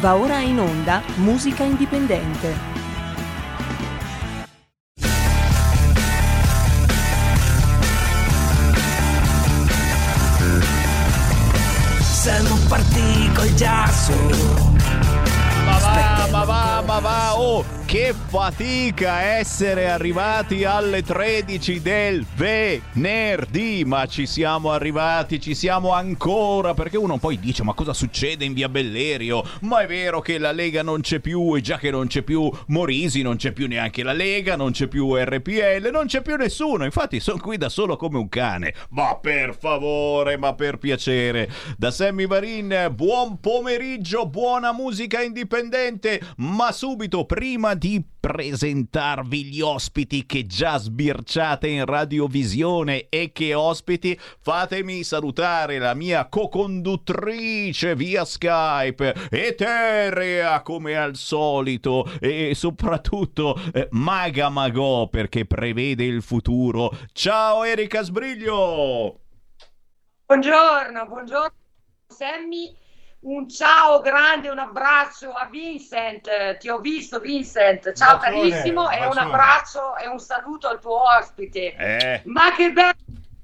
Va ora in onda Musica Indipendente. Siamo partiti col giasso. Ma va, ma va, ma va, oh, che fatica essere arrivati alle 13 del venerdì, ma ci siamo arrivati, ci siamo ancora, perché uno poi dice ma cosa succede in via Bellerio? Ma è vero che la Lega non c'è più e già che non c'è più Morisi, non c'è più neanche la Lega, non c'è più RPL, non c'è più nessuno, infatti sono qui da solo come un cane. Ma per favore, ma per piacere, da Sammy Varin, buon pomeriggio, buona musica indipendente ma subito prima di presentarvi gli ospiti che già sbirciate in radiovisione e che ospiti, fatemi salutare la mia co-conduttrice via Skype, Eterea come al solito e soprattutto eh, Maga Magò perché prevede il futuro. Ciao Erika Sbriglio! Buongiorno, buongiorno Sammy un ciao grande, un abbraccio a Vincent, ti ho visto Vincent, ciao bacione, carissimo bacione. e un abbraccio e un saluto al tuo ospite. Eh. Ma che bello!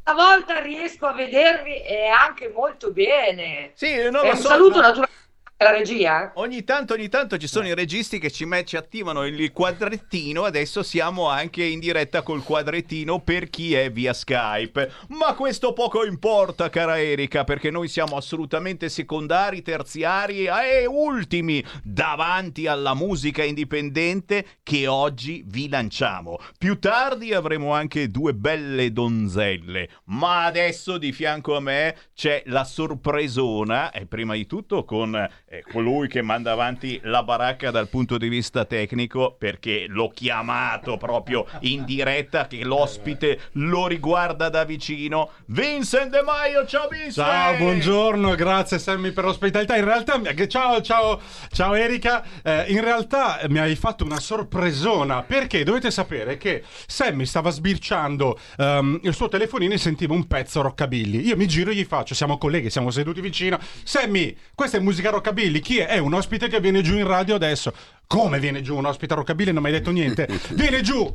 Stavolta riesco a vedervi e anche molto bene. Sì, lo un so. saluto no. naturalmente la regia? Ogni tanto, ogni tanto ci sono i registi che ci, met- ci, attivano il quadrettino. Adesso siamo anche in diretta col quadrettino per chi è via Skype. Ma questo poco importa, cara Erika, perché noi siamo assolutamente secondari, terziari e ultimi davanti alla musica indipendente che oggi vi lanciamo. Più tardi avremo anche due belle donzelle. Ma adesso di fianco a me c'è la sorpresona. E prima di tutto con eh, colui che manda avanti la baracca dal punto di vista tecnico perché l'ho chiamato proprio in diretta che l'ospite lo riguarda da vicino. Vincent De Maio, ciao Vincent! Ciao, buongiorno, grazie Sammy per l'ospitalità. In realtà, ciao, ciao, ciao Erika, eh, in realtà mi hai fatto una sorpresona perché dovete sapere che Sammy stava sbirciando um, il suo telefonino e sentiva un pezzo rockabilly. Io mi giro e gli faccio, siamo colleghi, siamo seduti vicino. Sammy, questa è musica rockabilly Rockabilly, chi è? È un ospite che viene giù in radio adesso. Come viene giù un ospite a Rockabilly? Non mi hai detto niente. Viene giù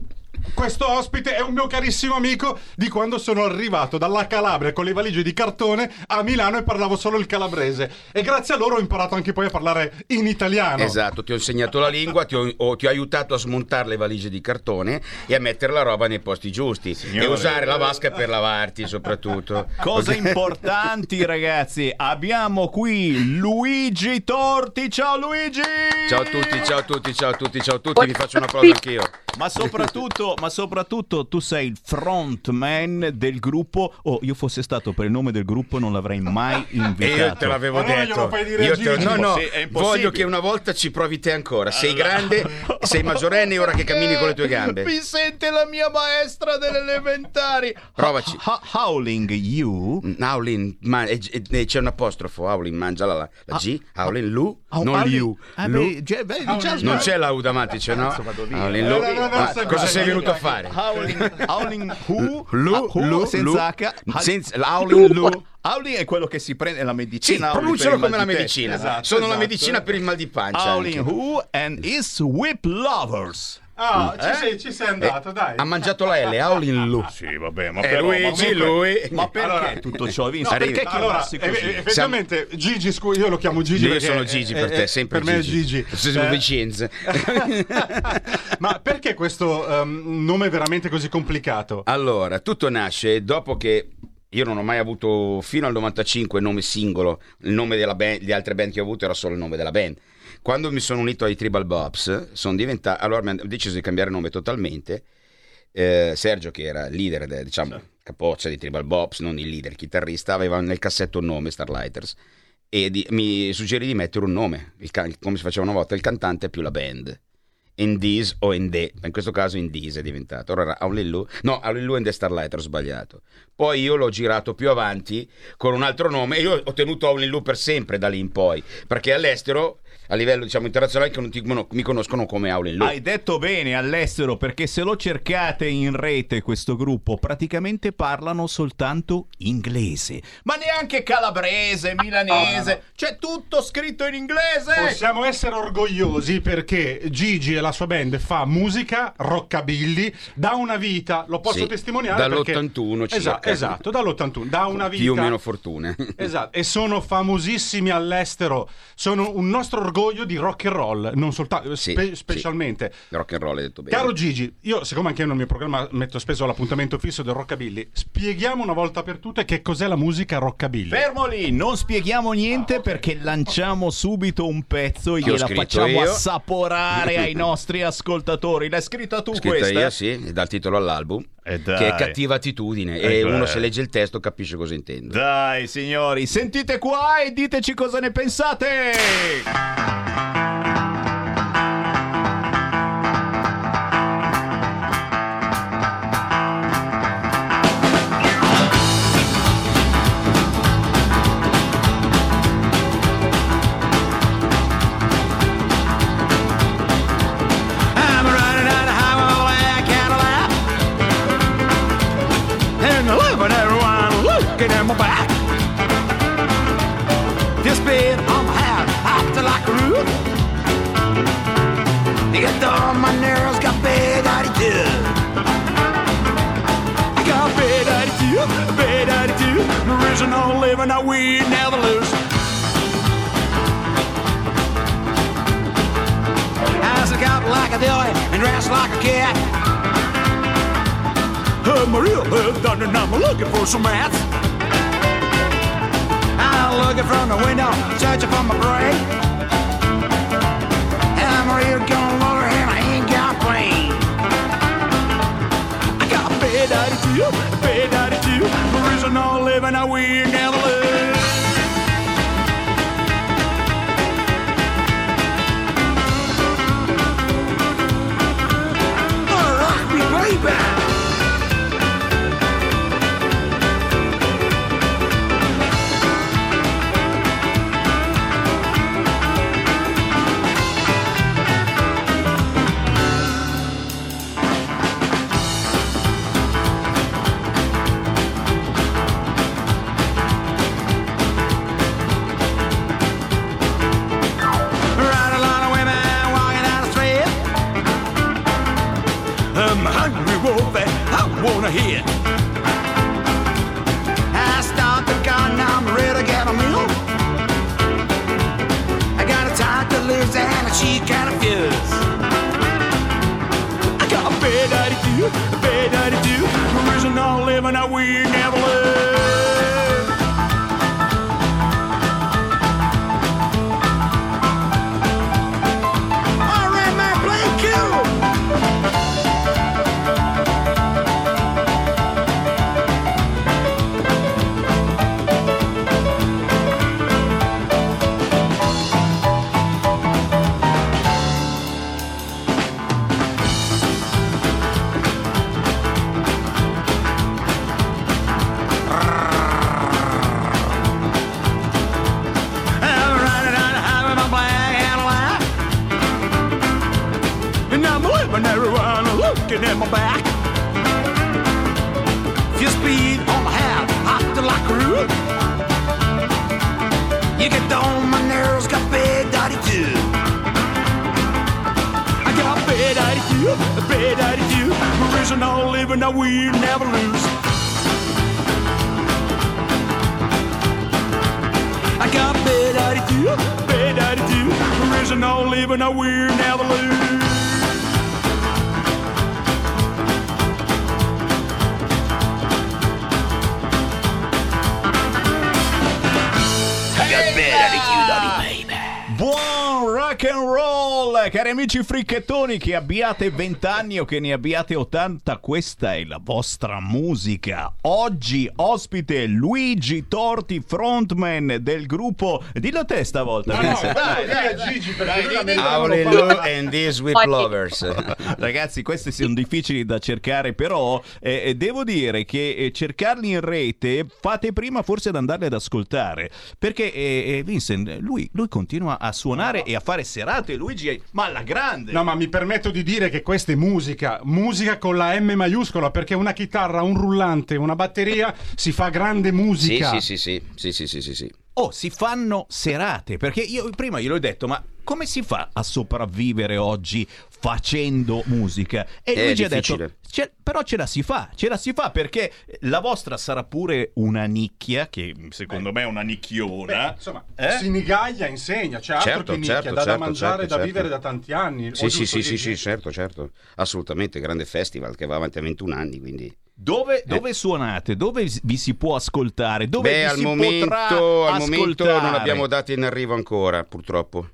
questo ospite è un mio carissimo amico di quando sono arrivato dalla Calabria con le valigie di cartone a Milano e parlavo solo il calabrese. E grazie a loro ho imparato anche poi a parlare in italiano. Esatto, ti ho insegnato la lingua, ti ho, ho, ti ho aiutato a smontare le valigie di cartone e a mettere la roba nei posti giusti. Signore. E usare la vasca per lavarti soprattutto. Cose importanti ragazzi, abbiamo qui Luigi Torti. Ciao Luigi! Ciao a tutti, ciao a tutti, ciao a tutti, ciao a tutti. Vi faccio un applauso anch'io. Ma soprattutto, ma soprattutto tu sei il frontman del gruppo. Oh, io fossi stato per il nome del gruppo non l'avrei mai invitato. Io te l'avevo allora detto. Io te... No, no, voglio che una volta ci provi te ancora. Sei allora... grande, sei maggiorenne ora che cammini con le tue gambe. Mi sente la mia maestra delle elementari. Provaci. Ha- howling you. Mm, howling, ma, e, e, c'è un apostrofo. Howling, mangia la, la G. Howling, lu, oh, non liu. Ah, beh, beh, non c'è la U davanti, no? Howling, lu. Ma cosa sei venuto a fare? Howling, who? Lu, lu, senza H. Senza, howling lu. Howling è quello che si prende la medicina. Sì, pronuncialo come la medicina. Esatto, Sono esatto. la medicina per il mal di pancia. Howling Who and his whip lovers. Ah, ci, eh? sei, ci sei andato, eh, dai. Ha mangiato la L, Howling Lu. Sì, vabbè, ma eh, però, Luigi, ma lui. Ma perché allora, tutto ciò? Vince? No, perché allora, effettivamente Gigi, scu- io lo chiamo Gigi Io sono Gigi per te, sempre Per me è Gigi. Siamo eh. Vicenze. ma perché questo um, nome veramente così complicato? Allora, tutto nasce dopo che io non ho mai avuto fino al 95 nome singolo, il nome della band, di altre band che ho avuto era solo il nome della band. Quando mi sono unito ai Tribal Bobs, sono diventato, allora ho deciso di cambiare nome totalmente. Eh, Sergio, che era leader, de, diciamo, sì. capoccia di Tribal Bobs, non il leader, il chitarrista, aveva nel cassetto un nome, Starlighters, e di, mi suggerì di mettere un nome, il, come si faceva una volta, il cantante più la band. in These o in The, in questo caso in These è diventato. Ora era Hallelujah, no, Hallelujah in The Starlight, ho sbagliato. Poi io l'ho girato più avanti con un altro nome e io ho tenuto Hallelujah per sempre da lì in poi, perché all'estero, a livello diciamo internazionale, che non ti- mi conoscono come Hallelujah. Hai detto bene all'estero perché se lo cercate in rete questo gruppo praticamente parlano soltanto inglese. Ma neanche calabrese, milanese, c'è tutto scritto in inglese. Possiamo essere orgogliosi perché Gigi e la sua band fa musica rockabilly da una vita, lo posso Sì, testimoniare perché- dall'81 circa. Esatto, esatto, dall'81, da una vita Più o meno fortune. Esatto, e sono famosissimi all'estero. Sono un nostro orgoglio di rock and roll, non soltanto Sì, spe- sì. specialmente. Rock and roll hai detto bene. Caro Gigi, io siccome anche io nel mio programma metto spesso l'appuntamento fisso del rockabilly, spieghiamo una volta per tutte che cos'è la musica rockabilly. Fermo lì, non spieghiamo niente perché lanciamo subito un pezzo e gliela facciamo io. assaporare ai nostri ascoltatori. L'hai scritta tu Scritta questa? io, sì, dal titolo all'album. Eh, che è cattiva attitudine. Eh, e beh. uno se legge il testo capisce cosa intendo. Dai, signori, sentite qua e diteci cosa ne pensate. Thank you. Living that we never lose I stick out like a dilly and dress like a cat. I'm real head done and I'm looking for some rats. I'm looking from the window, searching for my prey. I'm a real gun lover and I ain't got brain. I got bad attitude, bad attitude. Original living that we never live. rock me, baby. Ride wanna hit. I start the gun, I'm ready to get a meal. I got a time to lose and a cheek and a fuse. I got a bad attitude, a bad attitude. Original living that we never live. At my back. If you speed on my hat, acting like a root. You get on my nerves, got bad attitude. I got bad attitude, a bad attitude. Original living that we never lose. I got bad attitude, bad attitude. Original living that we never lose. Rock and roll, cari amici fricchettoni, che abbiate 20 anni o che ne abbiate 80, questa è la vostra musica. Oggi ospite Luigi Torti, frontman del gruppo. Dillo te stavolta, No, no, Vincent. dai, dai, Gigi, perché Aurelio and these with lovers. Ragazzi, questi sono difficili da cercare, però eh, eh, devo dire che eh, cercarli in rete fate prima forse ad andarli ad ascoltare. Perché eh, eh, Vincent, lui, lui continua a suonare e a fare serate. Luigi, ma alla grande! No, ma mi permetto di dire che questa è musica, musica con la M maiuscola, perché una chitarra, un rullante, una batteria si fa grande musica. sì, sì, sì, sì, sì, sì, sì, sì. Oh, si fanno serate. Perché io prima gliel'ho detto, ma come si fa a sopravvivere oggi facendo musica? E È Luigi ha detto, "Ce- però ce la si fa, ce la si fa perché la vostra sarà pure una nicchia, che secondo me è una nicchiona. Beh, insomma, Eh? Sinigaglia insegna, c'è altro Certo, che nicchia, certo, da, da certo, mangiare, certo, da certo. vivere da tanti anni. Sì, sì, sì, sì, sì, certo, certo. Assolutamente, grande festival che va avanti a 21 anni, quindi... Dove, dove suonate? Dove vi si può ascoltare? Dove Beh, vi al si momento, potrà al momento ascoltare? non abbiamo dati in arrivo ancora, purtroppo.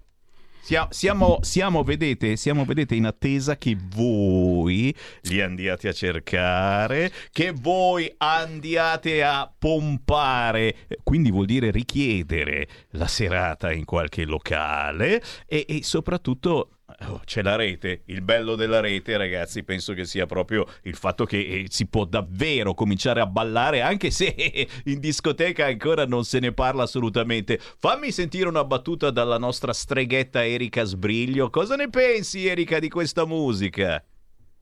Sia- Siamo, siamo, vedete, siamo, vedete, in attesa che voi li andiate a cercare, che voi andiate a pompare, quindi vuol dire richiedere la serata in qualche locale e, e soprattutto oh, c'è la rete. Il bello della rete, ragazzi, penso che sia proprio il fatto che eh, si può davvero cominciare a ballare, anche se in discoteca ancora non se ne parla assolutamente. Fammi sentire una battuta dalla nostra streghetta Erika Sbriglio. Cosa ne pensi, Erika, di questa musica?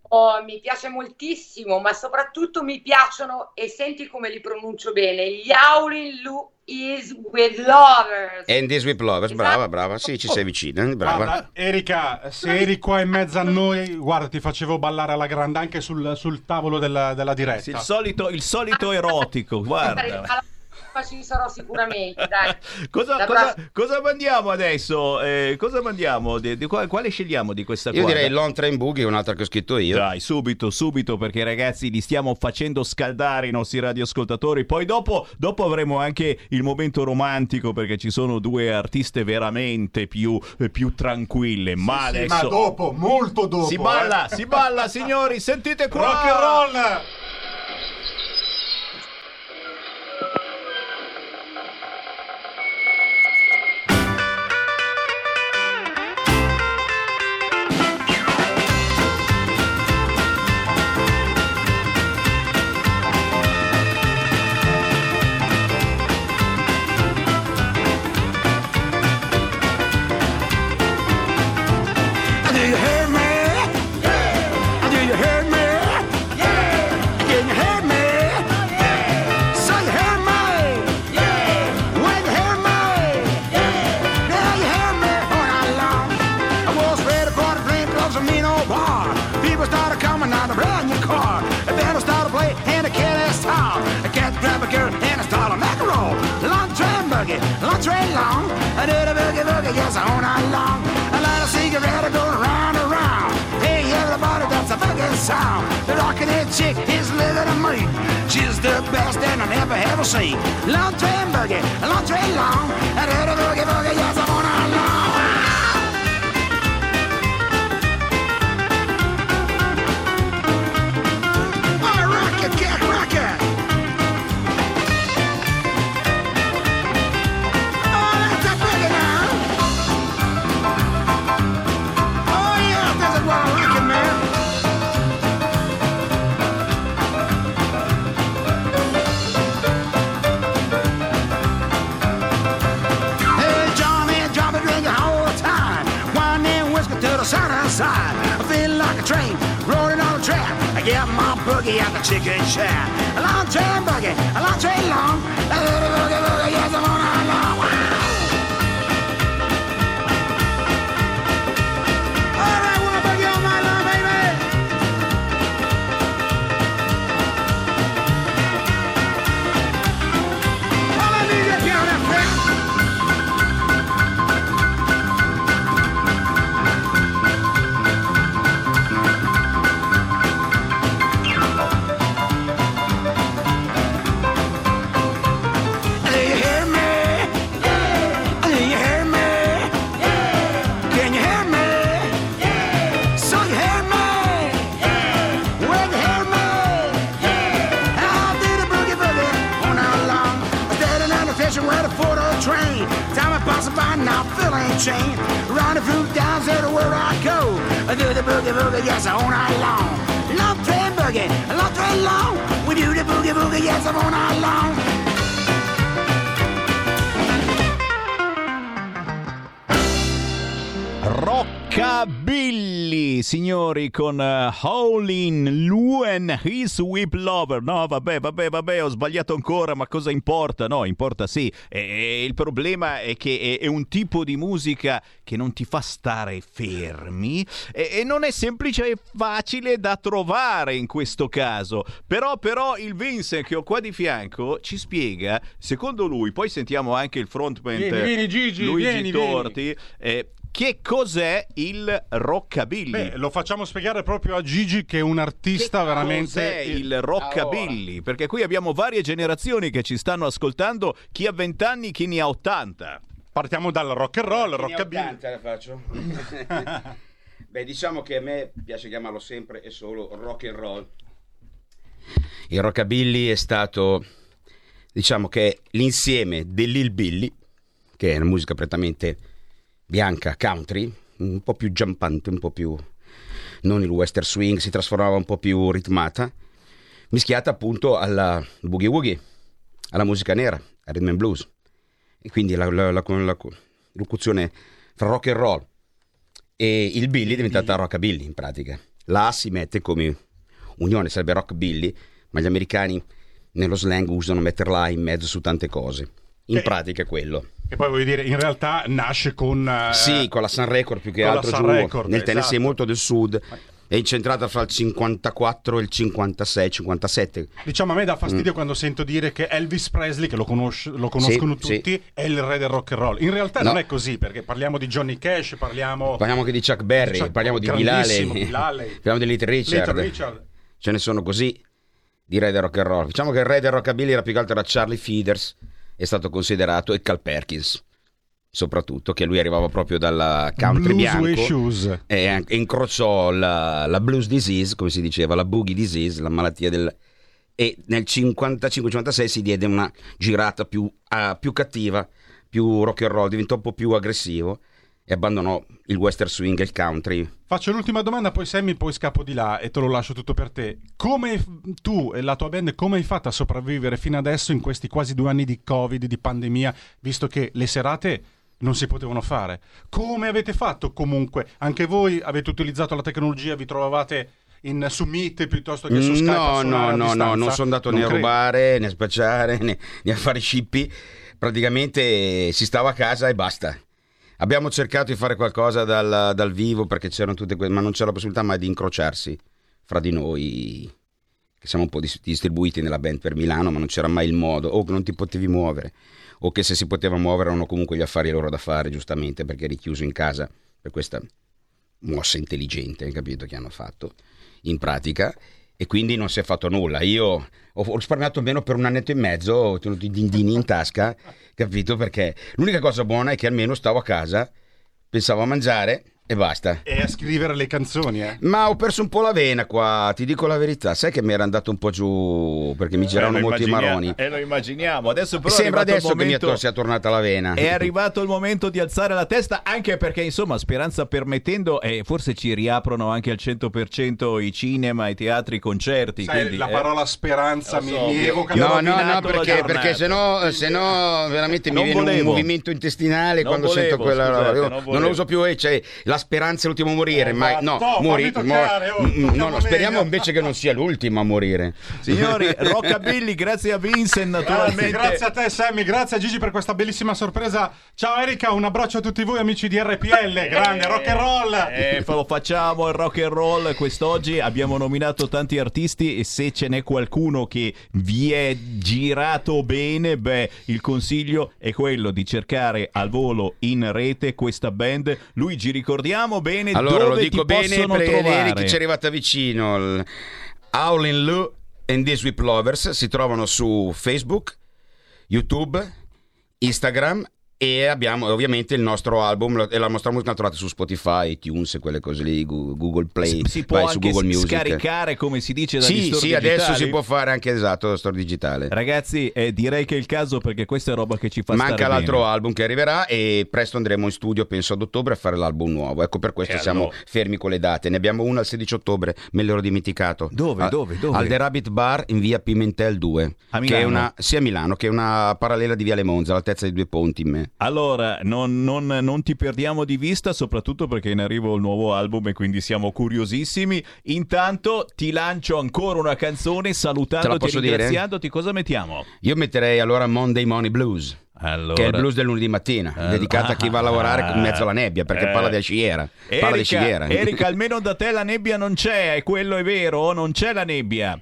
Oh, mi piace moltissimo, ma soprattutto mi piacciono, e senti come li pronuncio bene, gli Howling Lu is with lovers. And this with lovers, Esatto. brava, brava. Sì, ci sei vicina, eh, brava. Guarda, Erika, se eri qua in mezzo a noi, guarda, ti facevo ballare alla grande anche sul, sul tavolo della, della diretta. Il solito, il solito erotico, guarda. Ci sarò sicuramente, dai. Cosa, cosa- cosa mandiamo adesso? Eh, cosa mandiamo? Di- di quale, quale scegliamo di questa Io qua? direi Long Train Boogie, un'altra che ho scritto io. Dai, subito, subito, perché ragazzi li stiamo facendo scaldare i nostri radioascoltatori. Poi dopo, dopo avremo anche il momento romantico, perché ci sono due artiste veramente più, più tranquille. Ma Sì, adesso ma dopo, molto dopo. si balla, eh. si balla, signori, sentite qua! Rock and roll! Con uh, Howlin' Luen, His Whip Lover. No, vabbè, vabbè, vabbè, ho sbagliato ancora, ma cosa importa? No, importa sì. E, e il problema è che è, è, un tipo di musica che non ti fa stare fermi e, e non è semplice e facile da trovare in questo caso. Però, però, il Vincent che ho qua di fianco ci spiega, secondo lui, poi sentiamo anche il frontman Vieni, vieni, Gigi, Luigi vieni, Torti. eh, che cos'è il rockabilly? Beh, lo facciamo spiegare proprio a Gigi che è un artista Che veramente... Cos'è il rockabilly? Perché qui abbiamo varie generazioni che ci stanno ascoltando, chi ha 20 anni, chi ne ha 80. Partiamo dal rock and roll, rockabilly. 80 la faccio. Beh, diciamo che a me piace chiamarlo sempre e solo rock and roll. Il rockabilly è stato, diciamo che è l'insieme dell'hillbilly, che è una musica prettamente bianca, country, un po' più jumpante, un po' più... non il western swing, si trasformava un po' più ritmata, mischiata appunto alla boogie woogie, alla musica nera, al rhythm and blues. E quindi la, la- la- la locuzione fra rock and roll e il billy è diventata rockabilly in pratica. La A si mette come unione, sarebbe rockabilly, ma gli americani nello slang usano metterla in mezzo su tante cose. In Eh. pratica è quello. E poi voglio dire, in realtà nasce con... eh, Sì, con la Sun Record più che altro giù Record, nel Tennessee esatto. molto del sud. È incentrata fra il 54 e il 56, 57. Diciamo a me dà fastidio quando sento dire che Elvis Presley, che lo, conosce- lo conoscono Mm. Sì, tutti, è il re del rock and roll. In realtà No. non è così, perché parliamo di Johnny Cash, parliamo... Parliamo anche di Chuck Berry, Chuck- parliamo di Bill Haley, Bill Haley. parliamo di Little Richard. Little Richard. Ce ne sono così di re del rock and roll. Diciamo che il re del rockabilly era più che altro era Charlie Feeders, è stato considerato, e Cal Perkins, soprattutto, che lui arrivava proprio dalla country Blues bianco. E incrociò la, la blues disease, come si diceva, la boogie disease, la malattia del... E nel 55-56 si diede una girata più, ah, più cattiva, più rock and roll, diventò un po' più aggressivo e abbandonò il western swing e il country. Faccio l'ultima domanda, poi Sammy, poi scappo di là e te lo lascio tutto per te. Come tu e la tua band, come hai fatto a sopravvivere fino adesso in questi quasi due anni di Covid, di pandemia, visto che le serate non si potevano fare? Come avete fatto comunque? Anche voi avete utilizzato la tecnologia, vi trovavate in, su Meet piuttosto che su Skype? a No, no, a no, no, non sono andato né a credo. rubare, né a spacciare, né, né a fare scippi. Praticamente si stava a casa e basta. Abbiamo cercato di fare qualcosa dal, dal vivo perché c'erano tutte quelle, ma non c'era la possibilità mai di incrociarsi fra di noi, che siamo un po' dis- distribuiti nella band per Milano, ma non c'era mai il modo, o che non ti potevi muovere, o che se si poteva muovere erano comunque gli affari loro da fare, giustamente, perché eri chiuso in casa per questa mossa intelligente, capito, che hanno fatto in pratica e quindi non si è fatto nulla. Io ho, risparmiato almeno per un annetto e mezzo, ho tenuto i dindini in tasca, capito? Perché l'unica cosa buona è che almeno stavo a casa, pensavo a mangiare e basta. E a scrivere le canzoni, eh? Ma ho perso un po' la vena qua, ti dico la verità. Sai che mi era andato un po' giù perché mi giravano Eh, molti maroni. E lo immaginiamo. Adesso però Sembra adesso il che mi momento... sia tornata la vena. È arrivato il momento di alzare la testa, anche perché, insomma, speranza permettendo, eh, forse ci riaprono anche al 100% i cinema, i teatri, i concerti. Sai, quindi, la eh, parola speranza mi, so, mi evoca... No, no, no, perché, perché se no, se no veramente mi Non viene volevo. un movimento intestinale Non quando volevo, sento quella scusate, roba. Io non non, lo uso più, eh, cioè, la speranza è l'ultimo a morire, Eh, ma no, to, morire. fammi toccare, oh, tocchiamo no, no, speriamo invece che non sia l'ultimo a morire. Signori, Rockabilly, grazie a Vincent, Grazie, naturalmente. grazie a te Sammy, grazie a Gigi per questa bellissima sorpresa. Ciao Erika, un abbraccio a tutti voi amici di RPL, grande rock and roll. Eh, lo facciamo il rock and roll quest'oggi. Abbiamo nominato tanti artisti e se ce n'è qualcuno che vi è girato bene, beh, il consiglio è quello di cercare al volo in rete questa band. Luigi, ricordiamo bene Allora dove lo dico bene per trovare. ieri che ci è arrivata vicino. Howlin' Lou and the Sweep Lovers si trovano su Facebook, YouTube, Instagram E abbiamo ovviamente il nostro album e la nostra musica la trovate su Spotify, iTunes e quelle cose lì, Google Play, Si può vai su anche Google Music. scaricare, come si dice, dagli Sì, store sì, adesso digitali? si può fare anche esatto lo store digitale. Ragazzi, eh, direi che è il caso perché questa è roba che ci fa Manca stare l'altro bene. album che arriverà e presto andremo in studio, penso ad ottobre, a fare l'album nuovo. Ecco per questo E siamo allora? fermi con le date. Ne abbiamo uno al 16 ottobre, me l'ero dimenticato. Dove, A- dove, dove? Al The Rabbit Bar in via Pimentel 2. A Che è Milano? una, sì, a Milano, che è una parallela di Viale Monza, all'altezza di due ponti in me. Allora, non, non- non ti perdiamo di vista, soprattutto perché in arrivo il nuovo album e quindi siamo curiosissimi. Intanto ti lancio ancora una canzone salutandoti e posso dire? ringraziandoti. Cosa mettiamo? Io metterei allora Monday Money Blues. Allora, Che è il blues del lunedì mattina, Allora- dedicato a chi va a lavorare in mezzo alla nebbia, perché Eh. parla di Erika, scigliera. Erika, almeno da te la nebbia non c'è, e quello è vero, non c'è la nebbia.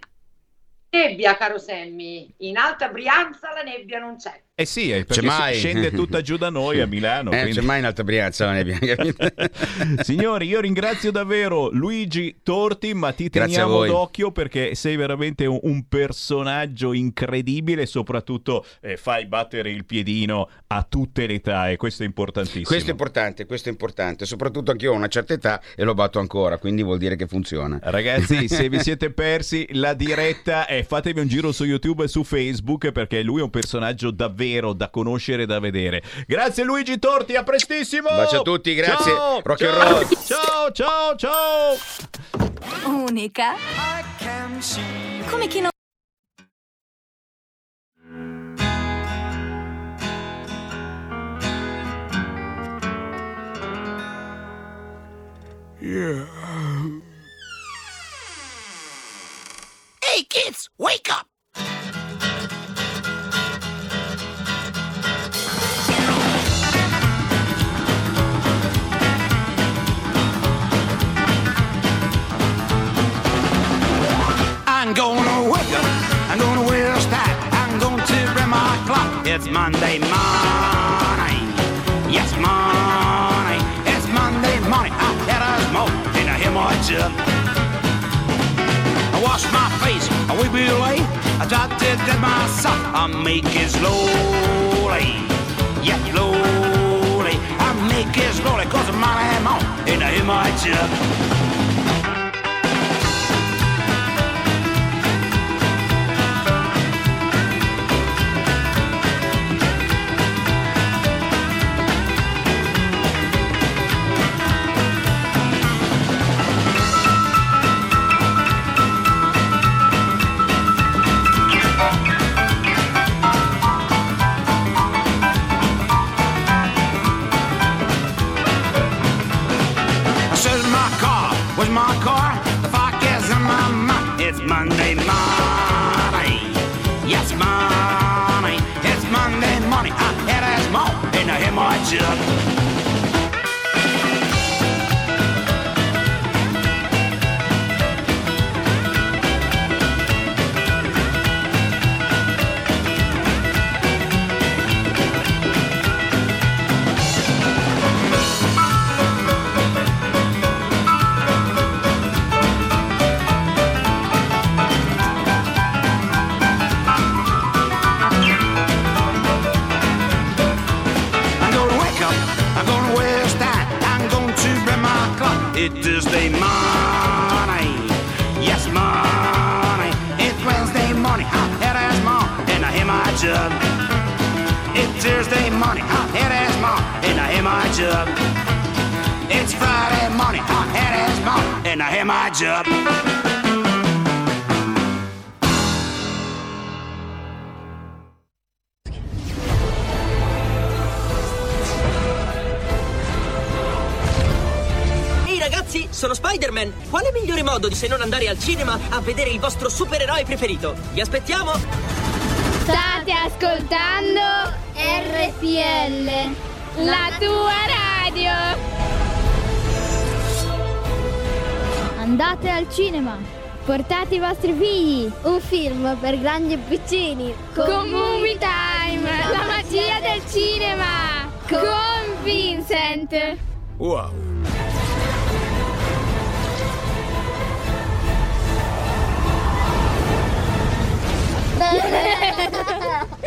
Nebbia, caro Sammy. In Alta Brianza la nebbia non c'è. Eh sì, eh, perché mai. scende tutta giù da noi a Milano. Eh, quindi- c'è mai in Alta Brianza la nebbia. capito? Signori, io ringrazio davvero Luigi Torti, ma ti Grazie teniamo d'occhio perché sei veramente un, un personaggio incredibile e soprattutto eh, fai battere il piedino a tutte le età e questo è importantissimo. Questo è importante, questo è importante. Soprattutto anche io ho una certa età e lo batto ancora, quindi vuol dire che funziona. Ragazzi, se vi siete persi la diretta, eh, fatevi un giro su YouTube e su Facebook perché lui è un personaggio davvero da conoscere e da vedere. Grazie Luigi Torti, a prestissimo! Bacio a tutti, grazie. Ciao, Rock and ciao, roll. Ciao, ciao, ciao! Unica? Come chi non... Hey kids, wake up! I make it slowly, yeah, slowly. I make it slowly, cause I'm I'm on, and I hear I jug. It's Thursday morning, I had as mom, and I hear my jug. It's Friday morning, I had as mom, and I hear my jug. Sono Spider-Man! Quale migliore modo di se non andare al cinema a vedere il vostro supereroe preferito? Vi aspettiamo! Ascoltando RPL, la tua radio. Andate al cinema. Portate i vostri figli. Un film per grandi e piccini. Con Movie Time, la magia del cinema. Con Vincent. Wow.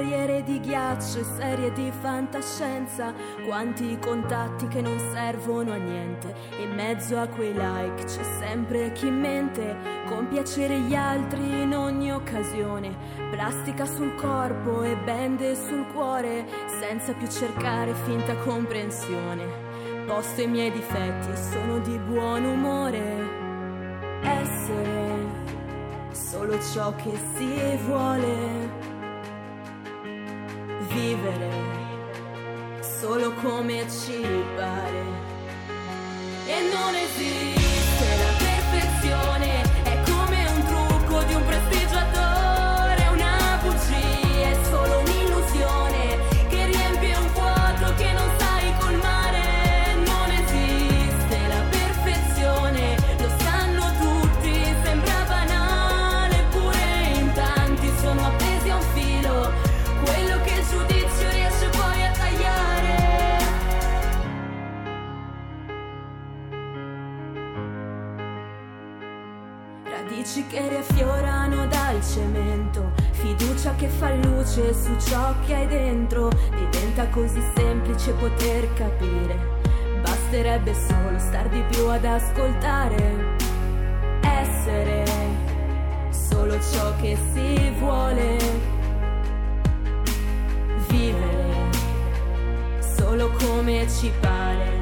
Barriere di ghiaccio e serie di fantascienza. Quanti contatti che non servono a niente. In mezzo a quei like c'è sempre chi mente, compiacere gli altri in ogni occasione. Plastica sul corpo e bende sul cuore, senza più cercare finta comprensione. Posto i miei difetti, sono di buon umore. Essere solo ciò che si vuole vivere solo come ci pare. E non esiste Radici che riaffiorano dal cemento, fiducia che fa luce su ciò che hai dentro, diventa così semplice poter capire. Basterebbe solo star di più ad ascoltare, essere solo ciò che si vuole, vivere solo come ci pare.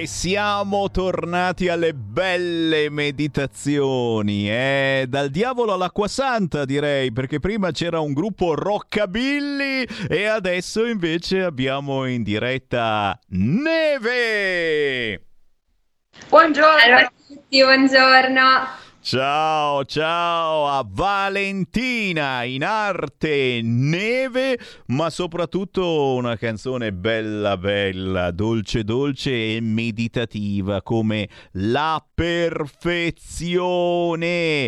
E siamo tornati alle belle meditazioni, eh? dal diavolo all'acqua santa direi, perché prima c'era un gruppo rockabilly e adesso invece abbiamo in diretta Neve! Buongiorno a tutti, buongiorno. Ciao, ciao a Valentina in arte neve, ma soprattutto una canzone bella bella, dolce dolce e meditativa come La perfezione.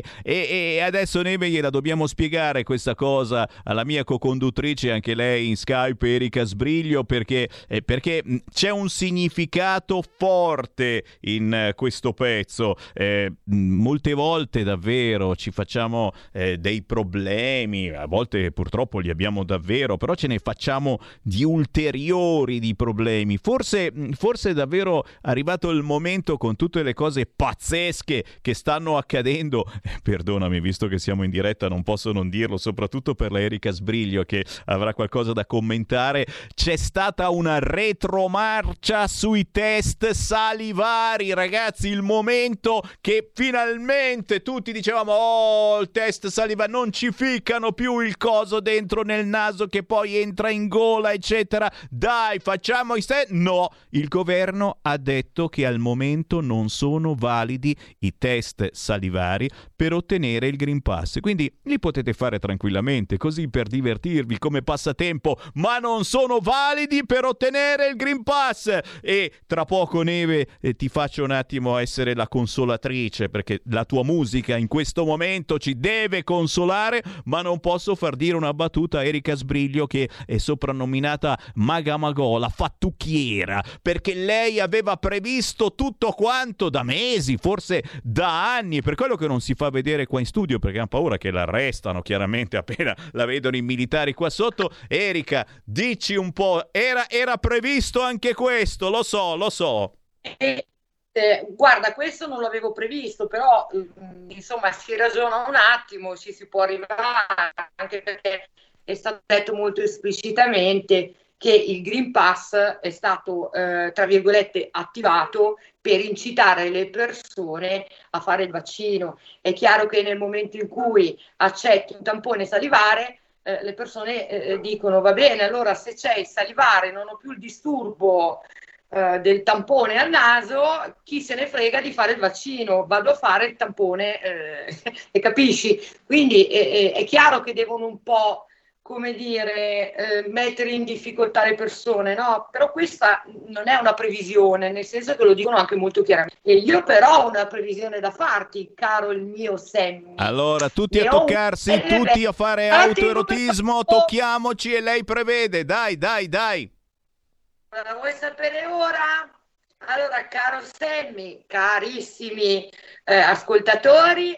E, e adesso Neve gliela dobbiamo spiegare questa cosa alla mia co-conduttrice, anche lei in Skype, Erika Sbriglio, perché, eh, perché mh, c'è un significato forte in eh, questo pezzo. Eh, mh, molte volte volte davvero ci facciamo eh, dei problemi, a volte purtroppo li abbiamo davvero, però ce ne facciamo di ulteriori di problemi. Forse, forse è davvero arrivato il momento con tutte le cose pazzesche che stanno accadendo. Eh, perdonami, visto che siamo in diretta, non posso non dirlo, soprattutto per la Erika Sbriglio che avrà qualcosa da commentare. C'è stata una retromarcia sui test salivari, ragazzi. Il momento che finalmente tutti dicevamo: Oh, il test saliva, non ci ficcano più il coso dentro nel naso che poi entra in gola, eccetera. Dai, facciamo i test. No, il governo ha detto che al momento non sono validi i test salivari per ottenere il Green Pass. Quindi li potete fare tranquillamente, così per divertirvi come passatempo, ma non sono validi per ottenere il Green Pass. E tra poco, Neve, eh, ti faccio un attimo essere la consolatrice, perché la tua musica in questo momento ci deve consolare, ma non posso far dire una battuta a Erika Sbriglio che è soprannominata Maga Magò, la fattucchiera, perché lei aveva previsto tutto quanto da mesi, forse da anni, per quello che non si fa vedere qua in studio, perché hanno paura che l'arrestano chiaramente appena la vedono i militari qua sotto. Erika, dici un po', era, era previsto anche questo, lo so, lo so. Eh, eh, guarda, questo non l'avevo previsto, però mm, insomma si ragiona un attimo, ci si può arrivare, anche perché è stato detto molto esplicitamente che il Green Pass è stato, eh, tra virgolette, attivato per incitare le persone a fare il vaccino. È chiaro che nel momento in cui accetti un tampone salivare, eh, le persone eh, dicono va bene, allora se c'è il salivare non ho più il disturbo eh, del tampone al naso, chi se ne frega di fare il vaccino, vado a fare il tampone eh, e capisci? Quindi è, è chiaro che devono un po' come dire, eh, mettere in difficoltà le persone, no? Però questa non è una previsione, nel senso che lo dicono anche molto chiaramente. E io però ho una previsione da farti, caro il mio Sammy. Allora, tutti Ne a toccarsi, un- tutti a fare autoerotismo, tocchiamoci e lei prevede. Dai, dai, dai. La vuoi sapere ora? Allora, caro Sammy, carissimi eh, ascoltatori,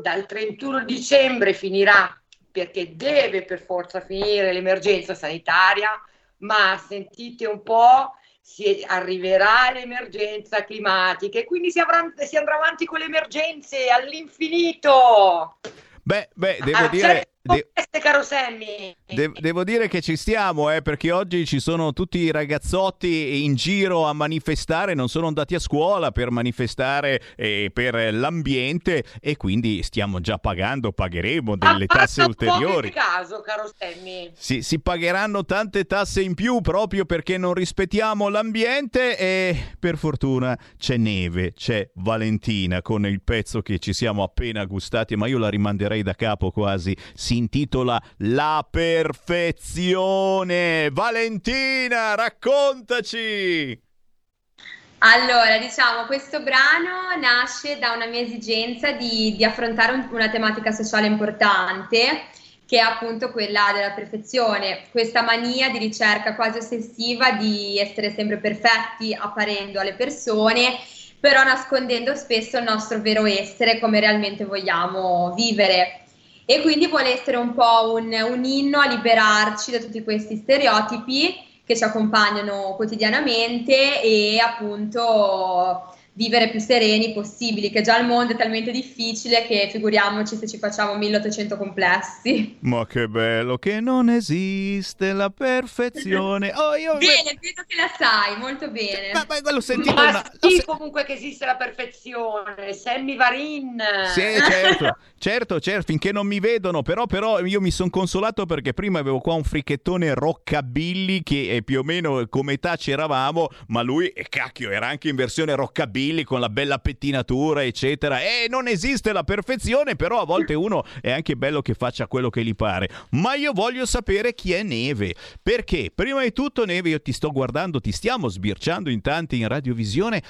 dal 31 dicembre finirà, perché deve per forza finire l'emergenza sanitaria, ma sentite un po', si arriverà l'emergenza climatica e quindi si, avrà- si andrà avanti con le emergenze all'infinito. Beh, beh, devo Ah, dire... certo, de- queste, caro Sammy. de- devo dire che ci stiamo, eh, perché oggi ci sono tutti i ragazzotti in giro a manifestare, non sono andati a scuola per manifestare eh, per l'ambiente e quindi stiamo già pagando, pagheremo delle tasse ulteriori. caso, caro Sammy. Si, si pagheranno tante tasse in più proprio perché non rispettiamo l'ambiente e per fortuna c'è neve, c'è Valentina con il pezzo che ci siamo appena gustati, ma io la rimanderei da capo quasi. Si intitola La perfezione. Valentina, raccontaci! Allora, diciamo, questo brano nasce da una mia esigenza di, di affrontare un- una tematica sociale importante, che è appunto quella della perfezione, questa mania di ricerca quasi ossessiva di essere sempre perfetti apparendo alle persone, però nascondendo spesso il nostro vero essere, come realmente vogliamo vivere. E quindi vuole essere un po' un, un inno a liberarci da tutti questi stereotipi che ci accompagnano quotidianamente e appunto vivere più sereni possibili, che già il mondo è talmente difficile che figuriamoci se ci facciamo 1800 complessi. Ma che bello che non esiste la perfezione. Oh, io Bene, vedo che la sai, molto bene. Ma, l'ho sentito Ma una- sì, comunque che esiste la perfezione. Sammy Varin. Sì, certo, certo, certo, finché non mi vedono, però, però io mi sono consolato perché prima avevo qua un fricchettone rockabilly che è più o meno come età c'eravamo, ma lui, eh, cacchio, era anche in versione rockabilly con la bella pettinatura, eccetera. E non esiste la perfezione, però a volte uno è anche bello che faccia quello che gli pare. Ma io voglio sapere chi è Neve, perché prima di tutto Neve io ti sto guardando, ti stiamo sbirciando in tanti in radiovisione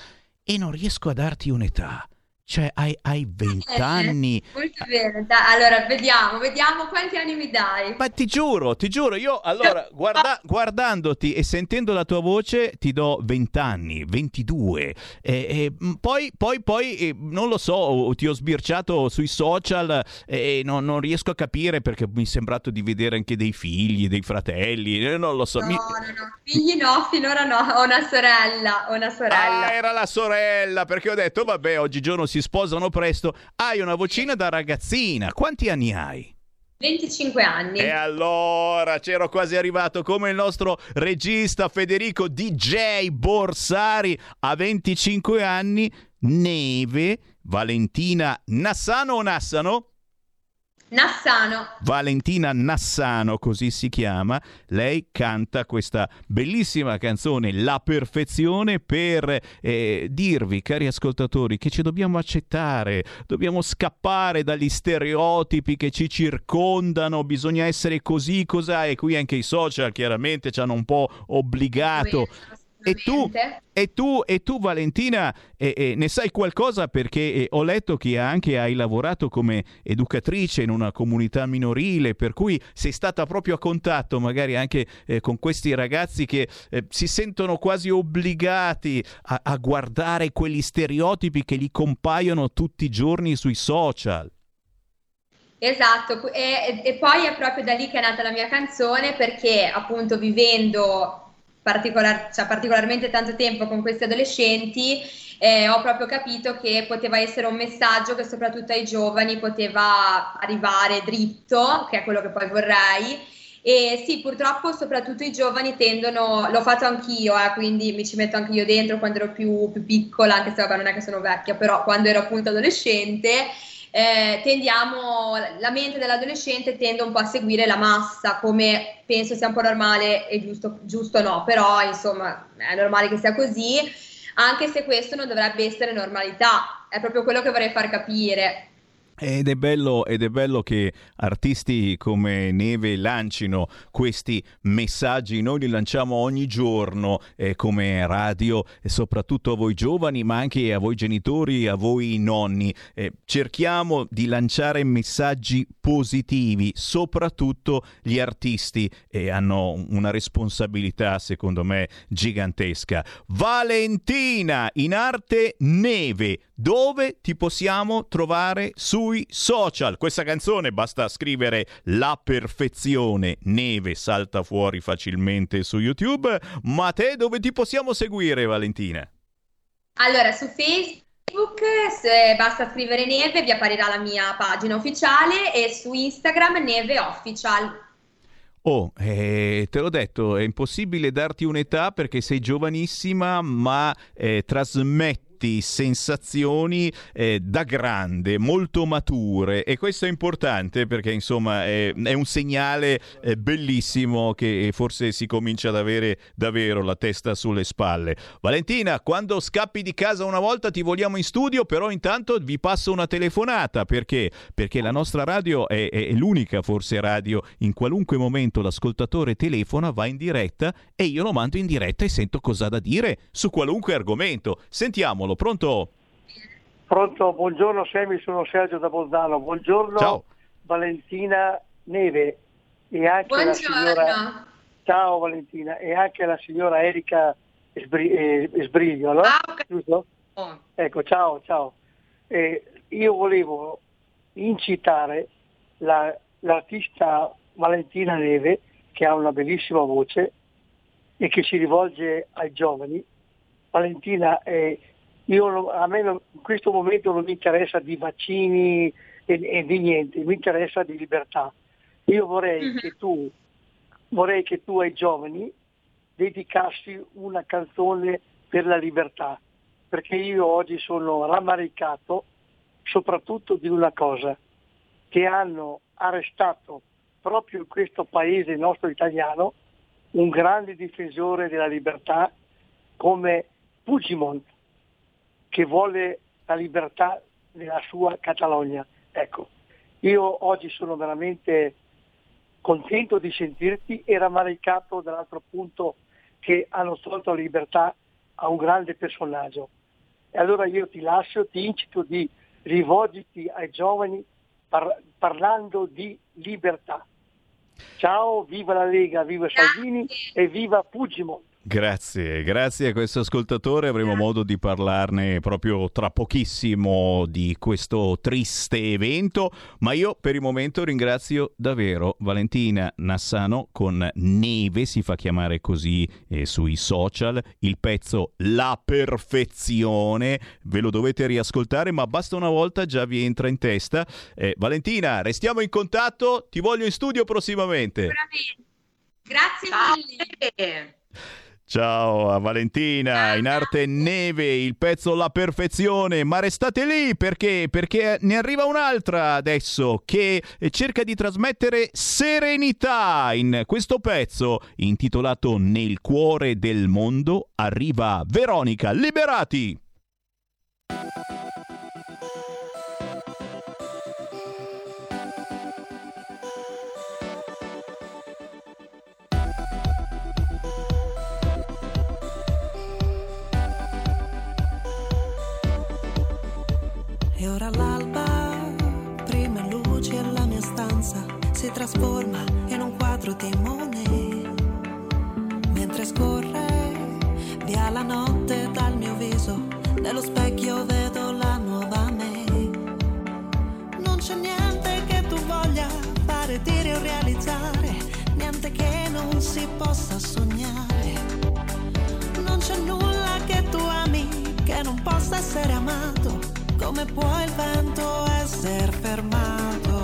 e non riesco a darti un'età. Cioè, hai, hai 20 anni. Molto bene, dai, allora vediamo, vediamo quanti anni mi dai. Ma ti giuro, ti giuro, io allora guarda- guardandoti e sentendo la tua voce ti do 20 anni, 22. E, e, mm, poi, poi, poi, eh, non lo so, ti ho sbirciato sui social e non, non riesco a capire perché mi è sembrato di vedere anche dei figli, dei fratelli, eh, non lo so. No, mi- no, no, figli no, finora no, ho una sorella, ho una sorella. Ah, era la sorella, perché ho detto, vabbè, oggigiorno si sposano presto. Hai una vocina da ragazzina. Quanti anni hai? 25 anni. E allora c'ero quasi arrivato come il nostro regista Federico DJ Borsari a 25 anni, Neve, Valentina Nassano o Nassano? Nassano. Valentina Nassano, così si chiama, lei canta questa bellissima canzone La perfezione per eh, dirvi, cari ascoltatori, che ci dobbiamo accettare, dobbiamo scappare dagli stereotipi che ci circondano, bisogna essere così, cos'ha e qui anche i social chiaramente ci hanno un po' obbligato. E tu, e tu, e tu Valentina, eh, eh, ne sai qualcosa perché eh, ho letto che anche hai lavorato come educatrice in una comunità minorile, per cui sei stata proprio a contatto magari anche eh, con questi ragazzi che eh, si sentono quasi obbligati a, a guardare quegli stereotipi che gli compaiono tutti i giorni sui social. Esatto, e, e poi è proprio da lì che è nata la mia canzone perché appunto vivendo particolar- cioè, particolarmente tanto tempo con questi adolescenti eh, ho proprio capito che poteva essere un messaggio che soprattutto ai giovani poteva arrivare dritto, che è quello che poi vorrei. E sì, purtroppo soprattutto i giovani tendono, l'ho fatto anch'io, eh, quindi mi ci metto anche io dentro quando ero più, più piccola, anche se vabbè, non è che sono vecchia, però quando ero appunto adolescente, eh, tendiamo, la mente dell'adolescente tende un po' a seguire la massa, come penso sia un po' normale e giusto, giusto no, però insomma è normale che sia così, anche se questo non dovrebbe essere normalità, è proprio quello che vorrei far capire. Ed è, bello, ed è bello che artisti come Neve lancino questi messaggi, noi li lanciamo ogni giorno eh, come radio soprattutto a voi giovani ma anche a voi genitori, a voi nonni. Eh, cerchiamo di lanciare messaggi positivi, soprattutto gli artisti eh, hanno una responsabilità secondo me gigantesca. Valentina in arte Neve, dove ti possiamo trovare sui social? Questa canzone basta scrivere La perfezione Neve salta fuori facilmente su YouTube, ma te dove ti possiamo seguire Valentina? Allora, su Facebook se basta scrivere Neve vi apparirà la mia pagina ufficiale e su Instagram Neve Official. Oh, eh, te l'ho detto, è impossibile darti un'età perché sei giovanissima, ma eh, trasmetti sensazioni eh, da grande, molto mature e questo è importante perché insomma è, è un segnale eh, bellissimo che forse si comincia ad avere davvero la testa sulle spalle. Valentina, quando scappi di casa una volta ti vogliamo in studio, però intanto vi passo una telefonata perché? Perché la nostra radio è, è l'unica forse radio in qualunque momento l'ascoltatore telefona, va in diretta e io lo mando in diretta e sento cosa da dire su qualunque argomento. Sentiamolo, pronto? Pronto, buongiorno Semi, sono Sergio da Bolzano. Buongiorno Ciao. Valentina Neve e anche la Buongiorno. signora Ciao Valentina e anche la signora Erika Sbri- eh, Sbriglio, no? Giusto? Ecco, ciao, ciao. Eh, io volevo incitare la- l'artista Valentina Neve, che ha una bellissima voce e che si rivolge ai giovani. Valentina, eh, io a me in questo momento non mi interessa di vaccini e, e di niente, mi interessa di libertà. Io vorrei che tu vorrei che tu ai giovani dedicassi una canzone per la libertà, perché io oggi sono rammaricato soprattutto di una cosa, che hanno arrestato proprio in questo paese nostro italiano un grande difensore della libertà come Puigdemont, che vuole la libertà nella sua Catalogna. Ecco, io oggi sono veramente contento di sentirti e rammaricato dall'altro punto che hanno tolto la libertà a un grande personaggio. E allora io ti lascio, ti incito di rivolgiti ai giovani par- parlando di libertà. Ciao, viva la Lega, viva Salvini e viva Pugimont. Grazie, grazie a questo ascoltatore. Avremo modo di parlarne proprio tra pochissimo di questo triste evento. Ma io per il momento ringrazio davvero Valentina Nassano con Neve, si fa chiamare così eh, sui social. Il pezzo La perfezione. Ve lo dovete riascoltare, ma basta una volta, già vi entra in testa. Eh, Valentina, restiamo in contatto. Ti voglio in studio prossimamente. Grazie mille. Ciao a Valentina, in arte neve, il pezzo La perfezione, ma restate lì perché? Perché ne arriva un'altra adesso che cerca di trasmettere serenità in questo pezzo intitolato Nel cuore del mondo arriva Veronica Liberati. Trasforma in un quadro di Monet. Mentre scorre via la notte dal mio viso, nello specchio vedo la nuova me. Non c'è niente che tu voglia fare, dire o realizzare, niente che non si possa sognare. Non c'è nulla che tu ami che non possa essere amato come può il vento essere fermato?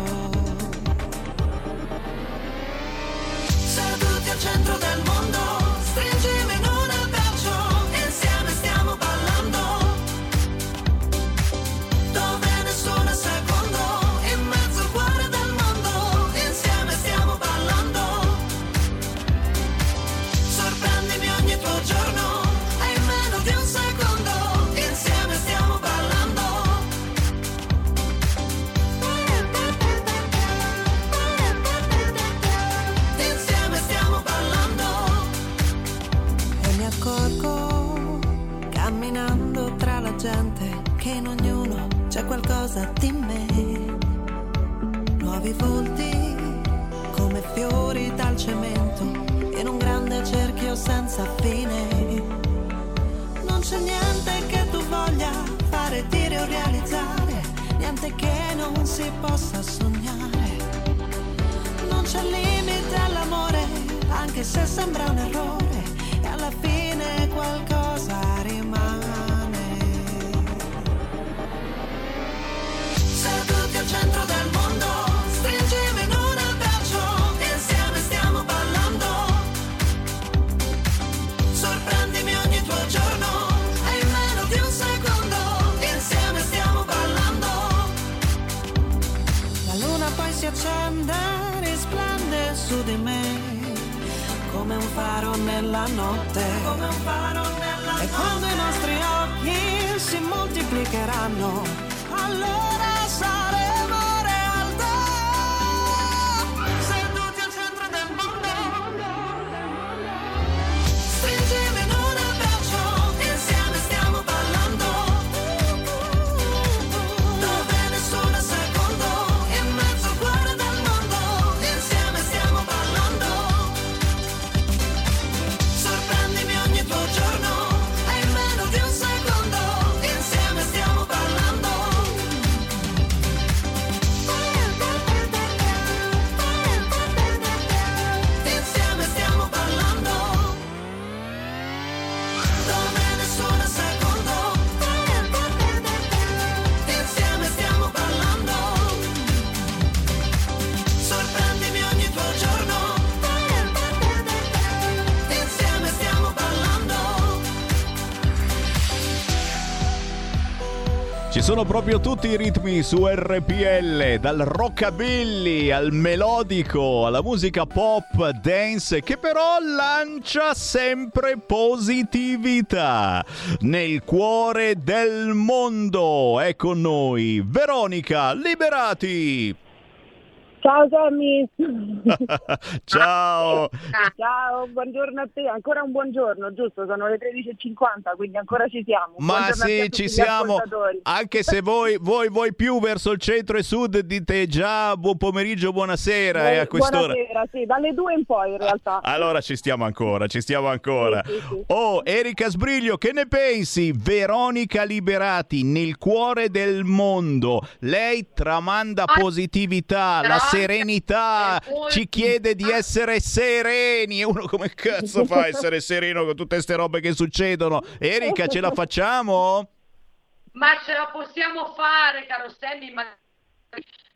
Centro del mondo, c'è qualcosa di me. Nuovi volti come fiori dal cemento in un grande cerchio senza fine. Non c'è niente che tu voglia fare, dire o realizzare, niente che non si possa sognare. Non c'è limite all'amore, anche se sembra un errore, e alla fine qualcosa su di me, come un faro nella notte. Come un faro nella e quando i nostri occhi si moltiplicheranno, allora saremo Sono proprio tutti i ritmi su RPL, dal rockabilly al melodico, alla musica pop, dance, che però lancia sempre positività. Nel cuore del mondo è con noi Veronica Liberati. Ciao Sammy! Ciao! Ciao, buongiorno a te, ancora un buongiorno, giusto? Sono le 13.50, quindi ancora ci siamo. Ma Buongiorno sì, ci siamo. Anche se voi, voi, voi più verso il centro e sud dite già buon pomeriggio, buonasera e a quest'ora. Buonasera, sì, dalle due in poi in realtà. Allora ci stiamo ancora, ci stiamo ancora. Oh, Erika Sbriglio, che ne pensi? Veronica Liberati nel cuore del mondo. Lei tramanda positività, la serenità, ci chiede di essere sereni. E uno come cazzo fa a essere sereno con tutte queste robe che succedono? Erika, ce la facciamo? Ma ce la possiamo fare, caro Sammy, ma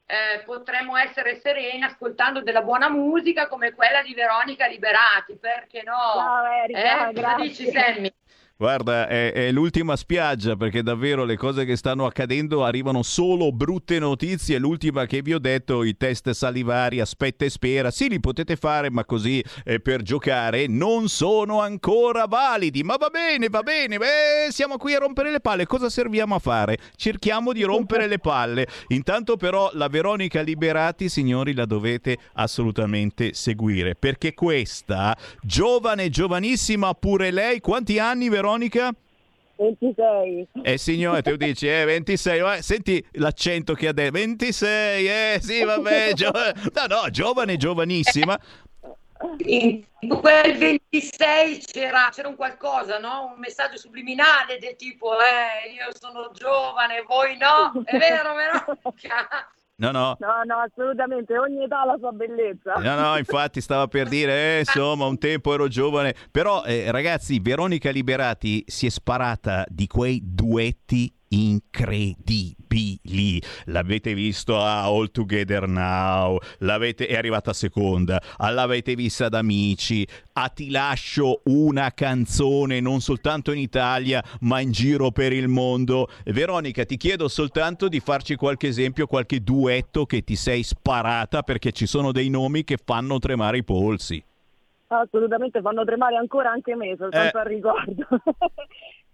eh, potremmo essere sereni ascoltando della buona musica come quella di Veronica Liberati, perché no? Ciao, Erika, eh? Cosa grazie. dici Sammy? Guarda, è, è l'ultima spiaggia perché davvero le cose che stanno accadendo arrivano solo brutte notizie. L'ultima che vi ho detto, i test salivari, aspetta e spera. Sì, li potete fare, ma così eh, per giocare non sono ancora validi. Ma va bene, va bene. Beh, siamo qui a rompere le palle. Cosa serviamo a fare? Cerchiamo di rompere le palle. Intanto, però, la Veronica Liberati, signori, la dovete assolutamente seguire perché questa, giovane, giovanissima, pure lei, quanti anni, Veronica? 26. Eh signore, tu dici, eh, 26, eh, senti l'accento che ha detto, 26, eh, sì, vabbè, gio- no, no, giovane, giovanissima. In quel 26 c'era, c'era un qualcosa, no? Un messaggio subliminale del tipo, eh, io sono giovane, voi no. È vero, Veronica? No, no, No, no, assolutamente, ogni età ha la sua bellezza. no, no, infatti stava per dire, eh, insomma, un tempo ero giovane, però eh, ragazzi, Veronica Liberati si è sparata di quei duetti incredibili. L'avete visto a All Together Now, l'avete, è arrivata seconda, l'avete vista ad Amici, a Ti lascio una canzone non soltanto in Italia ma in giro per il mondo. Veronica, ti chiedo soltanto di farci qualche esempio, qualche duetto che ti sei sparata perché ci sono dei nomi che fanno tremare i polsi. Assolutamente, fanno tremare ancora anche me, soltanto Eh. al ricordo.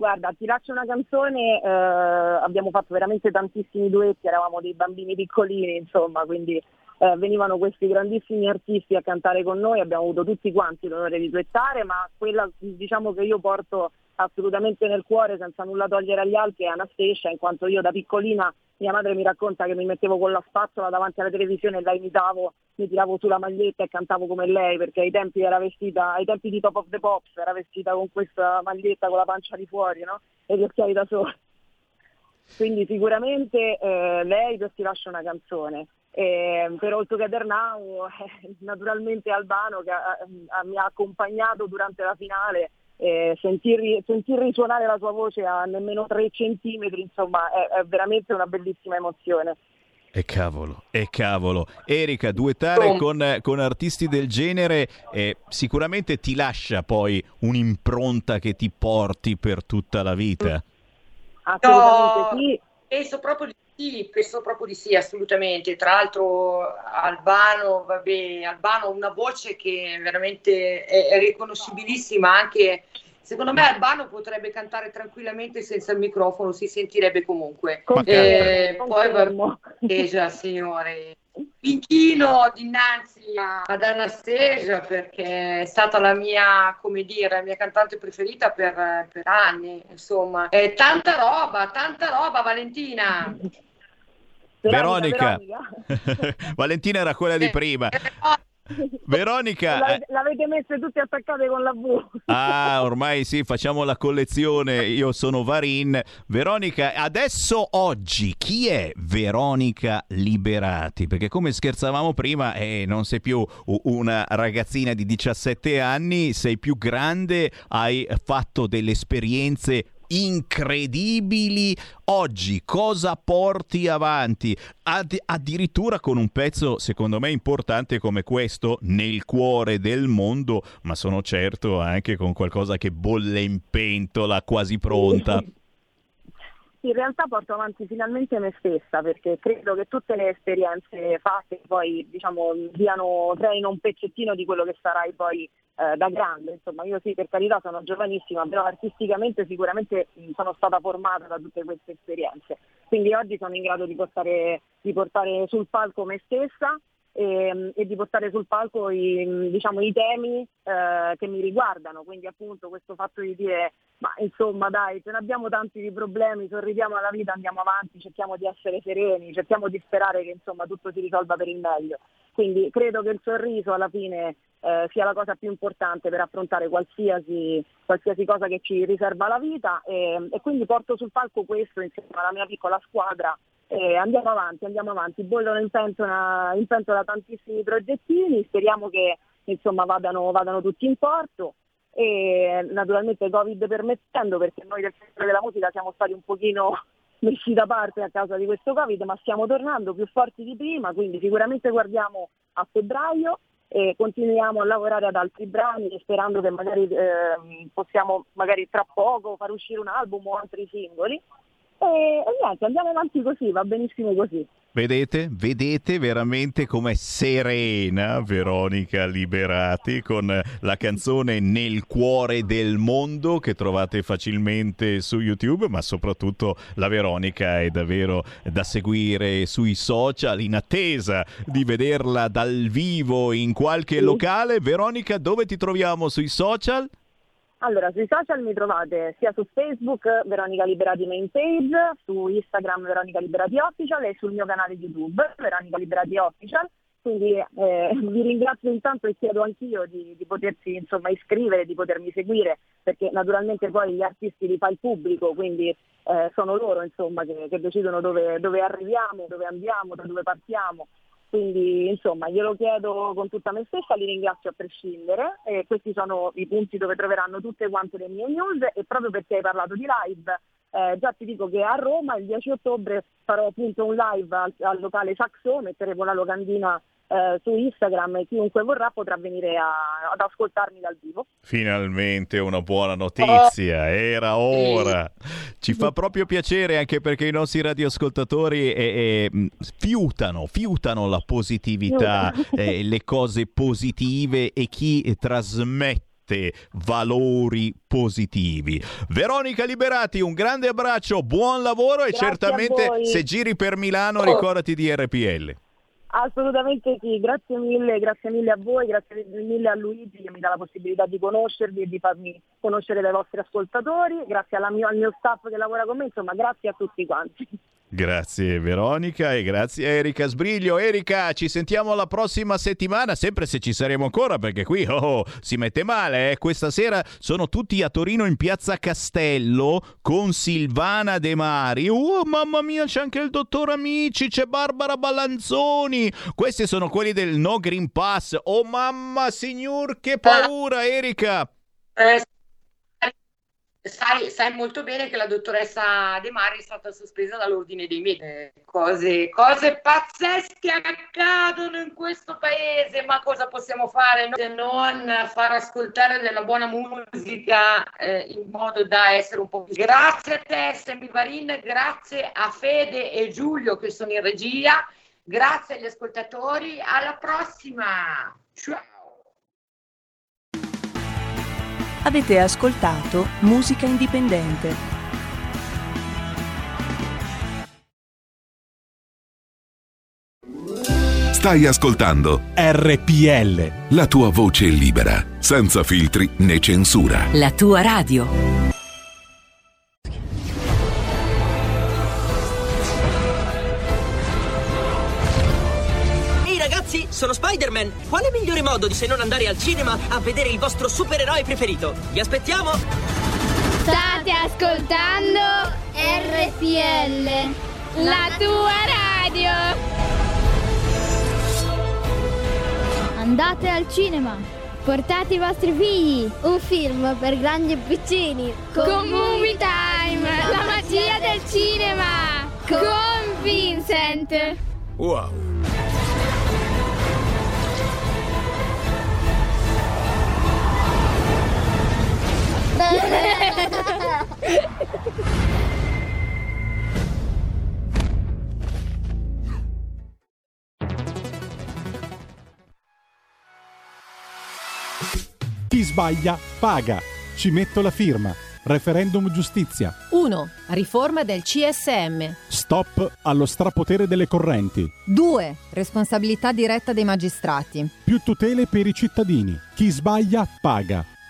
Guarda, ti lascio una canzone, eh, abbiamo fatto veramente tantissimi duetti, eravamo dei bambini piccolini, insomma, quindi eh, venivano questi grandissimi artisti a cantare con noi, abbiamo avuto tutti quanti l'onore di duettare, ma quella diciamo che io porto assolutamente nel cuore senza nulla togliere agli altri è Anastasia, in quanto io da piccolina mia madre mi racconta che mi mettevo con la spazzola davanti alla televisione e la imitavo, mi tiravo sulla maglietta e cantavo come lei, perché ai tempi era vestita, ai tempi di Top of the Pops era vestita con questa maglietta con la pancia di fuori, no? E gli occhiali da sole. Quindi sicuramente eh, lei per ti lascia una canzone. E per All Together Now, eh, naturalmente Albano che eh, mi ha accompagnato durante la finale, eh, sentir, sentir risuonare la sua voce a nemmeno 3 centimetri, insomma, è, è veramente una bellissima emozione. E cavolo, e cavolo. Erika, duettare con, con artisti del genere eh, sicuramente ti lascia poi un'impronta che ti porti per tutta la vita. Assolutamente sì. Penso proprio di sì, penso proprio di sì, assolutamente. Tra l'altro Albano, vabbè, Albano ha una voce che veramente è, è riconoscibilissima anche. Secondo me Albano potrebbe cantare tranquillamente senza il microfono, si sentirebbe comunque. Eh, poi va Anastasia, signore. Inchino dinanzi a- ad Anastasia perché è stata la mia, come dire, la mia cantante preferita per, per anni, insomma. È tanta roba, tanta roba, Valentina. Veronica, Valentina era quella di prima. Veronica, eh, L'avete, messe tutte attaccate con la V. Ah, ormai sì, facciamo la collezione. Io sono Varin. Veronica, adesso oggi chi è Veronica Liberati? Perché come scherzavamo prima, eh, non sei più una ragazzina di 17 anni, sei più grande, hai fatto delle esperienze incredibili. Oggi cosa porti avanti? Ad- addirittura con un pezzo secondo me importante come questo nel cuore del mondo, ma sono certo anche con qualcosa che bolle in pentola, quasi pronta. In realtà porto avanti finalmente me stessa perché credo che tutte le esperienze fatte poi diciamo diano, creino un pezzettino di quello che sarai poi eh, da grande. Insomma, io sì, per carità sono giovanissima, però artisticamente sicuramente mh, sono stata formata da tutte queste esperienze. Quindi oggi sono in grado di portare, di portare sul palco me stessa e, e di portare sul palco i, diciamo, i temi eh, che mi riguardano, quindi appunto questo fatto di dire ma insomma dai, ce ne abbiamo tanti di problemi, sorridiamo alla vita, andiamo avanti, cerchiamo di essere sereni, cerchiamo di sperare che insomma tutto si risolva per il meglio. Quindi credo che il sorriso alla fine eh, sia la cosa più importante per affrontare qualsiasi, qualsiasi cosa che ci riserva la vita e, e quindi porto sul palco questo insieme alla mia piccola squadra e andiamo avanti, andiamo avanti, bollono in pentola, in pentola tantissimi progettini, speriamo che insomma vadano, vadano tutti in porto. E naturalmente Covid permettendo perché noi del settore della musica siamo stati un pochino messi da parte a causa di questo Covid ma stiamo tornando più forti di prima quindi sicuramente guardiamo a febbraio e continuiamo a lavorare ad altri brani sperando che magari eh, possiamo magari tra poco far uscire un album o altri singoli e, e niente andiamo avanti così va benissimo così Vedete? Vedete veramente com'è serena Veronica Liberati con la canzone Nel cuore del mondo che trovate facilmente su YouTube, ma soprattutto la Veronica è davvero da seguire sui social in attesa di vederla dal vivo in qualche locale. Veronica, dove ti troviamo sui social? Allora, sui social mi trovate sia su Facebook Veronica Liberati Main Page, su Instagram Veronica Liberati Official e sul mio canale YouTube Veronica Liberati Official. Quindi eh, vi ringrazio intanto e chiedo anch'io di, di, potersi insomma, iscrivere, di potermi seguire, perché naturalmente poi gli artisti li fa il pubblico, quindi eh, sono loro insomma, che, che decidono dove, dove arriviamo, dove andiamo, da dove partiamo quindi insomma glielo chiedo con tutta me stessa, li ringrazio a prescindere. E questi sono i punti dove troveranno tutte quante le mie news e proprio perché hai parlato di live eh, già ti dico che a Roma il 10 ottobre farò appunto un live al, al locale Saxo, metteremo la locandina eh, su Instagram e chiunque vorrà potrà venire a, ad ascoltarmi dal vivo. Finalmente una buona notizia, era ora. Ci fa proprio piacere anche perché i nostri radioascoltatori eh, eh, fiutano, fiutano la positività, eh, le cose positive e chi trasmette valori positivi. Veronica Liberati, un grande abbraccio, buon lavoro e Grazie certamente se giri per Milano Oh. ricordati di RPL. Assolutamente sì, grazie mille, grazie mille a voi, grazie mille a Luigi che mi dà la possibilità di conoscervi e di farmi conoscere dai vostri ascoltatori, grazie mio- al mio staff che lavora con me, insomma grazie a tutti quanti. Grazie Veronica e grazie Erika Sbriglio. Erika, ci sentiamo la prossima settimana, sempre se ci saremo ancora, perché qui oh, si mette male. eh. Questa sera sono tutti a Torino in Piazza Castello con Silvana De Mari. Oh, mamma mia, c'è anche il dottor Amici, c'è Barbara Ballanzoni. Questi sono quelli del No Green Pass. Oh mamma signor, che paura Erika! Eh, sai, sai molto bene che la dottoressa De Mari è stata sospesa dall'ordine dei medici. Eh, Cose, cose pazzesche accadono in questo paese, ma cosa possiamo fare se non far ascoltare della buona musica eh, in modo da essere un po' più... Grazie a te, Sammy Varin, grazie a Fede e Giulio che sono in regia, grazie agli ascoltatori, alla prossima! Ciao! Avete ascoltato Musica Indipendente. Stai ascoltando RPL. la tua voce libera, senza filtri né censura. La tua radio. Sono Spider-Man! Quale migliore modo di se non andare al cinema a vedere il vostro supereroe preferito? Vi aspettiamo! State ascoltando RPL, la tua radio. Andate al cinema. Portate i vostri figli. Un film per grandi e piccini. Con Movie Time, la magia del cinema. Con Vincent. Wow. Chi sbaglia paga. Ci metto la firma. referendum giustizia. 1. Riforma del CSM. Stop allo strapotere delle correnti. 2. Responsabilità diretta dei magistrati. Più tutele per i cittadini. Chi sbaglia paga.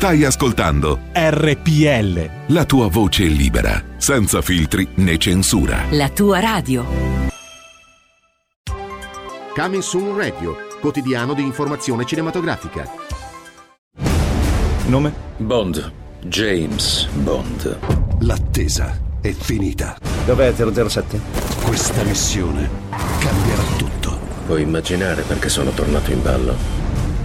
Stai ascoltando RPL. la tua voce libera, senza filtri né censura. La tua radio. Coming Soon Radio, quotidiano di informazione cinematografica. Nome? Bond. James Bond. L'attesa è finita. Dov'è 007? Questa missione cambierà tutto. Puoi immaginare perché sono tornato in ballo.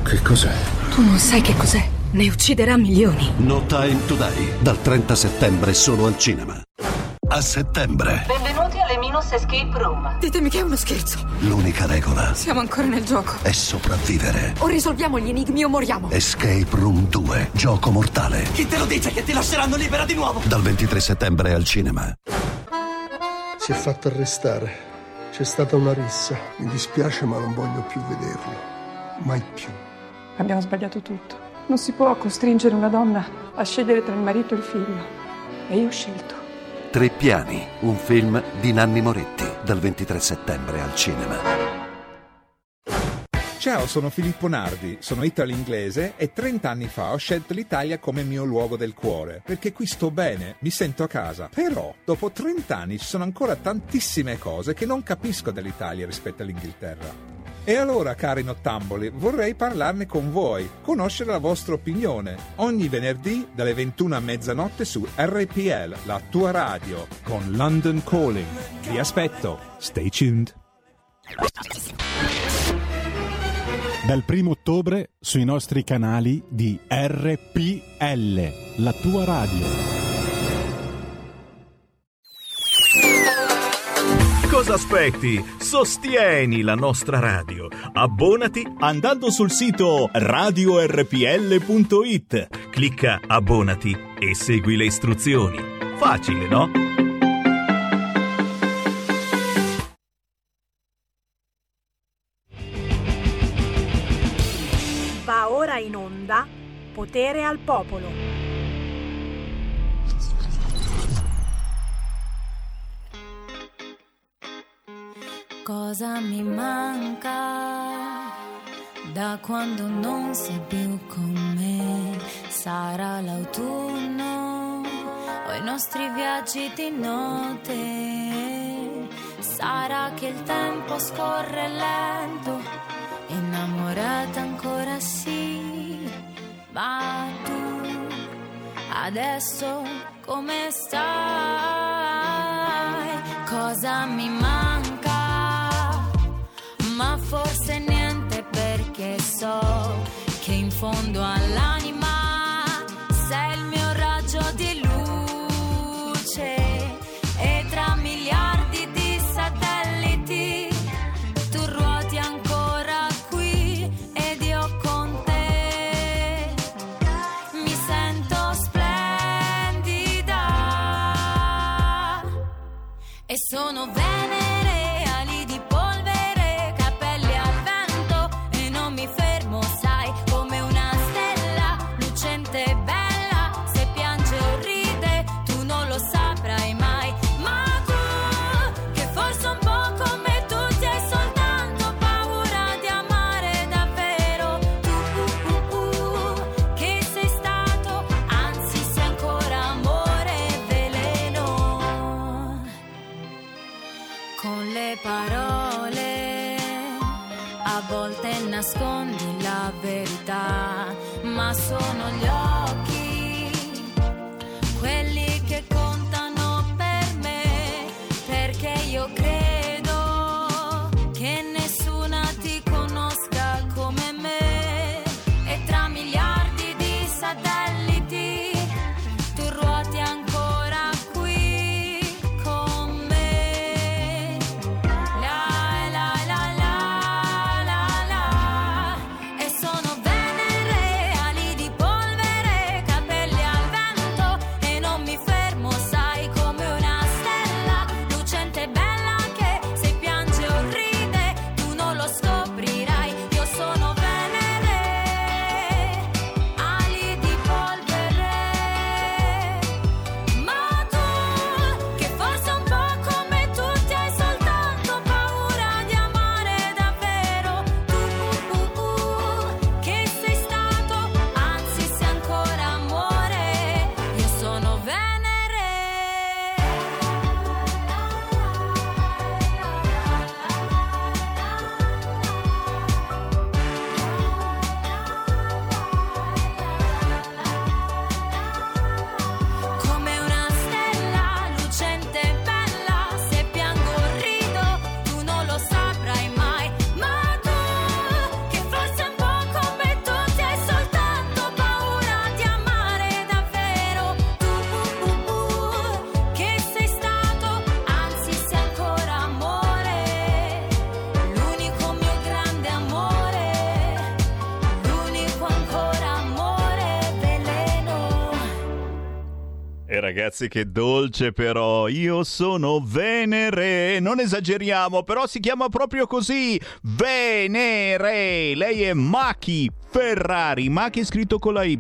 Che cos'è? Tu non sai che cos'è. Ne ucciderà milioni. No Time to Die, dal 30 settembre solo al cinema. A settembre, Benvenuti alle Minus Escape Room. Ditemi che è uno scherzo. l'unica regola Siamo ancora nel gioco. è sopravvivere. O risolviamo gli enigmi o moriamo. Escape Room 2, gioco mortale. Chi te lo dice che ti lasceranno libera di nuovo? Dal 23 settembre al cinema. Si è fatto arrestare. C'è stata una rissa. Mi dispiace, ma non voglio più vederlo. Mai più. Abbiamo sbagliato tutto. Non si può costringere una donna a scegliere tra il marito e il figlio. E io ho scelto. Tre piani, un film di Nanni Moretti, dal 23 settembre al cinema. Ciao, sono Filippo Nardi, sono italo-inglese e 30 anni fa ho scelto l'Italia come mio luogo del cuore, perché qui sto bene, mi sento a casa. Però, dopo 30 anni ci sono ancora tantissime cose che non capisco dell'Italia rispetto all'Inghilterra. E allora, cari nottamboli, vorrei parlarne con voi, conoscere la vostra opinione. Ogni venerdì dalle 21 a mezzanotte su RPL, la tua radio, con London Calling. Vi aspetto. Stay tuned. Dal primo ottobre sui nostri canali di RPL, la tua radio. Cosa aspetti? Sostieni la nostra radio. Abbonati andando sul sito radiorpl.it. Clicca abbonati e segui le istruzioni. Facile, no? Va ora in onda Potere al Popolo. Cosa mi manca da quando non sei più con me? Sarà l'autunno o i nostri viaggi di notte? Sarà che il tempo scorre lento, innamorata ancora sì, ma tu adesso come stai? Cosa mi manca? Ma forse niente perché so che in fondo all'anima ragazzi, che dolce però. Io sono Venere. Non esageriamo, però si chiama proprio così. Venere. Lei è Maki Ferrari. Maki scritto con la Y.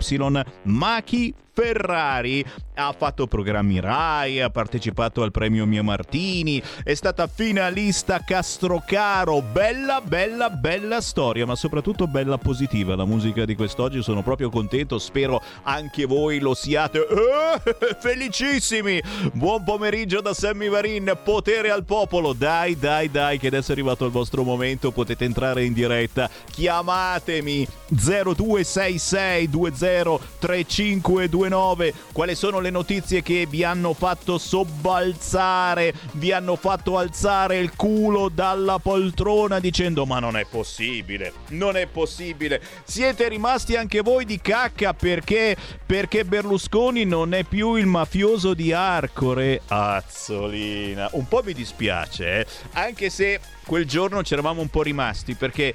Maki Ferrari ha fatto programmi Rai, ha partecipato al premio Mio Martini, è stata finalista Castrocaro. Bella, bella, bella storia, ma soprattutto bella positiva. La musica di quest'oggi sono proprio contento, spero anche voi lo siate. Eh, felicissimi! Buon pomeriggio da Sammy Varin, potere al popolo. Dai, dai, dai, che adesso è arrivato il vostro momento, potete entrare in diretta. Chiamatemi 0266 20 3529. Quali sono le notizie che vi hanno fatto sobbalzare, vi hanno fatto alzare il culo dalla poltrona dicendo ma non è possibile, non è possibile. Siete rimasti anche voi di cacca perché, perché Berlusconi non è più il mafioso di Arcore. Azzolina, un po' mi dispiace, eh? anche se quel giorno ci eravamo un po' rimasti perché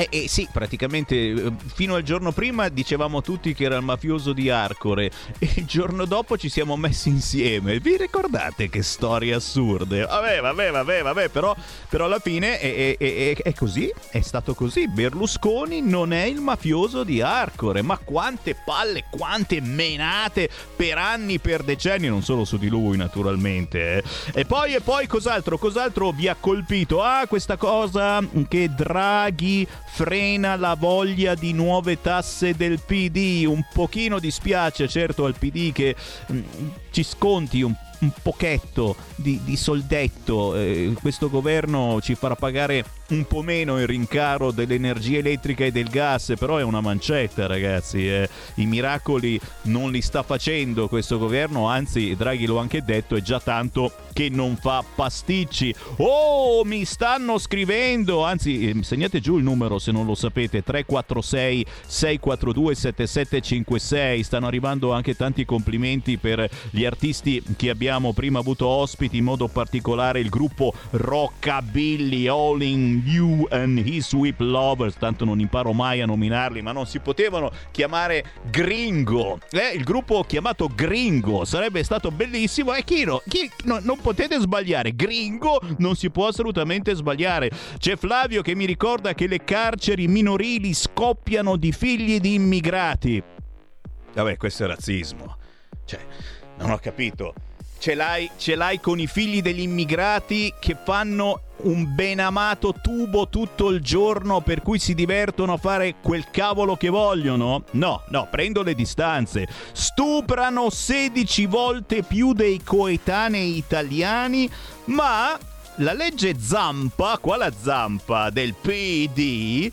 eh, eh, sì, praticamente eh, fino al giorno prima dicevamo tutti che era il mafioso di Arcore e il giorno dopo ci siamo messi insieme. Vi ricordate che storie assurde? Vabbè, vabbè, vabbè, vabbè, però, però alla fine è, è, è, è, così, è stato così. Berlusconi non è il mafioso di Arcore, ma quante palle, quante menate per anni, per decenni, non solo su di lui naturalmente. Eh. E poi, e poi cos'altro, cos'altro vi ha colpito? Ah, questa cosa che Draghi frena la voglia di nuove tasse del PD. Un pochino dispiace certo al PD che mh, mm, ci sconti un un pochetto di, di soldetto. Eh, questo governo ci farà pagare un po' meno il rincaro dell'energia elettrica e del gas, però è una mancetta, ragazzi. Eh. I miracoli non li sta facendo questo governo, anzi, Draghi l'ho anche detto, è già tanto che non fa pasticci. Oh, mi stanno scrivendo, anzi, eh, segnate giù il numero se non lo sapete, 346 642 7756. Stanno arrivando anche tanti complimenti per gli artisti che abbiamo prima avuto ospiti, in modo particolare il gruppo Rockabilly All in You and His Sweep Lovers, tanto non imparo mai a nominarli, ma non si potevano chiamare Gringo. Eh, il gruppo chiamato Gringo sarebbe stato bellissimo e chi, no, chi no, non potete sbagliare, Gringo non si può assolutamente sbagliare. C'è Flavio che mi ricorda che le carceri minorili scoppiano di figli di immigrati. Vabbè, questo è razzismo. Cioè, non ho capito ce l'hai, ce l'hai con i figli degli immigrati che fanno un benamato tubo tutto il giorno per cui si divertono a fare quel cavolo che vogliono? No, no, prendo le distanze. Stuprano 16 volte più dei coetanei italiani, ma la legge Zampa, quale Zampa del PD,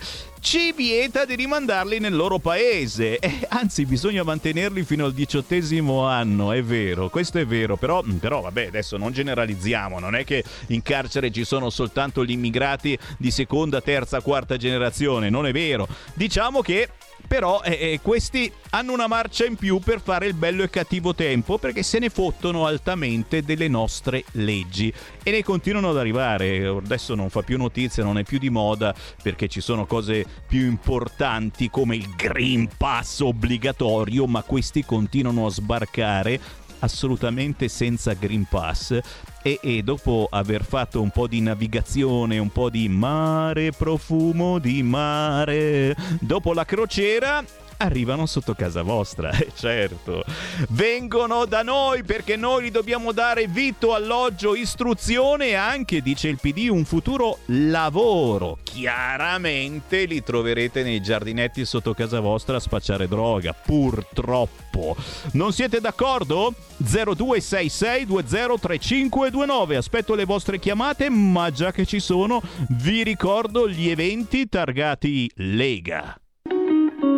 ci vieta di rimandarli nel loro paese. Eh, anzi, bisogna mantenerli fino al diciottesimo anno, è vero, questo è vero, però, però vabbè, adesso non generalizziamo, non è che in carcere ci sono soltanto gli immigrati di seconda, terza, quarta generazione, non è vero. Diciamo che però eh, eh, questi hanno una marcia in più per fare il bello e cattivo tempo perché se ne fottono altamente delle nostre leggi e ne continuano ad arrivare. Adesso non fa più notizia, non è più di moda perché ci sono cose più importanti come il Green Pass obbligatorio, ma questi continuano a sbarcare assolutamente senza Green Pass. E, e, dopo aver fatto un po' di navigazione, un po' di mare, profumo di mare, dopo la crociera arrivano sotto casa vostra, certo. Vengono da noi perché noi gli dobbiamo dare vitto, alloggio, istruzione e anche, dice il PD, un futuro lavoro. Chiaramente li troverete nei giardinetti sotto casa vostra a spacciare droga, purtroppo. Non siete d'accordo? 0266203529. Aspetto le vostre chiamate, ma già che ci sono, vi ricordo gli eventi targati Lega.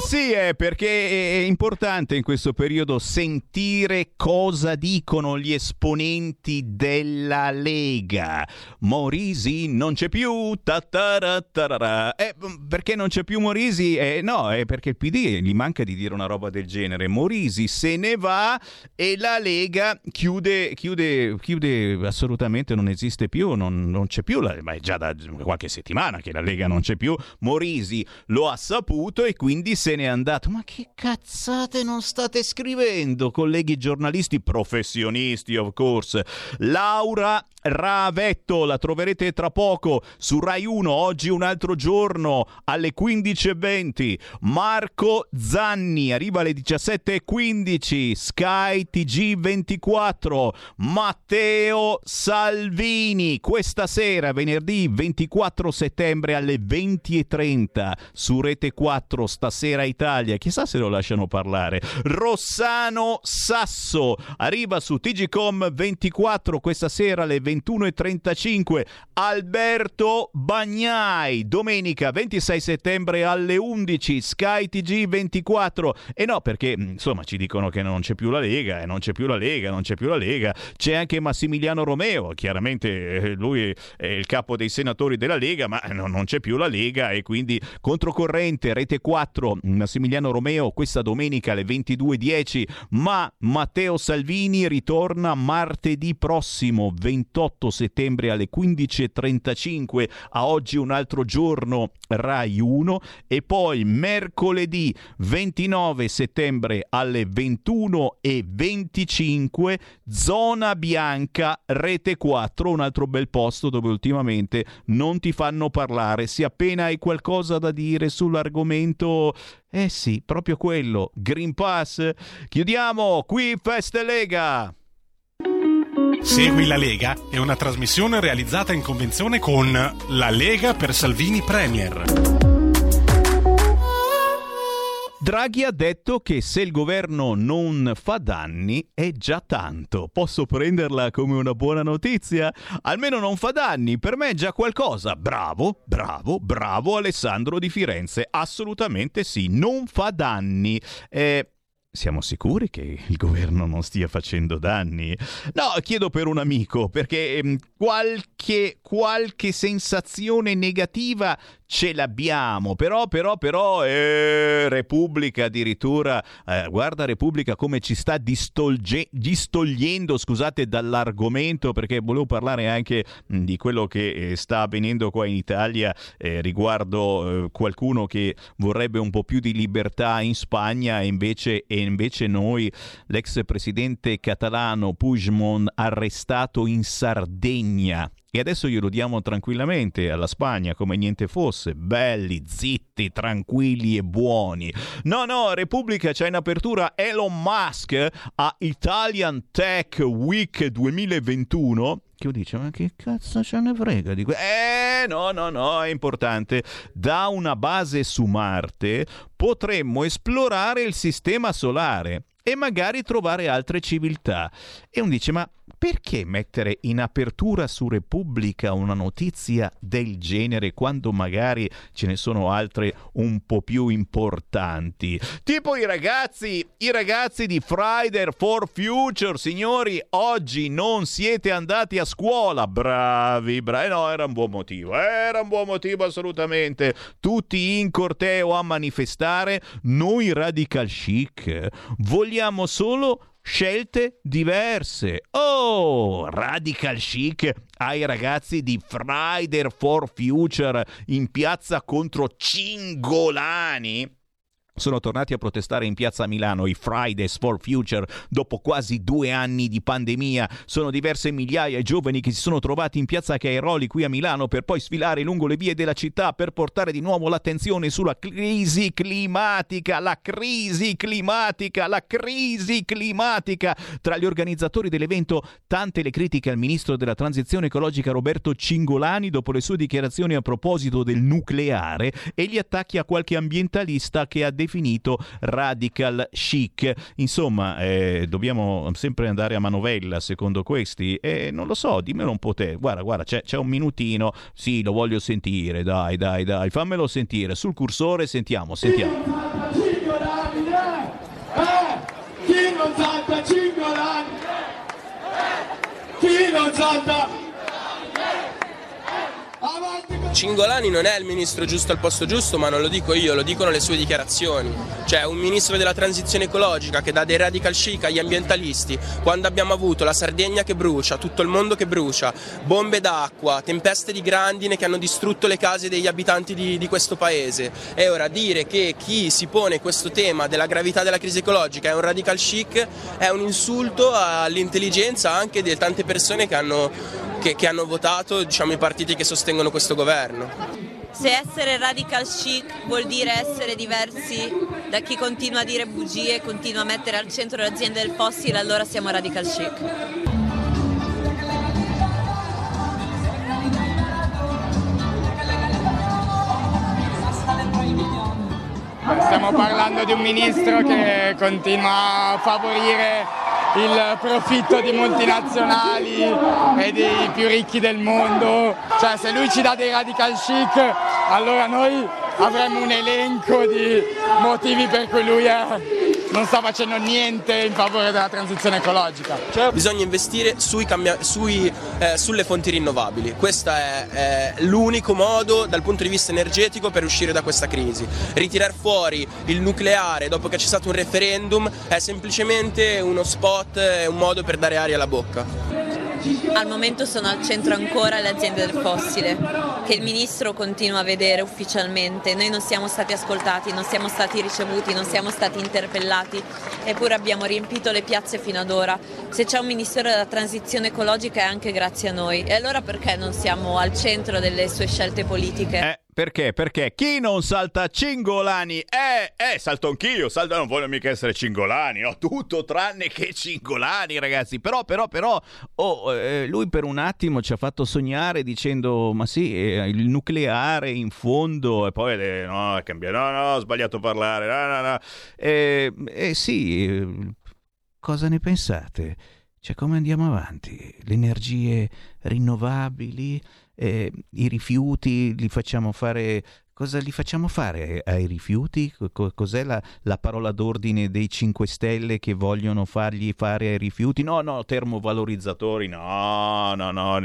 Eh sì, eh, perché è importante in questo periodo sentire cosa dicono gli esponenti della Lega. Morisi non c'è più. Eh, perché non c'è più Morisi? Eh, no, è perché il PD gli manca di dire una roba del genere. Morisi se ne va e la Lega chiude, chiude, chiude assolutamente, non esiste più, non, non c'è più, la, ma è già da qualche settimana che la Lega non c'è più. Morisi lo ha saputo e quindi se n'è andato. Ma che cazzate non state scrivendo, colleghi giornalisti professionisti, of course. Laura Ravetto, la troverete tra poco su Rai 1, oggi un altro giorno alle 15.20. Marco Zanni arriva alle 17.15, Sky TG24. Matteo Salvini, questa sera, venerdì 24 settembre alle 20.30 su Rete 4, stasera Italia. Chissà se lo lasciano parlare. Rossano Sasso arriva su TGCom 24 questa sera alle 21.35. Alberto Bagnai, domenica 26 settembre alle 11, Sky TG 24. E no, perché insomma ci dicono che non c'è più la Lega, e non c'è più la Lega, non c'è più la Lega. C'è anche Massimiliano Romeo, chiaramente eh, lui è il capo dei senatori della Lega, ma non c'è più la Lega e quindi controcorrente, rete 4, Massimiliano Romeo questa domenica alle 22.10, ma Matteo Salvini ritorna martedì prossimo 28 settembre alle 15.35 a oggi un altro giorno Rai 1 e poi mercoledì 29 settembre alle 21.25 zona bianca rete 4 un altro bel posto dove ultimamente non ti fanno parlare. Se appena hai qualcosa da dire sull'argomento eh sì, proprio quello, Green Pass. Chiudiamo qui Feste Lega. Segui la Lega è una trasmissione realizzata in convenzione con La Lega per Salvini Premier. Draghi ha detto che se il governo non fa danni è già tanto. Posso prenderla come una buona notizia? Almeno non fa danni, per me è già qualcosa. Bravo, bravo, bravo Alessandro di Firenze. Assolutamente sì, non fa danni. Eh, siamo sicuri che il governo non stia facendo danni? No, chiedo per un amico, perché ehm, qualche, qualche sensazione negativa ce l'abbiamo, però, però, però, eh, Repubblica addirittura, eh, guarda Repubblica come ci sta distolge- distogliendo, scusate, dall'argomento, perché volevo parlare anche mh, di quello che eh, sta avvenendo qua in Italia eh, riguardo eh, qualcuno che vorrebbe un po' più di libertà in Spagna e invece, e invece noi, l'ex presidente catalano Puigdemont arrestato in Sardegna. E adesso glielo diamo tranquillamente alla Spagna come niente fosse, belli, zitti, tranquilli e buoni. No, no, Repubblica c'è in apertura Elon Musk a Italian Tech Week 2021 che io dice? Ma che cazzo ce ne frega di questo? Eh no no no è importante. Da una base su Marte potremmo esplorare il sistema solare e magari trovare altre civiltà. E uno dice ma perché mettere in apertura su Repubblica una notizia del genere quando magari ce ne sono altre un po' più importanti? Tipo i ragazzi, i ragazzi di Friday for Future, signori, oggi non siete andati a scuola, bravi, bravi, no, era un buon motivo, era un buon motivo assolutamente, tutti in corteo a manifestare, noi radical chic vogliamo solo scelte diverse. Oh, radical chic ai ragazzi di Friday for Future in piazza contro Cingolani sono tornati a protestare in piazza Milano i Fridays for Future dopo quasi due anni di pandemia. Sono diverse migliaia i giovani che si sono trovati in piazza Cairoli qui a Milano per poi sfilare lungo le vie della città per portare di nuovo l'attenzione sulla crisi climatica, la crisi climatica, la crisi climatica. Tra gli organizzatori dell'evento tante le critiche al ministro della transizione ecologica Roberto Cingolani dopo le sue dichiarazioni a proposito del nucleare e gli attacchi a qualche ambientalista che ha definito definito radical chic. Insomma, eh, dobbiamo sempre andare a manovella, secondo questi. Eh, non lo so, dimmelo un po' te. Guarda, guarda, c'è, c'è, un minutino. Sì, lo voglio sentire, dai, dai, dai, fammelo sentire. Sul cursore sentiamo, sentiamo. Chi non 5 anni, eh? eh? Chi non salta 5 anni? Eh? Eh? Chi non salta... Cingolani non è il ministro giusto al posto giusto, ma non lo dico io, lo dicono le sue dichiarazioni. Cioè, un ministro della transizione ecologica che dà dei radical chic agli ambientalisti, quando abbiamo avuto la Sardegna che brucia, tutto il mondo che brucia, bombe d'acqua, tempeste di grandine che hanno distrutto le case degli abitanti di, di questo paese. E ora dire che chi si pone questo tema della gravità della crisi ecologica è un radical chic è un insulto all'intelligenza anche di tante persone che hanno, che, che hanno votato diciamo, i partiti che sostengono questo governo. Se essere radical chic vuol dire essere diversi da chi continua a dire bugie e continua a mettere al centro le aziende del fossile, allora siamo radical chic. Stiamo parlando di un ministro che continua a favorire il profitto di multinazionali e dei più ricchi del mondo. Cioè se lui ci dà dei radical chic, allora noi avremmo un elenco di motivi per cui lui è, non sta facendo niente in favore della transizione ecologica. Cioè, bisogna investire sui cambia- sui, eh, sulle fonti rinnovabili. Questo è, è l'unico modo dal punto di vista energetico per uscire da questa crisi. Ritirare fuori il nucleare dopo che c'è stato un referendum è semplicemente uno spot, è un modo per dare aria alla bocca. Al momento sono al centro ancora le aziende del fossile, che il ministro continua a vedere ufficialmente. Noi non siamo stati ascoltati, non siamo stati ricevuti, non siamo stati interpellati, eppure abbiamo riempito le piazze fino ad ora. Se c'è un ministero della transizione ecologica è anche grazie a noi. E allora perché non siamo al centro delle sue scelte politiche? Eh, perché? Perché chi non salta Cingolani? Eh, eh, salto anch'io, salto, non voglio mica essere Cingolani, no, tutto tranne che Cingolani, ragazzi. Però, però, però, oh, eh, lui per un attimo ci ha fatto sognare dicendo, ma sì, eh, il nucleare in fondo, e poi, eh, no, è cambiato, no, no, ho sbagliato parlare, no, no, no. Eh, eh sì, cosa ne pensate? Cioè, come andiamo avanti? Le energie rinnovabili, eh, i rifiuti li facciamo fare. Cosa li facciamo fare ai rifiuti? Co- cos'è la, la, parola d'ordine dei 5 Stelle che vogliono fargli fare ai rifiuti? No, no, termovalorizzatori, no, no, no,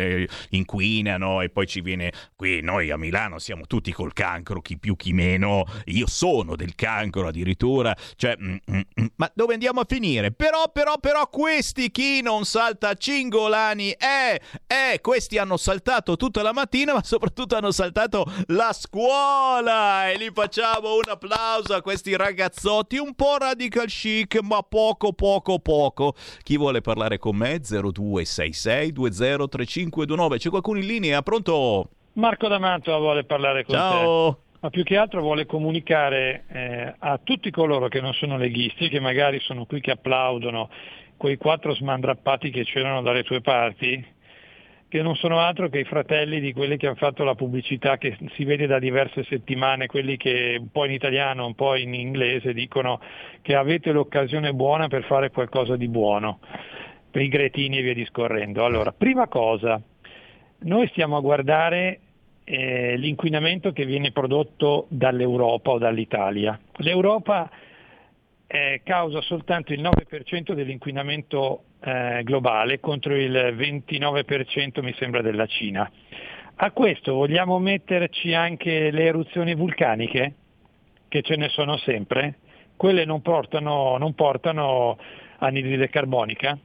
inquinano e poi ci viene qui. Noi a Milano siamo tutti col cancro, chi più chi meno. Io sono del cancro addirittura. Cioè, mm, mm, mm. ma dove andiamo a finire? Però, però, però, questi chi non salta Cingolani? Eh, eh, questi hanno saltato tutta la mattina, ma soprattutto hanno saltato la scuola e li facciamo un applauso a questi ragazzotti un po' radical chic ma poco poco poco. Chi vuole parlare con me? 0266 203529 c'è qualcuno in linea? Pronto? Marco D'Amato vuole parlare con Ciao. te ma più che altro vuole comunicare eh, a tutti coloro che non sono leghisti che magari sono qui che applaudono quei quattro smandrappati che c'erano dalle tue parti che non sono altro che i fratelli di quelli che hanno fatto la pubblicità che si vede da diverse settimane, quelli che un po' in italiano, un po' in inglese dicono che avete l'occasione buona per fare qualcosa di buono, per i gretini e via discorrendo. Allora, prima cosa, noi stiamo a guardare eh, l'inquinamento che viene prodotto dall'Europa o dall'Italia. L'Europa eh, causa soltanto il 9% dell'inquinamento eh, globale contro il 29% mi sembra della Cina. A questo vogliamo metterci anche le eruzioni vulcaniche, che ce ne sono sempre, quelle non portano, non portano anidride carbonica?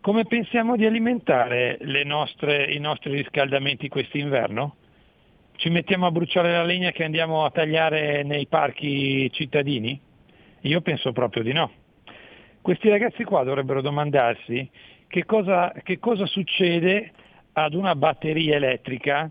Come pensiamo di alimentare nostre, i nostri riscaldamenti quest'inverno? Ci mettiamo a bruciare la legna che andiamo a tagliare nei parchi cittadini? Io penso proprio di no. Questi ragazzi qua dovrebbero domandarsi che cosa, che cosa succede ad una batteria elettrica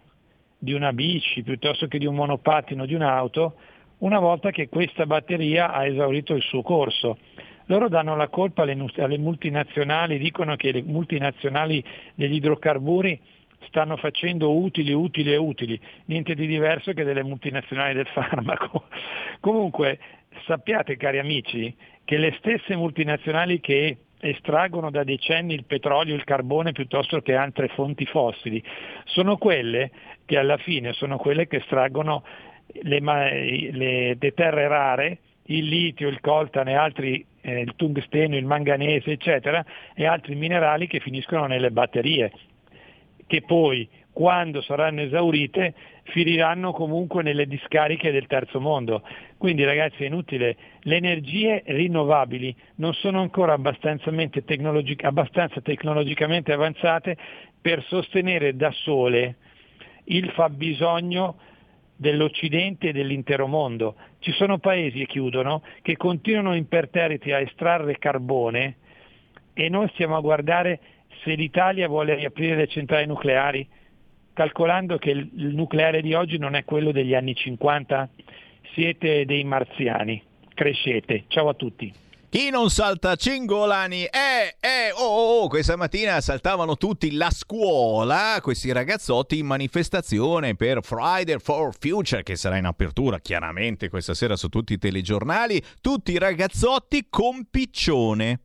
di una bici piuttosto che di un monopattino, di un'auto, una volta che questa batteria ha esaurito il suo corso. Loro danno la colpa alle, alle multinazionali, dicono che le multinazionali degli idrocarburi stanno facendo utili, utili e utili, niente di diverso che delle multinazionali del farmaco. Comunque sappiate cari amici che le stesse multinazionali che estraggono da decenni il petrolio e il carbone piuttosto che altre fonti fossili, sono quelle che alla fine sono quelle che estraggono le, le, le terre rare, il litio, il coltan e altri eh, il tungsteno, il manganese, eccetera, e altri minerali che finiscono nelle batterie, che poi quando saranno esaurite finiranno comunque nelle discariche del terzo mondo. Quindi ragazzi è inutile, le energie rinnovabili non sono ancora abbastanza, tecnologic- abbastanza tecnologicamente avanzate per sostenere da sole il fabbisogno dell'Occidente e dell'intero mondo. Ci sono paesi, e chiudono, che continuano imperterriti a estrarre carbone e noi stiamo a guardare se l'Italia vuole riaprire le centrali nucleari calcolando che il, nucleare di oggi non è quello degli anni 50? Siete dei marziani, crescete. Ciao a tutti. Chi non salta Cingolani? Eh, eh, oh, oh, oh, questa mattina saltavano tutti la scuola, questi ragazzotti in manifestazione per Friday for Future, che sarà in apertura chiaramente questa sera su tutti i telegiornali, tutti ragazzotti con piccione.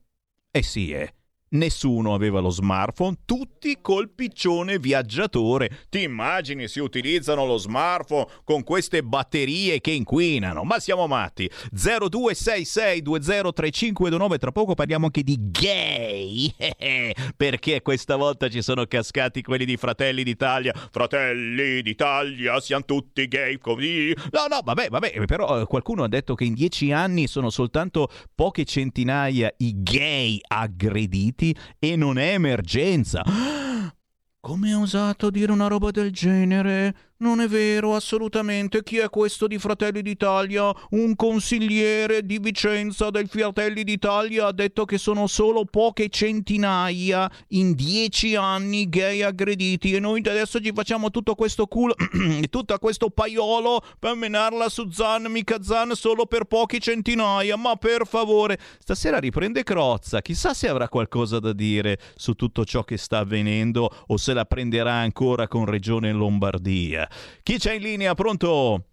Eh sì, eh Nessuno aveva lo smartphone, tutti col piccione viaggiatore. Ti immagini si utilizzano lo smartphone con queste batterie che inquinano? Ma siamo matti. 0266203529, tra poco parliamo anche di gay. Perché questa volta ci sono cascati quelli di Fratelli d'Italia. Fratelli d'Italia, siamo tutti gay così. No, no, vabbè, vabbè, però eh, qualcuno ha detto che in dieci anni sono soltanto poche centinaia i gay aggrediti morti e non è emergenza. Come ha osato dire una roba del genere? Non è vero, assolutamente. Chi è questo di Fratelli d'Italia? Un consigliere di Vicenza dei Fratelli d'Italia ha detto che sono solo poche centinaia in dieci anni gay aggrediti e noi adesso ci facciamo tutto questo culo e tutto questo paiolo per menarla su Zan, mica Zan, solo per poche centinaia. Ma per favore, stasera riprende Crozza. Chissà se avrà qualcosa da dire su tutto ciò che sta avvenendo o se la prenderà ancora con Regione Lombardia. Chi c'è in linea? Pronto?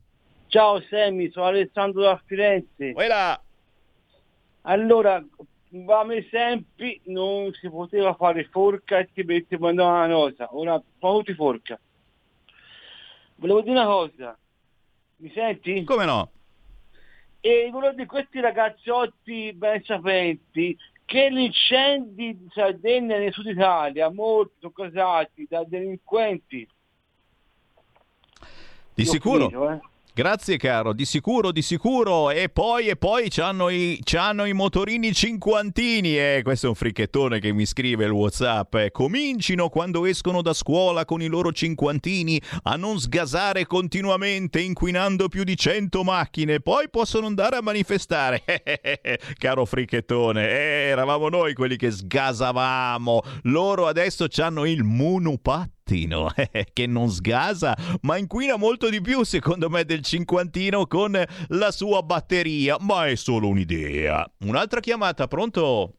Ciao Sammy, sono Alessandro da Firenze. Quella. Allora, come sempre non si poteva fare forca e ti metti una nota. Ora tutti forca. Volevo dire una cosa. Mi senti? Come no? E volevo dire questi ragazzotti ben sapenti che gli incendi di Sardegna nel sud Italia, molti sono causati da delinquenti di sicuro. Finito, eh. Grazie caro, di sicuro, di sicuro. E poi, e poi c'hanno i, c'hanno i motorini cinquantini. Eh, questo è un fricchettone che mi scrive il Whatsapp. Eh, comincino quando escono da scuola con i loro cinquantini a non sgasare continuamente inquinando più di 100 macchine. Poi possono andare a manifestare. caro fricchettone, eh, eravamo noi quelli che sgasavamo. Loro adesso hanno il monopattino cinquantino, che non sgasa, ma inquina molto di più secondo me del cinquantino con la sua batteria, ma è solo un'idea. Un'altra chiamata, pronto?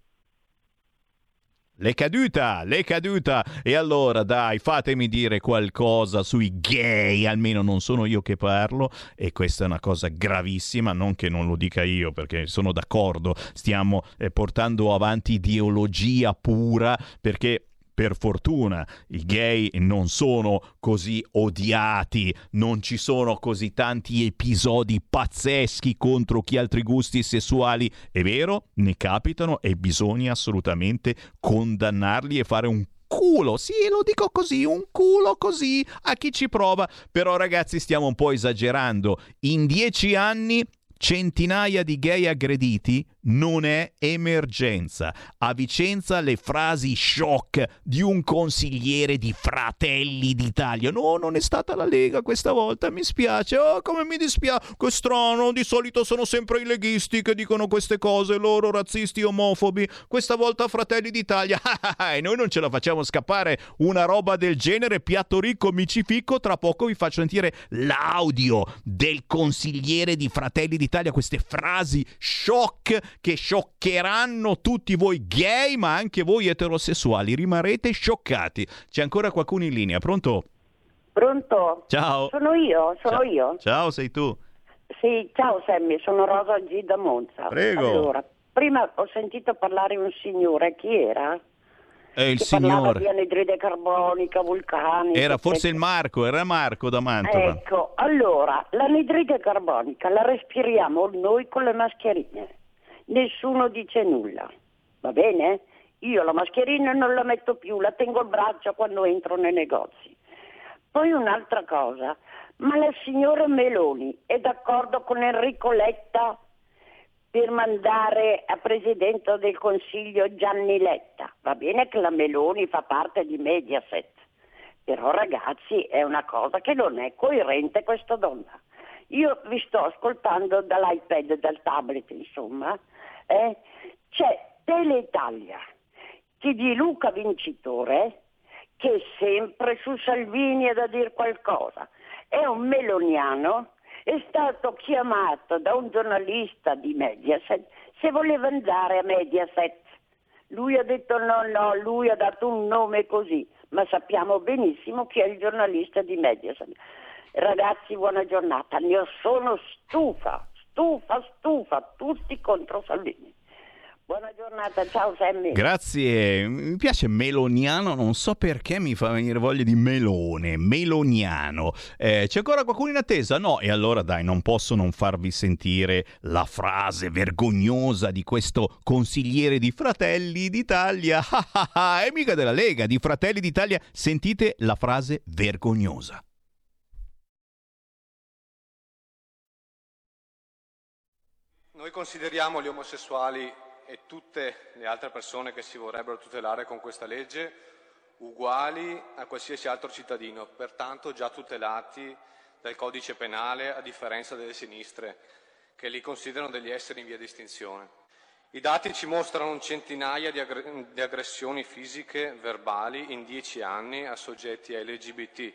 L'è caduta, l'è caduta. E allora dai, fatemi dire qualcosa sui gay, almeno non sono io che parlo e questa è una cosa gravissima, non che non lo dica io perché sono d'accordo, stiamo eh, portando avanti ideologia pura perché per fortuna i gay non sono così odiati, non ci sono così tanti episodi pazzeschi contro chi ha altri gusti sessuali. È vero, ne capitano e bisogna assolutamente condannarli e fare un culo, sì, lo dico così, un culo così a chi ci prova. Però ragazzi stiamo un po' esagerando. In dieci anni centinaia di gay aggrediti non è emergenza. A Vicenza le frasi shock di un consigliere di Fratelli d'Italia. No, non è stata la Lega questa volta, mi spiace. Oh, come mi dispiace. Che strano, di solito sono sempre i leghisti che dicono queste cose, loro razzisti omofobi. Questa volta Fratelli d'Italia. e noi non ce la facciamo scappare una roba del genere, piatto ricco, micifico. Tra poco vi faccio sentire l'audio del consigliere di Fratelli d'Italia, queste frasi shock che scioccheranno tutti voi gay, ma anche voi eterosessuali. Rimarrete scioccati. C'è ancora qualcuno in linea, pronto? Pronto? Ciao. Sono io, sono ciao. io. Ciao, sei tu. Sì, ciao Sammy, sono Rosa G da Monza. Prego. Allora, prima ho sentito parlare un signore, chi era? È il signore. di anidride carbonica, vulcani. Era forse il Marco, era Marco da Mantova. Ecco, allora, l'anidride carbonica la respiriamo noi con le mascherine nessuno dice nulla. Va bene? Io la mascherina non la metto più, la tengo al braccio quando entro nei negozi. Poi un'altra cosa, ma la signora Meloni è d'accordo con Enrico Letta per mandare a Presidente del Consiglio Gianni Letta? Va bene che la Meloni fa parte di Mediaset, però ragazzi è una cosa che non è coerente questa donna. Io vi sto ascoltando dall'iPad, dal tablet, insomma. Eh? C'è Teleitalia che di Luca Vincitore, che è sempre su Salvini è da dire qualcosa, è un meloniano, è stato chiamato da un giornalista di Mediaset se voleva andare a Mediaset. Lui ha detto no, no, lui ha dato un nome così, ma sappiamo benissimo chi è il giornalista di Mediaset. Ragazzi, buona giornata. Ne sono stufa, stufa, stufa, tutti contro Salvini. Buona giornata, ciao Sammy. Grazie, mi piace meloniano, non so perché mi fa venire voglia di melone, meloniano. Eh, c'è ancora qualcuno in attesa? No, e allora dai, non posso non farvi sentire la frase vergognosa di questo consigliere di Fratelli d'Italia. e mica della Lega, di Fratelli d'Italia. Sentite la frase vergognosa. Noi consideriamo gli omosessuali e tutte le altre persone che si vorrebbero tutelare con questa legge uguali a qualsiasi altro cittadino, pertanto già tutelati dal codice penale a differenza delle sinistre, che li considerano degli esseri in via di estinzione. I dati ci mostrano centinaia di, aggr- di aggressioni fisiche, verbali, in dieci anni a soggetti LGBT,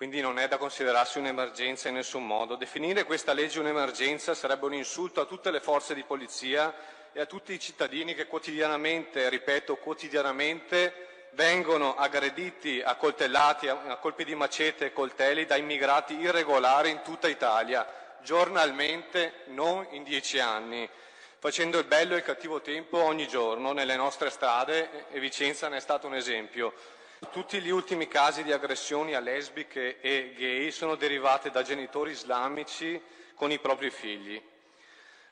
quindi non è da considerarsi un'emergenza in nessun modo. Definire questa legge un'emergenza sarebbe un insulto a tutte le forze di polizia e a tutti i cittadini che quotidianamente, ripeto, quotidianamente vengono aggrediti, accoltellati a colpi di macete e coltelli da immigrati irregolari in tutta Italia, giornalmente, non in dieci anni, facendo il bello e il cattivo tempo ogni giorno nelle nostre strade e Vicenza ne è stato un esempio. Tutti gli ultimi casi di aggressioni a lesbiche e gay sono derivate da genitori islamici con i propri figli.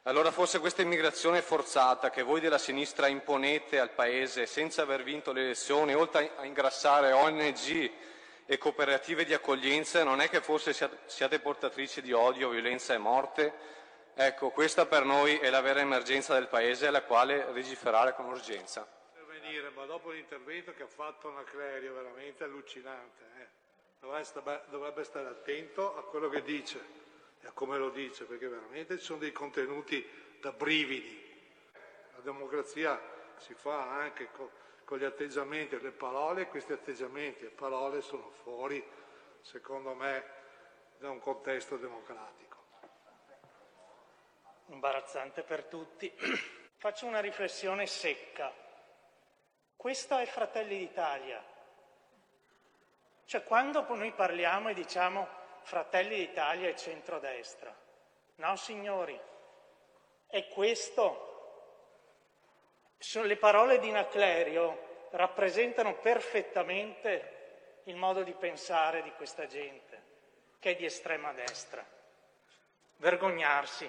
Allora forse questa immigrazione forzata che voi della sinistra imponete al Paese senza aver vinto le elezioni, oltre a ingrassare ONG e cooperative di accoglienza, non è che forse siate portatrici di odio, violenza e morte? Ecco, questa per noi è la vera emergenza del Paese alla quale legiferare con urgenza intervenire, ma dopo l'intervento che ha fatto Anaclerio, veramente allucinante, eh? dovrebbe, stare attento a quello che dice e a come lo dice, perché veramente ci sono dei contenuti da brividi. La democrazia si fa anche con, con gli atteggiamenti e le parole, questi atteggiamenti e parole sono fuori, secondo me, da un contesto democratico. Imbarazzante per tutti. Faccio una riflessione secca questo è Fratelli d'Italia. Cioè quando noi parliamo e diciamo Fratelli d'Italia e centrodestra, no signori, è questo. Le parole di Naclerio rappresentano perfettamente il modo di pensare di questa gente, che è di estrema destra. Vergognarsi.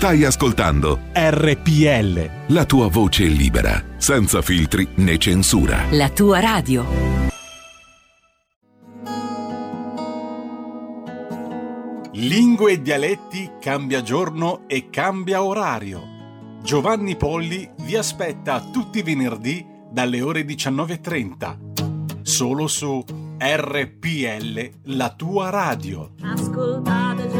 Stai ascoltando RPL. La tua voce libera, senza filtri né censura. La tua radio. Lingue e dialetti cambia giorno e cambia orario. Giovanni Polli vi aspetta tutti i venerdì dalle ore 19.30. Solo su RPL, la tua radio. Ascoltate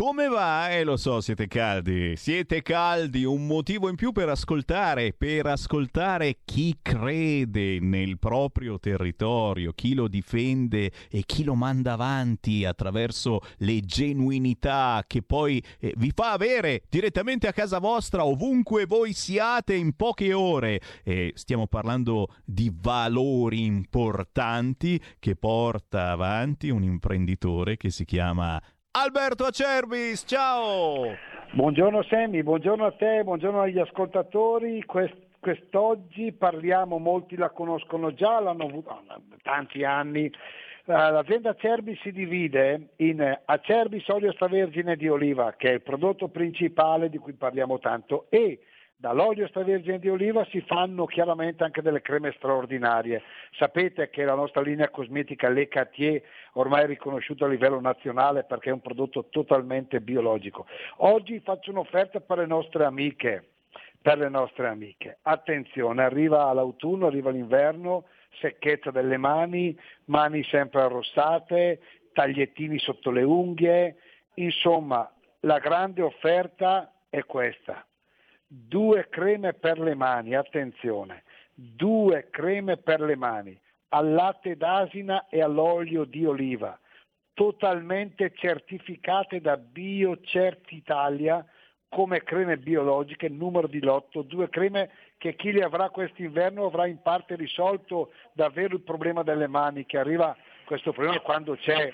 Come va? Eh lo so, siete caldi. Siete caldi, un motivo in più per ascoltare, per ascoltare chi crede nel proprio territorio, chi lo difende e chi lo manda avanti attraverso le genuinità che poi eh, vi fa avere direttamente a casa vostra, ovunque voi siate in poche ore. E stiamo parlando di valori importanti che porta avanti un imprenditore che si chiama Alberto Acerbis, ciao! Buongiorno Sammy, buongiorno a te, buongiorno agli ascoltatori. Quest- quest'oggi parliamo, molti la conoscono già, l'hanno avuto da tanti anni. Eh, L'azienda Acerbis si divide in Acerbis olio extravergine di oliva, che è il prodotto principale di cui parliamo tanto, e dall'olio extravergine di oliva si fanno chiaramente anche delle creme straordinarie. Sapete che la nostra linea cosmetica Le Cartier ormai è riconosciuta a livello nazionale perché è un prodotto totalmente biologico. Oggi faccio un'offerta per le nostre amiche, per le nostre amiche. Attenzione, arriva l'autunno, arriva l'inverno, secchezza delle mani, mani sempre arrossate, tagliettini sotto le unghie, insomma la grande offerta è questa due creme per le mani, attenzione, due creme per le mani al latte d'asina e all'olio di oliva, totalmente certificate da BioCert Italia come creme biologiche, numero di lotto, due creme che chi le avrà quest'inverno avrà in parte risolto davvero il problema delle mani, che arriva questo problema quando c'è,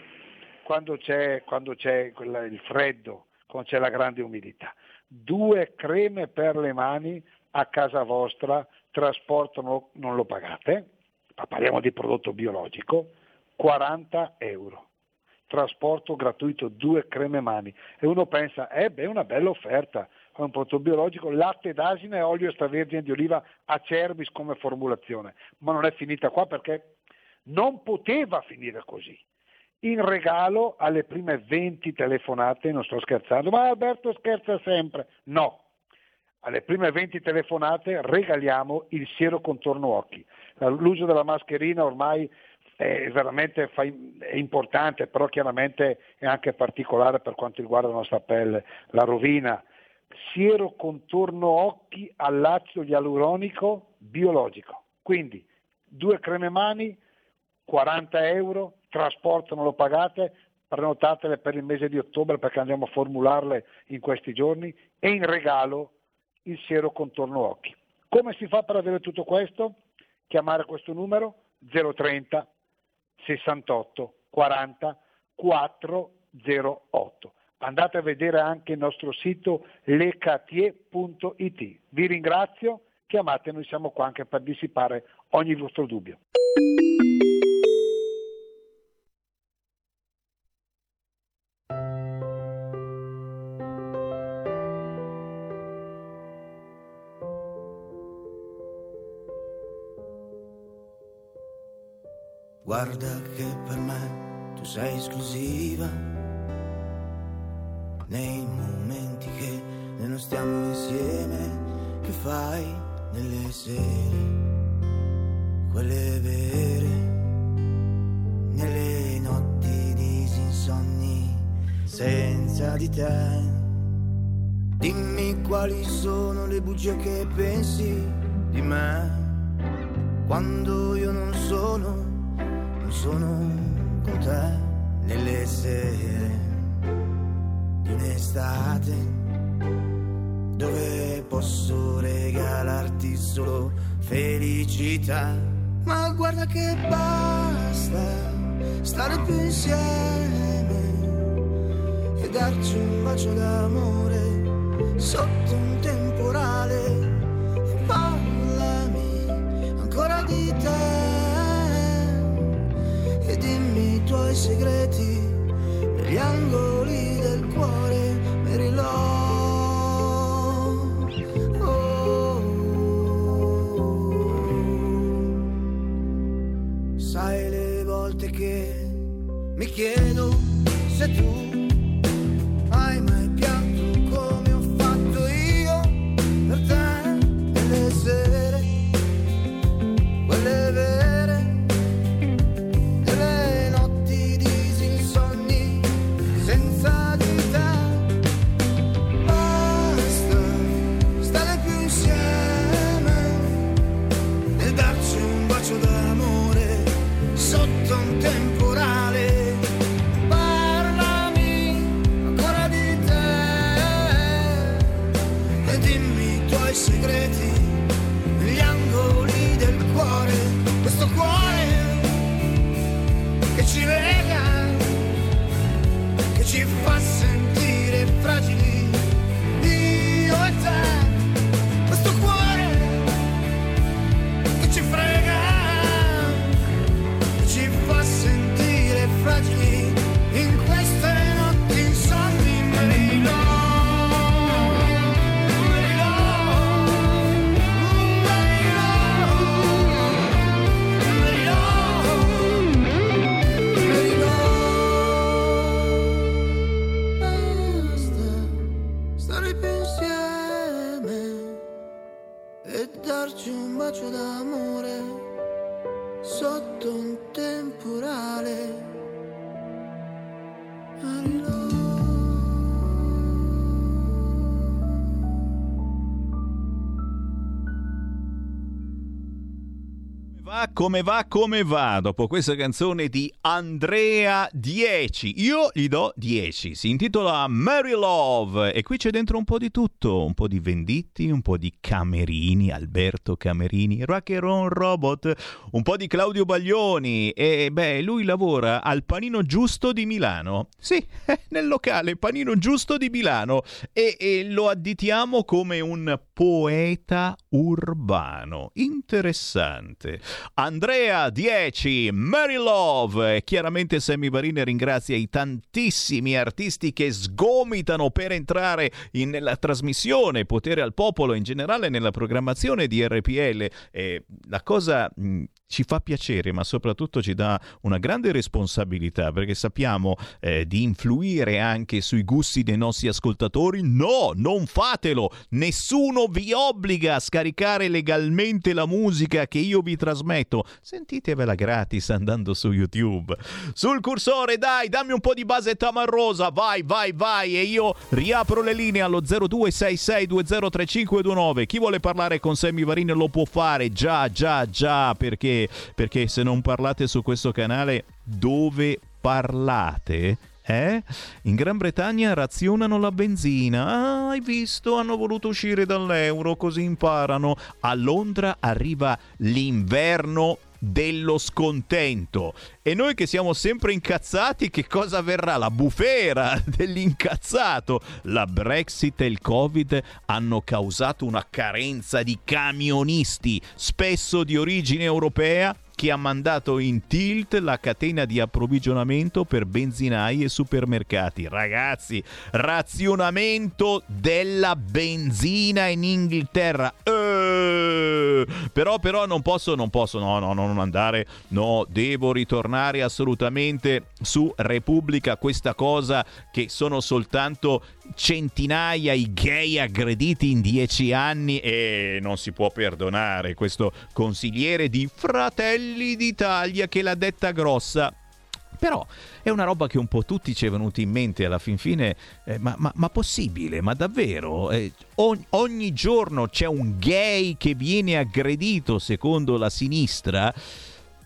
quando c'è, quando c'è il freddo, quando c'è la grande umidità due creme per le mani a casa vostra, trasporto no- non lo pagate, ma parliamo di prodotto biologico, 40 euro. Trasporto gratuito, due creme mani. E uno pensa, eh beh, è una bella offerta, è un prodotto biologico, latte d'asina e olio extravergine di oliva a Cerbis come formulazione. Ma non è finita qua perché non poteva finire così in regalo alle prime 20 telefonate, non sto scherzando, ma Alberto scherza sempre. No, alle prime 20 telefonate regaliamo il siero contorno occhi. L'uso della mascherina ormai è veramente è importante, però chiaramente è anche particolare per quanto riguarda la nostra pelle, la rovina. Siero contorno occhi all'acido ialuronico biologico. Quindi due creme mani, 40 euro, trasporto non lo pagate, prenotatele per il mese di ottobre perché andiamo a formularle in questi giorni e in regalo il siero contorno occhi. Come si fa per avere tutto questo? Chiamare questo numero 030 68 40 408. Andate a vedere anche il nostro sito lecatier.it. Vi ringrazio, chiamate, noi siamo qua anche per dissipare ogni vostro dubbio. Insieme e darci un bacio d'amore tuoi segreti negli angoli del cuore, questo cuore che ci lega, che ci fa sentire fragili, darci un bacio Come va come va dopo questa canzone di Andrea 10 io gli do 10 si intitola Mary Love e qui c'è dentro un po' di tutto un po' di Venditti un po' di Camerini Alberto Camerini Rock Robot un po' di Claudio Baglioni e beh lui lavora al Panino Giusto di Milano. Sì nel locale Panino Giusto di Milano e, e lo additiamo come un poeta urbano. Interessante Andrea 10, Mary Love. Chiaramente Sammy Varine ringrazia i tantissimi artisti che sgomitano per entrare in- nella trasmissione Potere al Popolo, in generale nella programmazione di RPL. E la cosa mh, ci fa piacere, ma soprattutto ci dà una grande responsabilità perché sappiamo eh, di influire anche sui gusti dei nostri ascoltatori. No, non fatelo! Nessuno vi obbliga a scaricare legalmente la musica che io vi trasmetto. Sentitevela gratis andando su YouTube. Sul cursore, dai, dammi un po' di base tamarrosa. Vai, vai, vai. E io riapro le linee allo 0266203529. Chi vuole parlare con Sammy Varini lo può fare. Già, già, già. Perché? Perché se non parlate su questo canale, dove parlate? Eh? In Gran Bretagna razionano la benzina. Ah, hai visto? Hanno voluto uscire dall'euro, così imparano. A Londra arriva l'inverno dello scontento. E noi che siamo sempre incazzati, che cosa verrà? La bufera dell'incazzato. La Brexit e il Covid hanno causato una carenza di camionisti, spesso di origine europea, che ha mandato in tilt la catena di approvvigionamento per benzinai e supermercati. Ragazzi, razionamento della benzina in Inghilterra. Eh, però, però non posso, non posso, no, no, no, non andare, no, devo ritornare assolutamente su Repubblica, questa cosa che sono soltanto centinaia i gay aggrediti in dieci anni e non si può perdonare questo consigliere di Fratelli d'Italia che l'ha detta grossa. Però è una roba che un po' tutti ci è venuto in mente alla fin fine, eh, ma, ma- ma possibile, ma davvero? Eh, o- ogni giorno c'è un gay che viene aggredito secondo la sinistra?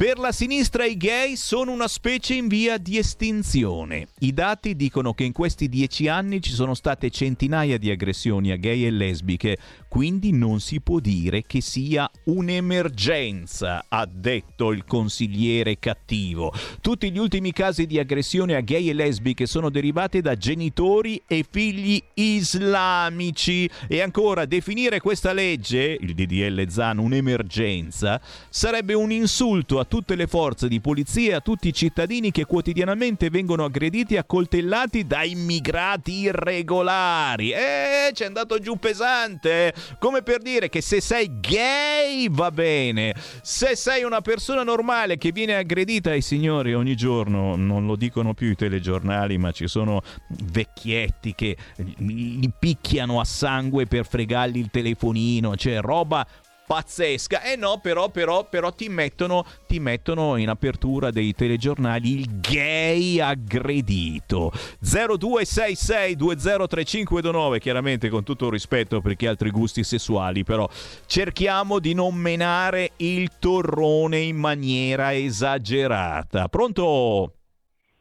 Per la sinistra i gay sono una specie in via di estinzione. I dati dicono che in questi dieci anni ci sono state centinaia di aggressioni a gay e lesbiche, quindi non si può dire che sia un'emergenza, ha detto il consigliere cattivo. Tutti gli ultimi casi di aggressione a gay e lesbiche sono derivati da genitori e figli islamici e ancora definire questa legge, il DDL Zan, un'emergenza, sarebbe un insulto a tutte le forze di polizia e a tutti i cittadini che quotidianamente vengono aggrediti e accoltellati da immigrati irregolari. Eh, c'è andato giù pesante, eh. Come per dire che se sei gay va bene, se sei una persona normale che viene aggredita ai signori ogni giorno, non lo dicono più i telegiornali, ma ci sono vecchietti che li picchiano a sangue per fregargli il telefonino, cioè roba pazzesca. Eh no, però, però, però ti mettono, ti mettono in apertura dei telegiornali il gay aggredito. 0266203529, chiaramente con tutto il rispetto per chi ha altri gusti sessuali, però cerchiamo di non menare il torrone in maniera esagerata. Pronto?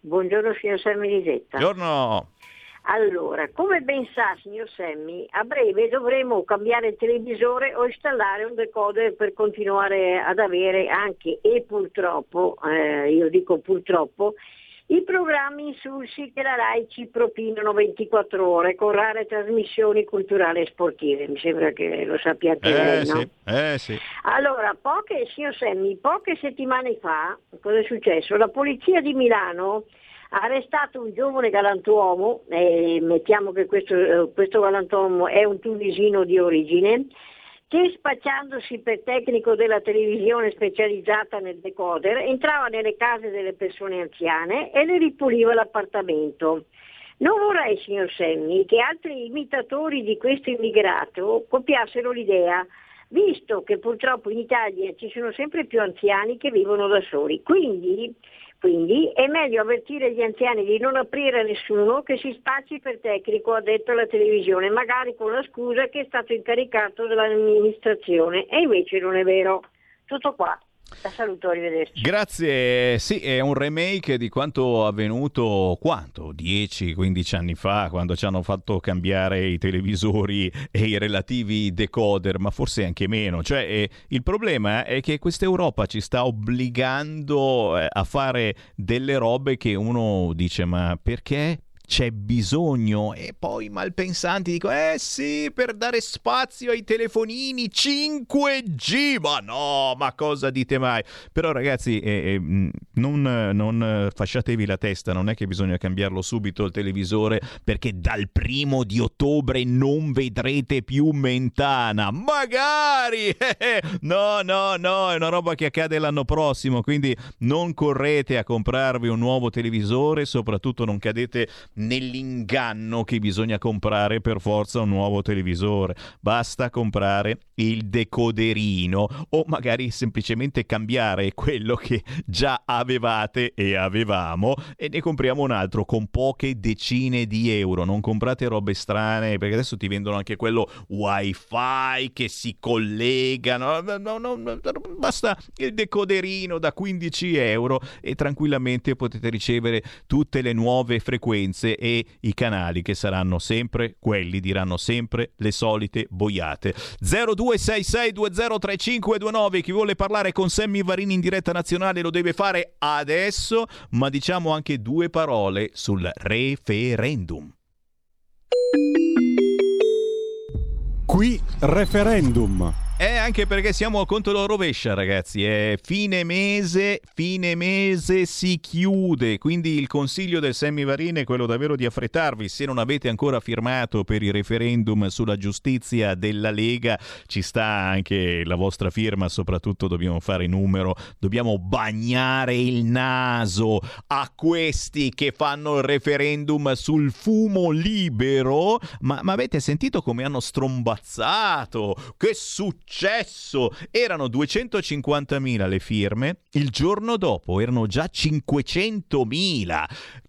Buongiorno signor Sammy Lisetta. Buongiorno. Allora, come ben sa signor Semmi, a breve dovremo cambiare il televisore o installare un decoder per continuare ad avere anche e purtroppo, eh, io dico purtroppo, i programmi insulsi che la RAI ci propinano 24 ore con rare trasmissioni culturali e sportive. Mi sembra che lo sappiate Eh lei, no? sì, eh sì. Allora, poche, signor Semmi, poche settimane fa, cosa è successo? La polizia di Milano ha arrestato un giovane galantuomo, eh, mettiamo che questo, eh, questo galantuomo è un tunisino di origine, che spacciandosi per tecnico della televisione specializzata nel decoder entrava nelle case delle persone anziane e le ripuliva l'appartamento. Non vorrei, signor Semmi, che altri imitatori di questo immigrato copiassero l'idea, visto che purtroppo in Italia ci sono sempre più anziani che vivono da soli. Quindi, quindi è meglio avvertire gli anziani di non aprire a nessuno che si spacci per tecnico addetto alla televisione, magari con la scusa che è stato incaricato dall'amministrazione. E invece non è vero. Tutto qua. La saluto, arrivederci. Grazie, sì, è un remake di quanto avvenuto quanto? 10-15 anni fa, quando ci hanno fatto cambiare i televisori e i relativi decoder, ma forse anche meno. Cioè, eh, il problema è che questa Europa ci sta obbligando eh, a fare delle robe che uno dice, ma perché? C'è bisogno e poi malpensanti dicono eh sì per dare spazio ai telefonini 5G ma no ma cosa dite mai? Però ragazzi eh, eh, mh, non, non eh, fasciatevi la testa non è che bisogna cambiarlo subito il televisore perché dal primo di ottobre non vedrete più Mentana. Magari! No no no è una roba che accade l'anno prossimo quindi non correte a comprarvi un nuovo televisore soprattutto non cadete nell'inganno che bisogna comprare per forza un nuovo televisore. Basta comprare il decoderino o magari semplicemente cambiare quello che già avevate e avevamo e ne compriamo un altro con poche decine di euro. Non comprate robe strane perché adesso ti vendono anche quello wifi che si collegano. No, no, no, basta il decoderino da 15 euro e tranquillamente potete ricevere tutte le nuove frequenze e i canali che saranno sempre quelli, diranno sempre le solite boiate. 0266203529, chi vuole parlare con Sammy Varini in diretta nazionale lo deve fare adesso, ma diciamo anche due parole sul referendum. Qui referendum. Eh, anche perché siamo a conto la rovescia, ragazzi. È fine mese, fine mese si chiude. Quindi il consiglio del Semivarine è quello davvero di affrettarvi. Se non avete ancora firmato per il referendum sulla giustizia della Lega, ci sta anche la vostra firma. Soprattutto dobbiamo fare numero, dobbiamo bagnare il naso a questi che fanno il referendum sul fumo libero. Ma, ma avete sentito come hanno strombazzato? Che successo? Erano 250.000 le firme, il giorno dopo erano già 500.000.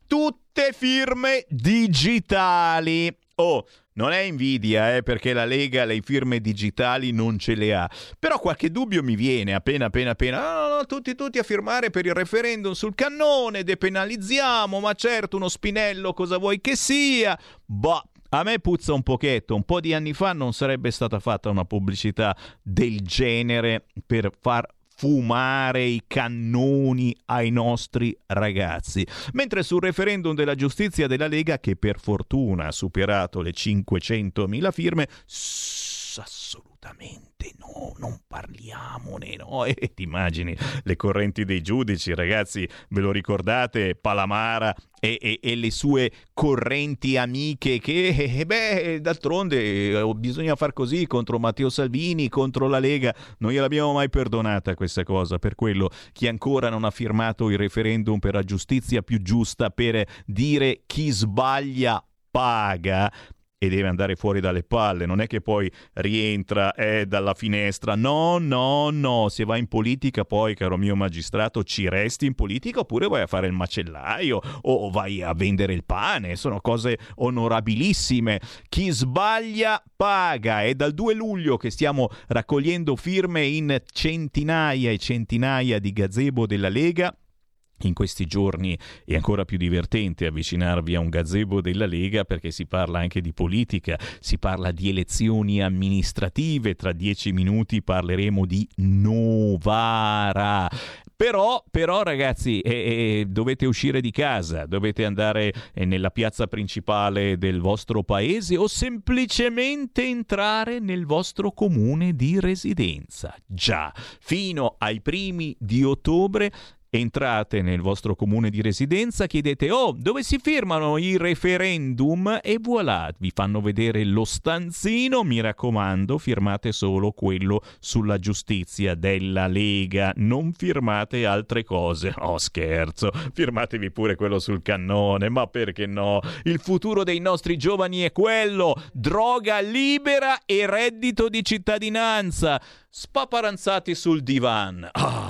Tutte firme digitali. Oh, non è invidia, eh, perché la Lega le firme digitali non ce le ha. Però qualche dubbio mi viene appena appena appena. Ah, no, no, tutti tutti a firmare per il referendum sul cannone, depenalizziamo, ma certo uno spinello cosa vuoi che sia? Boh, A me puzza un pochetto, un po' di anni fa non sarebbe stata fatta una pubblicità del genere per far fumare i cannoni ai nostri ragazzi. Mentre sul referendum della giustizia della Lega, che per fortuna ha superato le 500.000 firme, assolutamente no, non parliamone, no? E ti immagini le correnti dei giudici, ragazzi, ve lo ricordate? Palamara e, e- e le sue correnti amiche che, eh, beh, d'altronde eh, bisogna far così contro Matteo Salvini, contro la Lega. Non gliel'abbiamo mai perdonata questa cosa, per quello chi ancora non ha firmato il referendum per la giustizia più giusta, per dire chi sbaglia paga, e deve andare fuori dalle palle, non è che poi rientra eh, dalla finestra, no, no, no, se vai in politica poi, caro mio magistrato, ci resti in politica oppure vai a fare il macellaio o vai a vendere il pane, sono cose onorabilissime. Chi sbaglia paga, è dal 2 luglio che stiamo raccogliendo firme in centinaia e centinaia di gazebo della Lega in questi giorni è ancora più divertente avvicinarvi a un gazebo della Lega perché si parla anche di politica, si parla di elezioni amministrative, tra dieci minuti parleremo di Novara. Però, però ragazzi, eh, eh, dovete uscire di casa, dovete andare eh, nella piazza principale del vostro paese o semplicemente entrare nel vostro comune di residenza. Già, fino ai primi di ottobre Entrate nel vostro comune di residenza, chiedete oh dove si firmano i referendum e voilà, vi fanno vedere lo stanzino, mi raccomando firmate solo quello sulla giustizia della Lega, non firmate altre cose, oh scherzo, firmatevi pure quello sul cannone, ma perché no? Il futuro dei nostri giovani è quello, droga libera e reddito di cittadinanza, spaparanzati sul divan. Ah,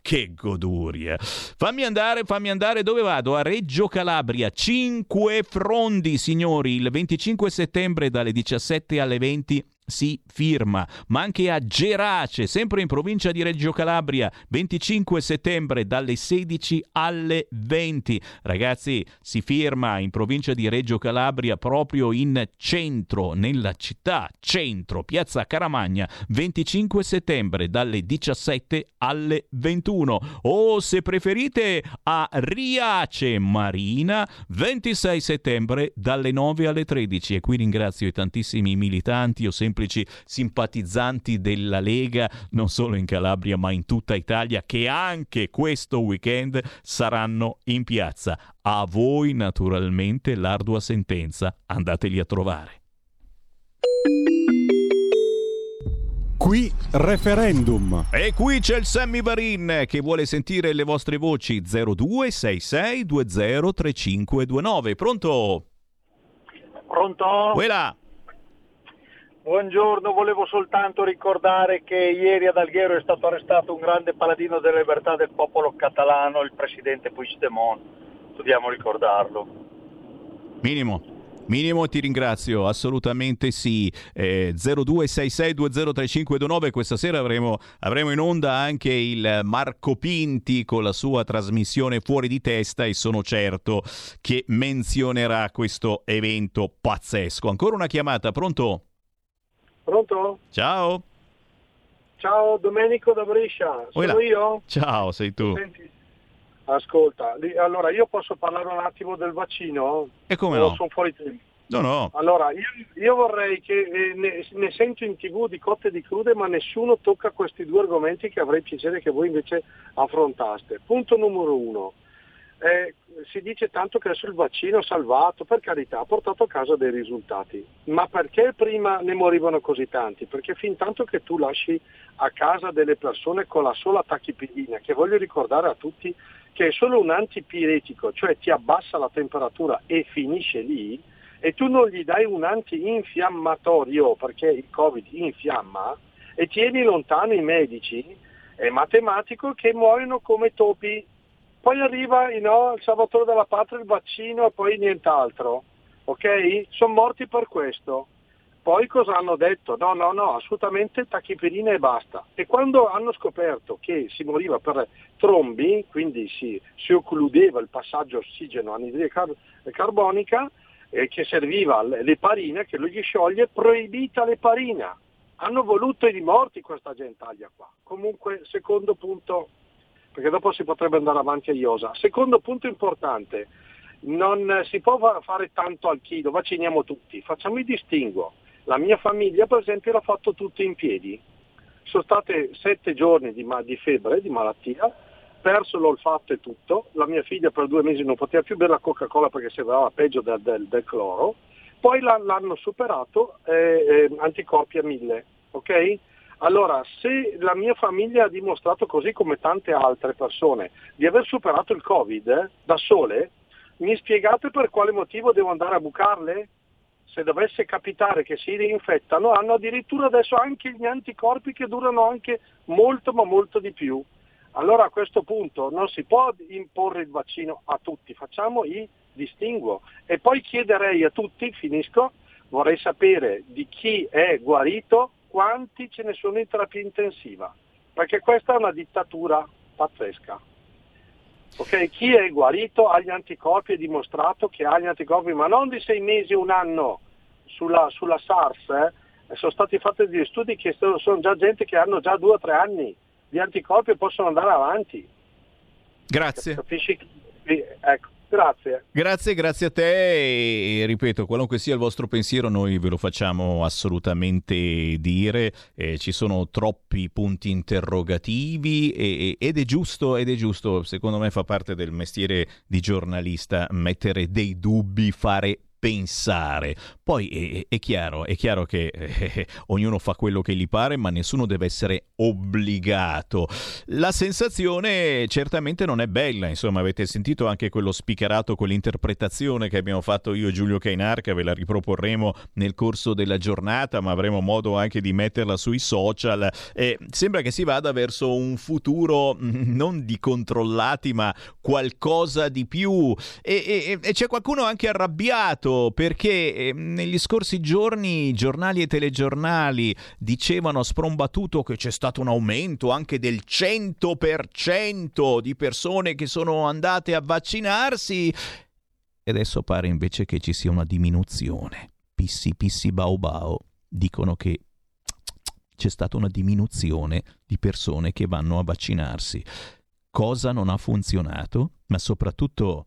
che goduria. Fammi andare, fammi andare, dove vado? A Reggio Calabria, 5 frondi, signori, il 25 settembre dalle 17 alle 20 si firma, ma anche a Gerace, sempre in provincia di Reggio Calabria, 25 settembre dalle 16 alle 20. Ragazzi, si firma in provincia di Reggio Calabria proprio in centro, nella città, centro, piazza Caramagna, 25 settembre dalle 17 alle 21. O se preferite a Riace Marina, 26 settembre dalle 9 alle 13. E qui ringrazio i tantissimi militanti o semplici simpatizzanti della Lega, non solo in Calabria ma in tutta Italia, che anche questo weekend saranno in piazza. A voi naturalmente l'ardua sentenza, andateli a trovare. Qui referendum. E qui c'è il Sammy Varin che vuole sentire le vostre voci 0266 203529. Pronto? Pronto? Quella. Buongiorno, volevo soltanto ricordare che ieri ad Alghero è stato arrestato un grande paladino della libertà del popolo catalano, il presidente Puigdemont. Dobbiamo ricordarlo. Minimo. Minimo ti ringrazio, assolutamente sì. Eh, 0266203529, questa sera avremo, avremo in onda anche il Marco Pinti con la sua trasmissione Fuori di testa e sono certo che menzionerà questo evento pazzesco. Ancora una chiamata, pronto? Pronto? Ciao. Ciao, Domenico da Brescia. Sono Quella. io? Ciao, sei tu. Senti, ascolta, allora io posso parlare un attimo del vaccino? E come no? Sono fuori tempo. No, no. Allora, io, io vorrei che eh, ne, ne sento in tv di cotte e di crude, ma nessuno tocca questi due argomenti che avrei piacere che voi invece affrontaste. Punto numero uno. Eh, si dice tanto che adesso il vaccino ha salvato, per carità, ha portato a casa dei risultati. Ma perché prima ne morivano così tanti? Perché fin tanto che tu lasci a casa delle persone con la sola tachipirina, che voglio ricordare a tutti che è solo un antipiretico, cioè ti abbassa la temperatura e finisce lì, e tu non gli dai un antinfiammatorio perché il Covid infiamma e tieni lontano i medici, è matematico che muoiono come topi. Poi arriva no, il Salvatore della Patria, il vaccino e poi nient'altro. Ok? Sono morti per questo. Poi cosa hanno detto? No, no, no, assolutamente tachipirina e basta. E quando hanno scoperto che si moriva per trombi, quindi si, si occludeva il passaggio ossigeno anidride car- carbonica, eh, che serviva l'eparina, che lui gli scioglie, proibita l'eparina. Hanno voluto i morti questa gentaglia qua. Comunque, secondo punto, perché dopo si potrebbe andare avanti a Iosa. Secondo punto importante, non si può fare tanto al chilo, vacciniamo tutti, facciamo il distinguo. La mia famiglia per esempio l'ha fatto tutto in piedi. Sono state sette giorni di, di febbre, di malattia, perso l'olfatto e tutto, la mia figlia per due mesi non poteva più bere la Coca-Cola perché sembrava peggio del, del, del cloro, poi l'hanno superato eh, eh, anticorpi a mille, ok? Allora, se la mia famiglia ha dimostrato, così come tante altre persone, di aver superato il Covid eh, da sole, mi spiegate per quale motivo devo andare a bucarle? Se dovesse capitare che si reinfettano, hanno addirittura adesso anche gli anticorpi che durano anche molto ma molto di più. Allora a questo punto non si può imporre il vaccino a tutti, facciamo i distinguo. E poi chiederei a tutti, finisco, vorrei sapere di chi è guarito, quanti ce ne sono in terapia intensiva, perché questa è una dittatura pazzesca. Okay? Chi è guarito ha gli anticorpi, è dimostrato che ha gli anticorpi, ma non di sei mesi, un anno sulla, sulla SARS. Eh? Sono stati fatti degli studi che sono già gente che hanno già due o tre anni di anticorpi e possono andare avanti. Grazie. Capisci? Ecco. Grazie. Grazie, grazie a te e ripeto, qualunque sia il vostro pensiero noi ve lo facciamo assolutamente dire, eh, ci sono troppi punti interrogativi e, ed, è giusto, ed è giusto, secondo me fa parte del mestiere di giornalista mettere dei dubbi, fare pensare. Poi è, è, chiaro, è chiaro che eh, ognuno fa quello che gli pare, ma nessuno deve essere obbligato. La sensazione certamente non è bella, insomma, avete sentito anche quello spicherato, quell'interpretazione che abbiamo fatto io e Giulio Cainarca, ve la riproporremo nel corso della giornata, ma avremo modo anche di metterla sui social. Eh, sembra che si vada verso un futuro non di controllati, ma qualcosa di più. E, e, e c'è qualcuno anche arrabbiato detto perché ehm, negli scorsi giorni giornali e telegiornali dicevano sprombattuto che c'è stato un aumento anche del 100% di persone che sono andate a vaccinarsi e adesso pare invece che ci sia una diminuzione. Pissi pissi bau bau dicono che c'è stata una diminuzione di persone che vanno a vaccinarsi. Cosa non ha funzionato? Ma soprattutto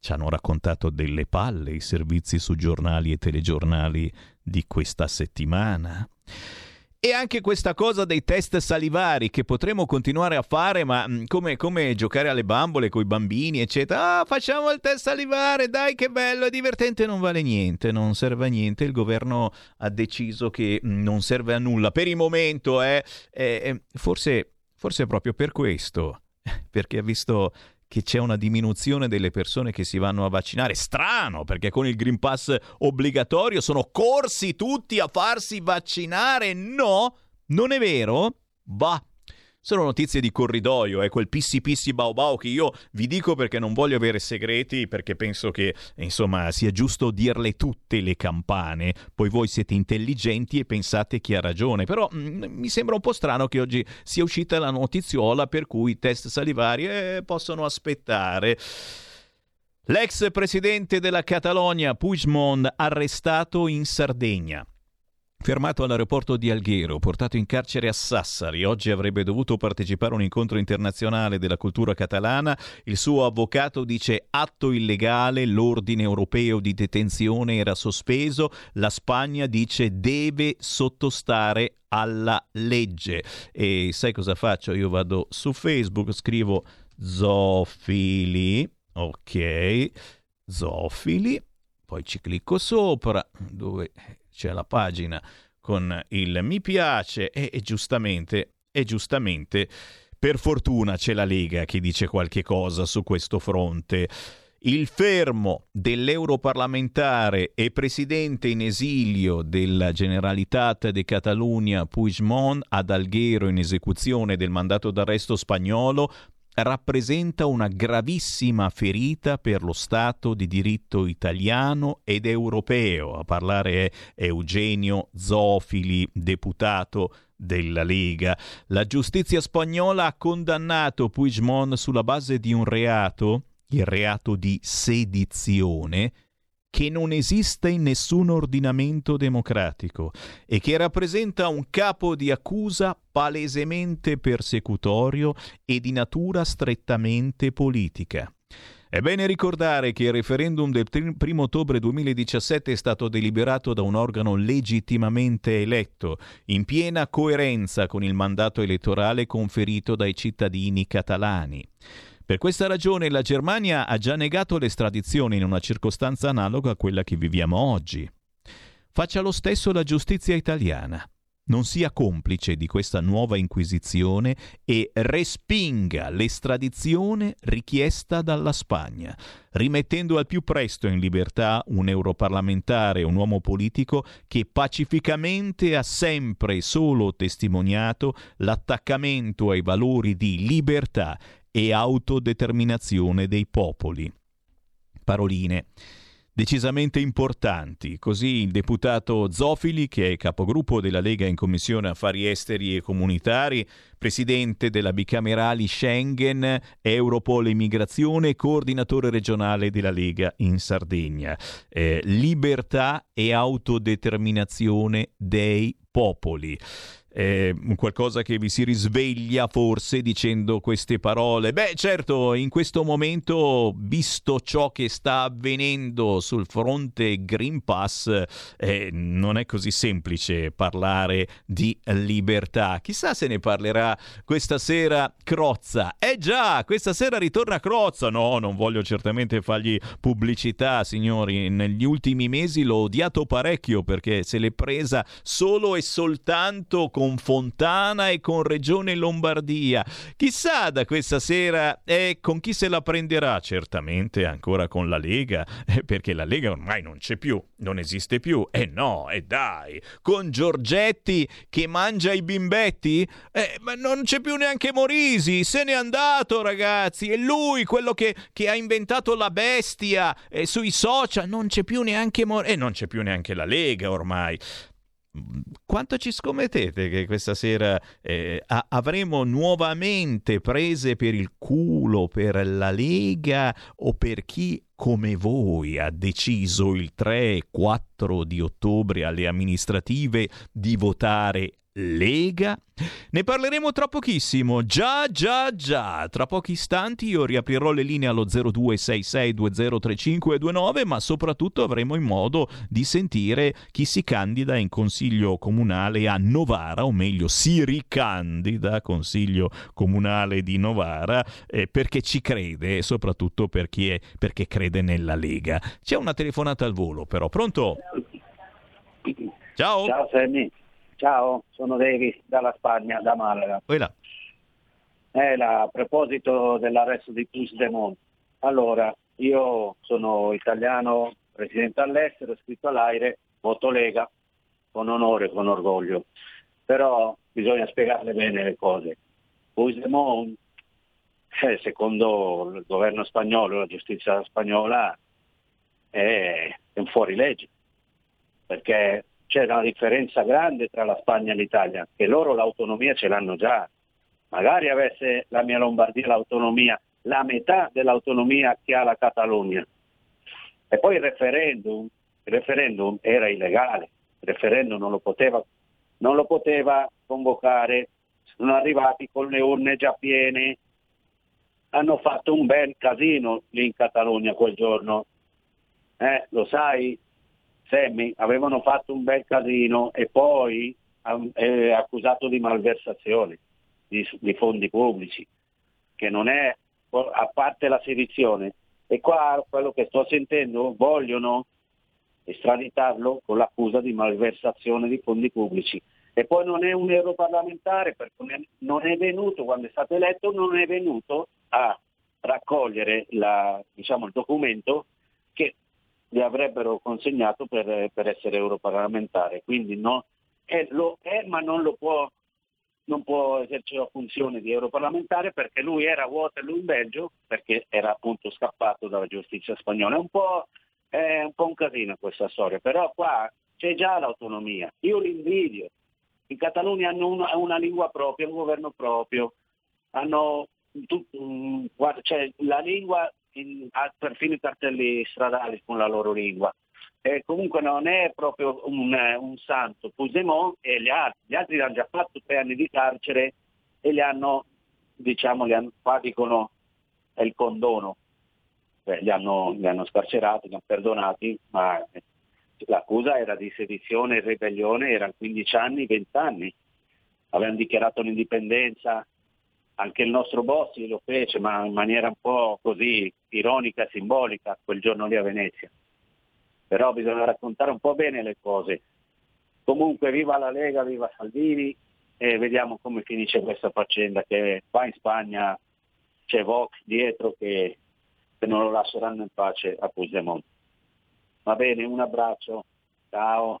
ci hanno raccontato delle palle i servizi su giornali e telegiornali di questa settimana. E anche questa cosa dei test salivari che potremmo continuare a fare, ma mm, come, come giocare alle bambole con i bambini, eccetera. Ah, facciamo il test salivare, dai che bello, è divertente, non vale niente, non serve a niente. Il governo ha deciso che mm, non serve a nulla. Per il momento, eh, eh, forse, forse proprio per questo, perché ha visto che c'è una diminuzione delle persone che si vanno a vaccinare. Strano, perché con il Green Pass obbligatorio sono corsi tutti a farsi vaccinare. No, non è vero? Bah, sono notizie di corridoio, è quel pissi pissi bau bau che io vi dico perché non voglio avere segreti, perché penso che insomma sia giusto dirle tutte le campane. Poi voi siete intelligenti e pensate chi ha ragione. Però mh, mm, mi sembra un po' strano che oggi sia uscita la notiziola per cui i test salivari eh, possono aspettare. L'ex presidente della Catalogna, Puigdemont, arrestato in Sardegna. Fermato all'aeroporto di Alghero, portato in carcere a Sassari, oggi avrebbe dovuto partecipare a un incontro internazionale della cultura catalana. Il suo avvocato dice atto illegale, l'ordine europeo di detenzione era sospeso, la Spagna dice deve sottostare alla legge. E sai cosa faccio? Io vado su Facebook, scrivo zoofili, ok, zoofili, poi ci clicco sopra, dove c'è la pagina con il mi piace e, e giustamente, e giustamente, per fortuna c'è la Lega che dice qualche cosa su questo fronte. Il fermo dell'europarlamentare e presidente in esilio della Generalitat de Catalunya Puigdemont ad Alghero in esecuzione del mandato d'arresto spagnolo rappresenta una gravissima ferita per lo Stato di diritto italiano ed europeo. A parlare è Eugenio Zofili, deputato della Lega. La giustizia spagnola ha condannato Puigdemont sulla base di un reato, il reato di sedizione, che non esiste in nessun ordinamento democratico e che rappresenta un capo di accusa palesemente persecutorio e di natura strettamente politica. È bene ricordare che il referendum del 1 ottobre 2017 è stato deliberato da un organo legittimamente eletto, in piena coerenza con il mandato elettorale conferito dai cittadini catalani. Per questa ragione la Germania ha già negato l'estradizione in una circostanza analoga a quella che viviamo oggi. Faccia lo stesso la giustizia italiana. Non sia complice di questa nuova inquisizione e respinga l'estradizione richiesta dalla Spagna, rimettendo al più presto in libertà un europarlamentare, un uomo politico che pacificamente ha sempre solo testimoniato l'attaccamento ai valori di libertà e autodeterminazione dei popoli. Paroline decisamente importanti. Così il deputato Zofili, che è capogruppo della Lega in Commissione Affari Esteri e Comunitari, presidente della bicamerali Schengen, Europol Immigrazione, coordinatore regionale della Lega in Sardegna. Eh, libertà e autodeterminazione dei popoli eh, qualcosa che vi si risveglia forse dicendo queste parole. Beh, certo, in questo momento, visto ciò che sta avvenendo sul fronte Green Pass, eh, non è così semplice parlare di libertà. Chissà se ne parlerà questa sera Crozza. Eh già, questa sera ritorna Crozza. No, non voglio certamente fargli pubblicità, signori. Negli ultimi mesi l'ho odiato parecchio perché se l'è presa solo e soltanto con con Fontana e con Regione Lombardia. Chissà da questa sera eh, con chi se la prenderà, certamente ancora con la Lega, eh, perché la Lega ormai non c'è più, non esiste più. E eh no, e eh dai, con Giorgetti che mangia i bimbetti? Eh, ma non c'è più neanche Morisi, se n'è andato ragazzi, è lui quello che, che ha inventato la bestia eh, sui social, non c'è più neanche Morisi, e non c'è più neanche la Lega ormai. Quanto ci scommettete che questa sera eh, a- avremo nuovamente prese per il culo per la Lega o per chi come voi ha deciso il 3 e 4 di ottobre alle amministrative di votare Lega? Ne parleremo tra pochissimo, già già già. Tra pochi istanti io riaprirò le linee allo 0266203529, ma soprattutto avremo il modo di sentire chi si candida in consiglio comunale a Novara, o meglio si ricandida a consiglio comunale di Novara, eh, perché ci crede e soprattutto perché, perché crede nella Lega. C'è una telefonata al volo però, pronto? Ciao. Ciao Sammy. Ciao, sono Davis dalla Spagna, da Malaga. Quella. Eh, a proposito dell'arresto di Puigdemont, allora io sono italiano, residente all'estero, iscritto all'aire, voto Lega, con onore, con orgoglio, però bisogna spiegarle bene le cose. Puigdemont, eh, secondo il governo spagnolo, la giustizia spagnola, è un fuorilegge, perché c'è una differenza grande tra la Spagna e l'Italia, che loro l'autonomia ce l'hanno già. Magari avesse la mia Lombardia l'autonomia, la metà dell'autonomia che ha la Catalogna. E poi il referendum, il referendum era illegale, il referendum non lo poteva, non lo poteva convocare, sono arrivati con le urne già piene, hanno fatto un bel casino lì in Catalogna quel giorno. Eh, lo sai, Semmi avevano fatto un bel casino e poi è accusato di malversazione di, di fondi pubblici, che non è, a parte la sedizione, e qua quello che sto sentendo vogliono estraditarlo con l'accusa di malversazione di fondi pubblici. E poi non è un europarlamentare perché non è venuto, quando è stato eletto, non è venuto a raccogliere la, diciamo, il documento gli avrebbero consegnato per, per essere europarlamentare. Quindi no, è, lo è ma non lo può, non può esercitare la funzione di europarlamentare perché lui era a Waterloo in Belgio, perché era appunto scappato dalla giustizia spagnola. È un po', è un, po un casino questa storia, però qua c'è già l'autonomia. Io li invidio. In Catalogna hanno una, una lingua propria, un governo proprio, hanno tu, guarda, cioè, la lingua in- ha perfino i cartelli stradali con la loro lingua. E comunque non è proprio un, eh, un santo. Puigdemont e gli altri, gli altri hanno già fatto tre anni di carcere e li hanno, diciamo, li hanno, qua dicono è il condono, Cioè, li, hanno, li hanno scarcerati, li hanno perdonati, ma eh, l'accusa era di sedizione e ribellione, erano 15 anni, 20 anni. Avevano dichiarato l'indipendenza, anche il nostro boss lo fece, ma in maniera un po' così ironica, simbolica, quel giorno lì a Venezia. Però bisogna raccontare un po' bene le cose. Comunque viva la Lega, viva Salvini e vediamo come finisce questa faccenda che qua in Spagna c'è Vox dietro che, che non lo lasceranno in pace a Puigdemont. Va bene, un abbraccio, ciao.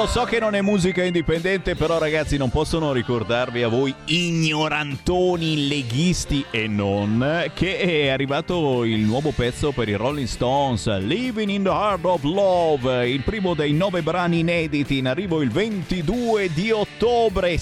Lo so, che non è musica indipendente, però ragazzi non possono ricordarvi a voi ignorantoni leghisti e non che è arrivato il nuovo pezzo per i Rolling Stones, Living in the Heart of Love, il primo dei nove brani inediti. In arrivo il 22 di ottobre,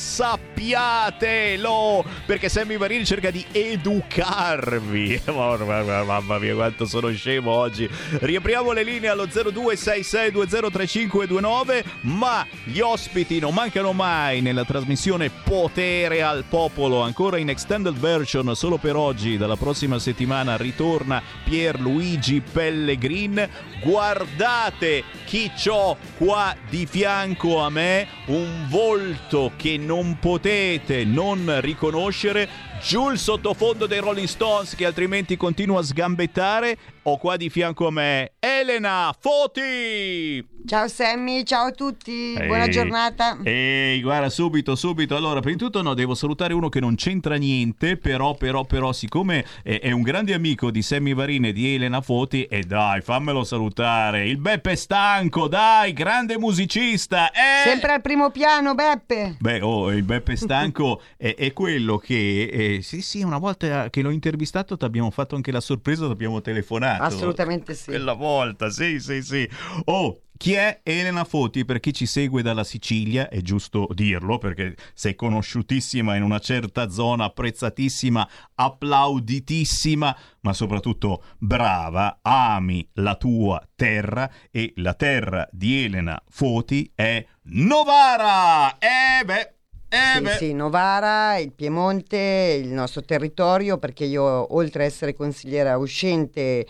sappiatelo, perché Sammy Varini cerca di educarvi. Mamma mia quanto sono scemo oggi. Riapriamo le linee allo 0266203529 ma gli ospiti non mancano mai nella trasmissione Potere al Popolo, ancora in extended version solo per oggi, dalla prossima settimana ritorna Pierluigi Pellegrin. Guardate chi c'ho qua di fianco a me, un volto che non potete non riconoscere, giù il sottofondo dei Rolling Stones che altrimenti continua a sgambettare. Ho qua di fianco a me Elena Foti. Ciao Sammy, ciao a tutti, buona Ehi. giornata. Ehi, guarda, subito, subito. Allora, prima di tutto no, devo salutare uno che non c'entra niente, però, però, però, siccome è, è un grande amico di Sammy Varini e di Elena Foti, e dai, fammelo salutare. Il Beppe Stanco, dai, grande musicista. Eh! Sempre al primo piano, Beppe. Beh, oh, il Beppe Stanco è, è quello che, eh, sì, sì, una volta che l'ho intervistato ti abbiamo fatto anche la sorpresa, ti abbiamo telefonato. Assolutamente sì. Quella volta, sì, sì, sì. Oh, chi è Elena Foti? Per chi ci segue dalla Sicilia, è giusto dirlo perché sei conosciutissima in una certa zona, apprezzatissima, applauditissima, ma soprattutto brava, ami la tua terra e la terra di Elena Foti è Novara! Eh beh, eh sì, sì, Novara, il Piemonte, il nostro territorio, perché io oltre ad essere consigliera uscente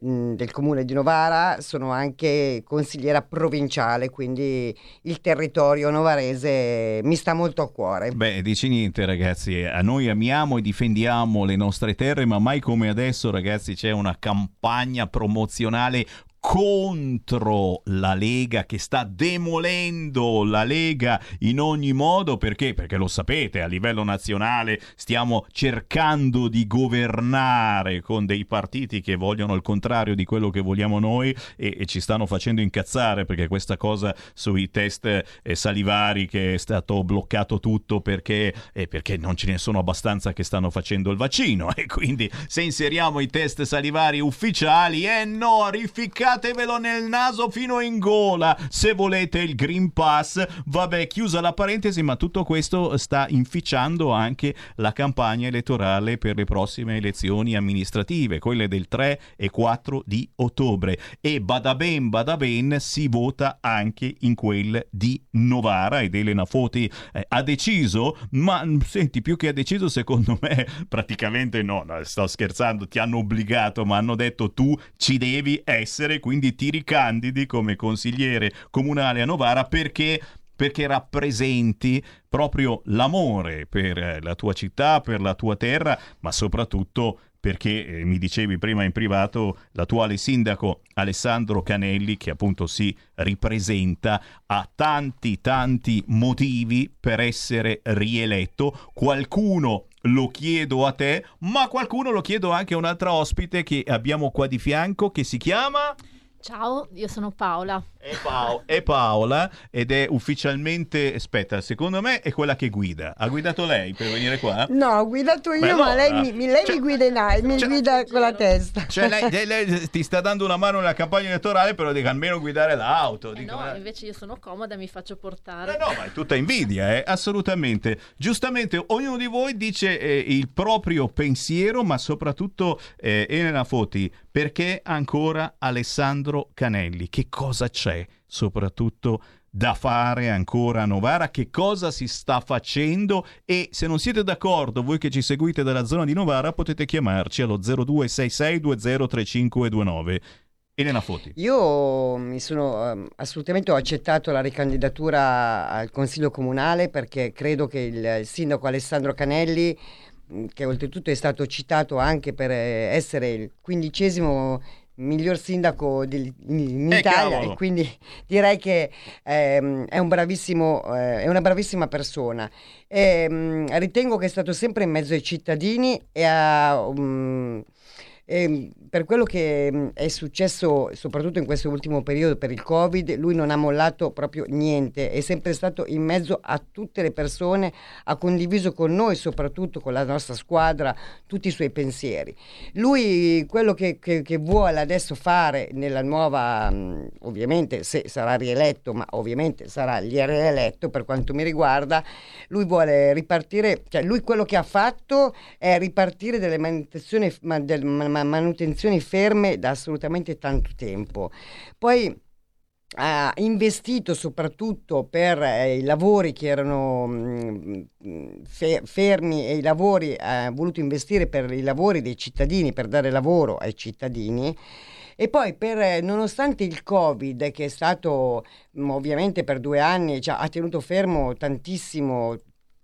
mh, del comune di Novara, sono anche consigliera provinciale, quindi il territorio novarese mi sta molto a cuore. Beh, dici niente ragazzi, a noi amiamo e difendiamo le nostre terre, ma mai come adesso ragazzi c'è una campagna promozionale contro la Lega, che sta demolendo la Lega in ogni modo, perché? Perché lo sapete, a livello nazionale stiamo cercando di governare con dei partiti che vogliono il contrario di quello che vogliamo noi e, e ci stanno facendo incazzare perché questa cosa sui test eh, salivari che è stato bloccato tutto perché, eh, perché non ce ne sono abbastanza che stanno facendo il vaccino e quindi se inseriamo i test salivari ufficiali, eh no, rificcatevelo nel naso fino in gola se volete il Green Pass. Vabbè, chiusa la parentesi, ma tutto questo sta inficiando anche la campagna elettorale per le prossime elezioni amministrative, quelle del 3 e 4 di ottobre. E bada ben, bada ben, si vota anche in quelle di Novara ed Elena Foti eh, ha deciso, ma mm, senti, più che ha deciso, secondo me, praticamente no, no, sto scherzando, ti hanno obbligato, ma hanno detto tu ci devi essere, quindi ti ricandidi come consigliere comunale a Novara perché perché rappresenti proprio l'amore per eh, la tua città, per la tua terra, ma soprattutto perché eh, mi dicevi prima in privato l'attuale sindaco Alessandro Canelli che appunto si ripresenta ha tanti tanti motivi per essere rieletto. Qualcuno lo chiedo a te ma qualcuno lo chiedo anche a un'altra ospite che abbiamo qua di fianco che si chiama Ciao, io sono Paola. È, Pao- è Paola ed è ufficialmente, aspetta, secondo me è quella che guida. Ha guidato lei per venire qua? No, ho guidato io, Beh, ma lei, allora. mi, lei mi guida in mi guida con la testa. Cioè lei, lei- lei ti sta dando una mano nella campagna elettorale, però dica almeno guidare l'auto. Eh Dico, no, ma- invece io sono comoda e mi faccio portare. No, ma è tutta invidia, eh? assolutamente. Giustamente, ognuno di voi dice eh, il proprio pensiero, ma soprattutto eh, Elena Foti, perché ancora Alessandro Canelli? Che cosa c'è soprattutto da fare ancora a Novara? Che cosa si sta facendo? E se non siete d'accordo, voi che ci seguite dalla zona di Novara, potete chiamarci allo 0266203529. Elena Foti. Io mi sono ehm, assolutamente ho accettato la ricandidatura al Consiglio Comunale perché credo che il, sindaco Alessandro Canelli, che oltretutto è stato citato anche per eh, essere il quindicesimo miglior sindaco del- in Eh, Italia cavolo. e quindi direi che ehm, è un bravissimo eh, è una bravissima persona Ehm, ritengo che è stato sempre in mezzo ai cittadini e ha um, e per quello che mh, è successo soprattutto in questo ultimo periodo per il Covid, lui non ha mollato proprio niente, è sempre stato in mezzo a tutte le persone, ha condiviso con noi, soprattutto con la nostra squadra, tutti i suoi pensieri. Lui quello che, che- che vuole adesso fare nella nuova, mh, ovviamente se sarà rieletto, ma ovviamente sarà rieletto per quanto mi riguarda, lui vuole ripartire, cioè lui quello che ha fatto è ripartire delle manutenzioni, ma- del- ma- ma- manutenzioni ferme da assolutamente tanto tempo. Poi ha investito soprattutto per eh, i lavori che erano mm, mm, fe- fermi e i lavori, ha voluto investire per i lavori dei cittadini, per dare lavoro ai cittadini. E poi, per, eh, nonostante il Covid, che è stato mm, ovviamente per due anni, cioè, ha tenuto fermo tantissimo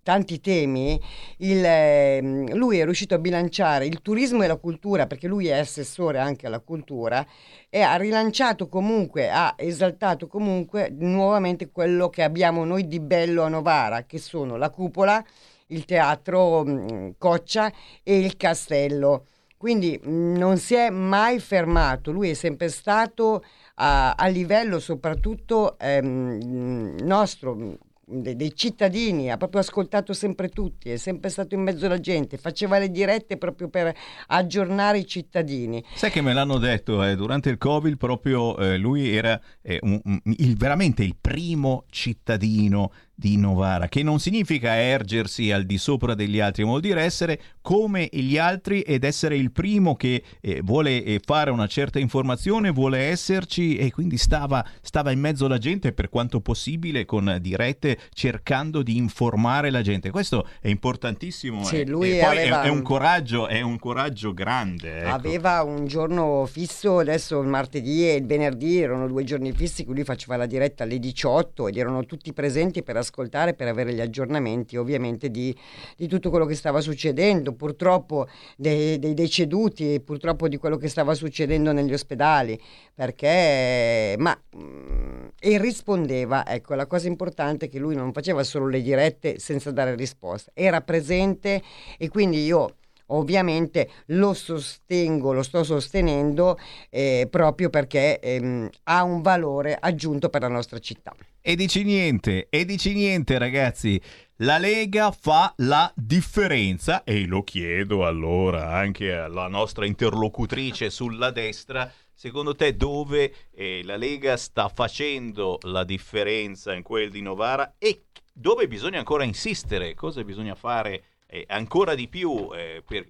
tanti temi, il, ehm, lui è riuscito a bilanciare il turismo e la cultura, perché lui è assessore anche alla cultura, e ha rilanciato comunque, ha esaltato comunque nuovamente quello che abbiamo noi di bello a Novara, che sono la cupola, il teatro mh, Coccia e il castello. Quindi mh, non si è mai fermato, lui è sempre stato a, a livello soprattutto ehm, nostro, dei cittadini, ha proprio ascoltato sempre tutti, è sempre stato in mezzo alla gente, faceva le dirette proprio per aggiornare i cittadini. Sai che me l'hanno detto eh, durante il Covid, proprio eh, lui era eh, un- un- il- veramente il primo cittadino di Novara, che non significa ergersi al di sopra degli altri, vuol dire essere come gli altri ed essere il primo che eh, vuole eh, fare una certa informazione, vuole esserci e quindi stava, stava in mezzo alla gente per quanto possibile con dirette cercando di informare la gente. Questo è importantissimo. Sì, eh. lui e poi è- aveva è, un coraggio, è un coraggio grande. ecco. Aveva un giorno fisso, adesso il martedì e il venerdì erano due giorni fissi, lui faceva la diretta alle 18 ed erano tutti presenti per ascoltare per avere gli aggiornamenti ovviamente di, di tutto quello che stava succedendo, purtroppo dei, dei deceduti e purtroppo di quello che stava succedendo negli ospedali, perché ma mm, e rispondeva, ecco, la cosa importante è che lui non faceva solo le dirette senza dare risposta, era presente e quindi io ovviamente lo sostengo, lo sto sostenendo eh, proprio perché ehm, ha un valore aggiunto per la nostra città. E dici niente, e dici niente ragazzi. La Lega fa la differenza e lo chiedo allora anche alla nostra interlocutrice sulla destra. Secondo te dove eh, la Lega sta facendo la differenza in quel di Novara e dove bisogna ancora insistere? Cosa bisogna fare eh, ancora di più eh, per,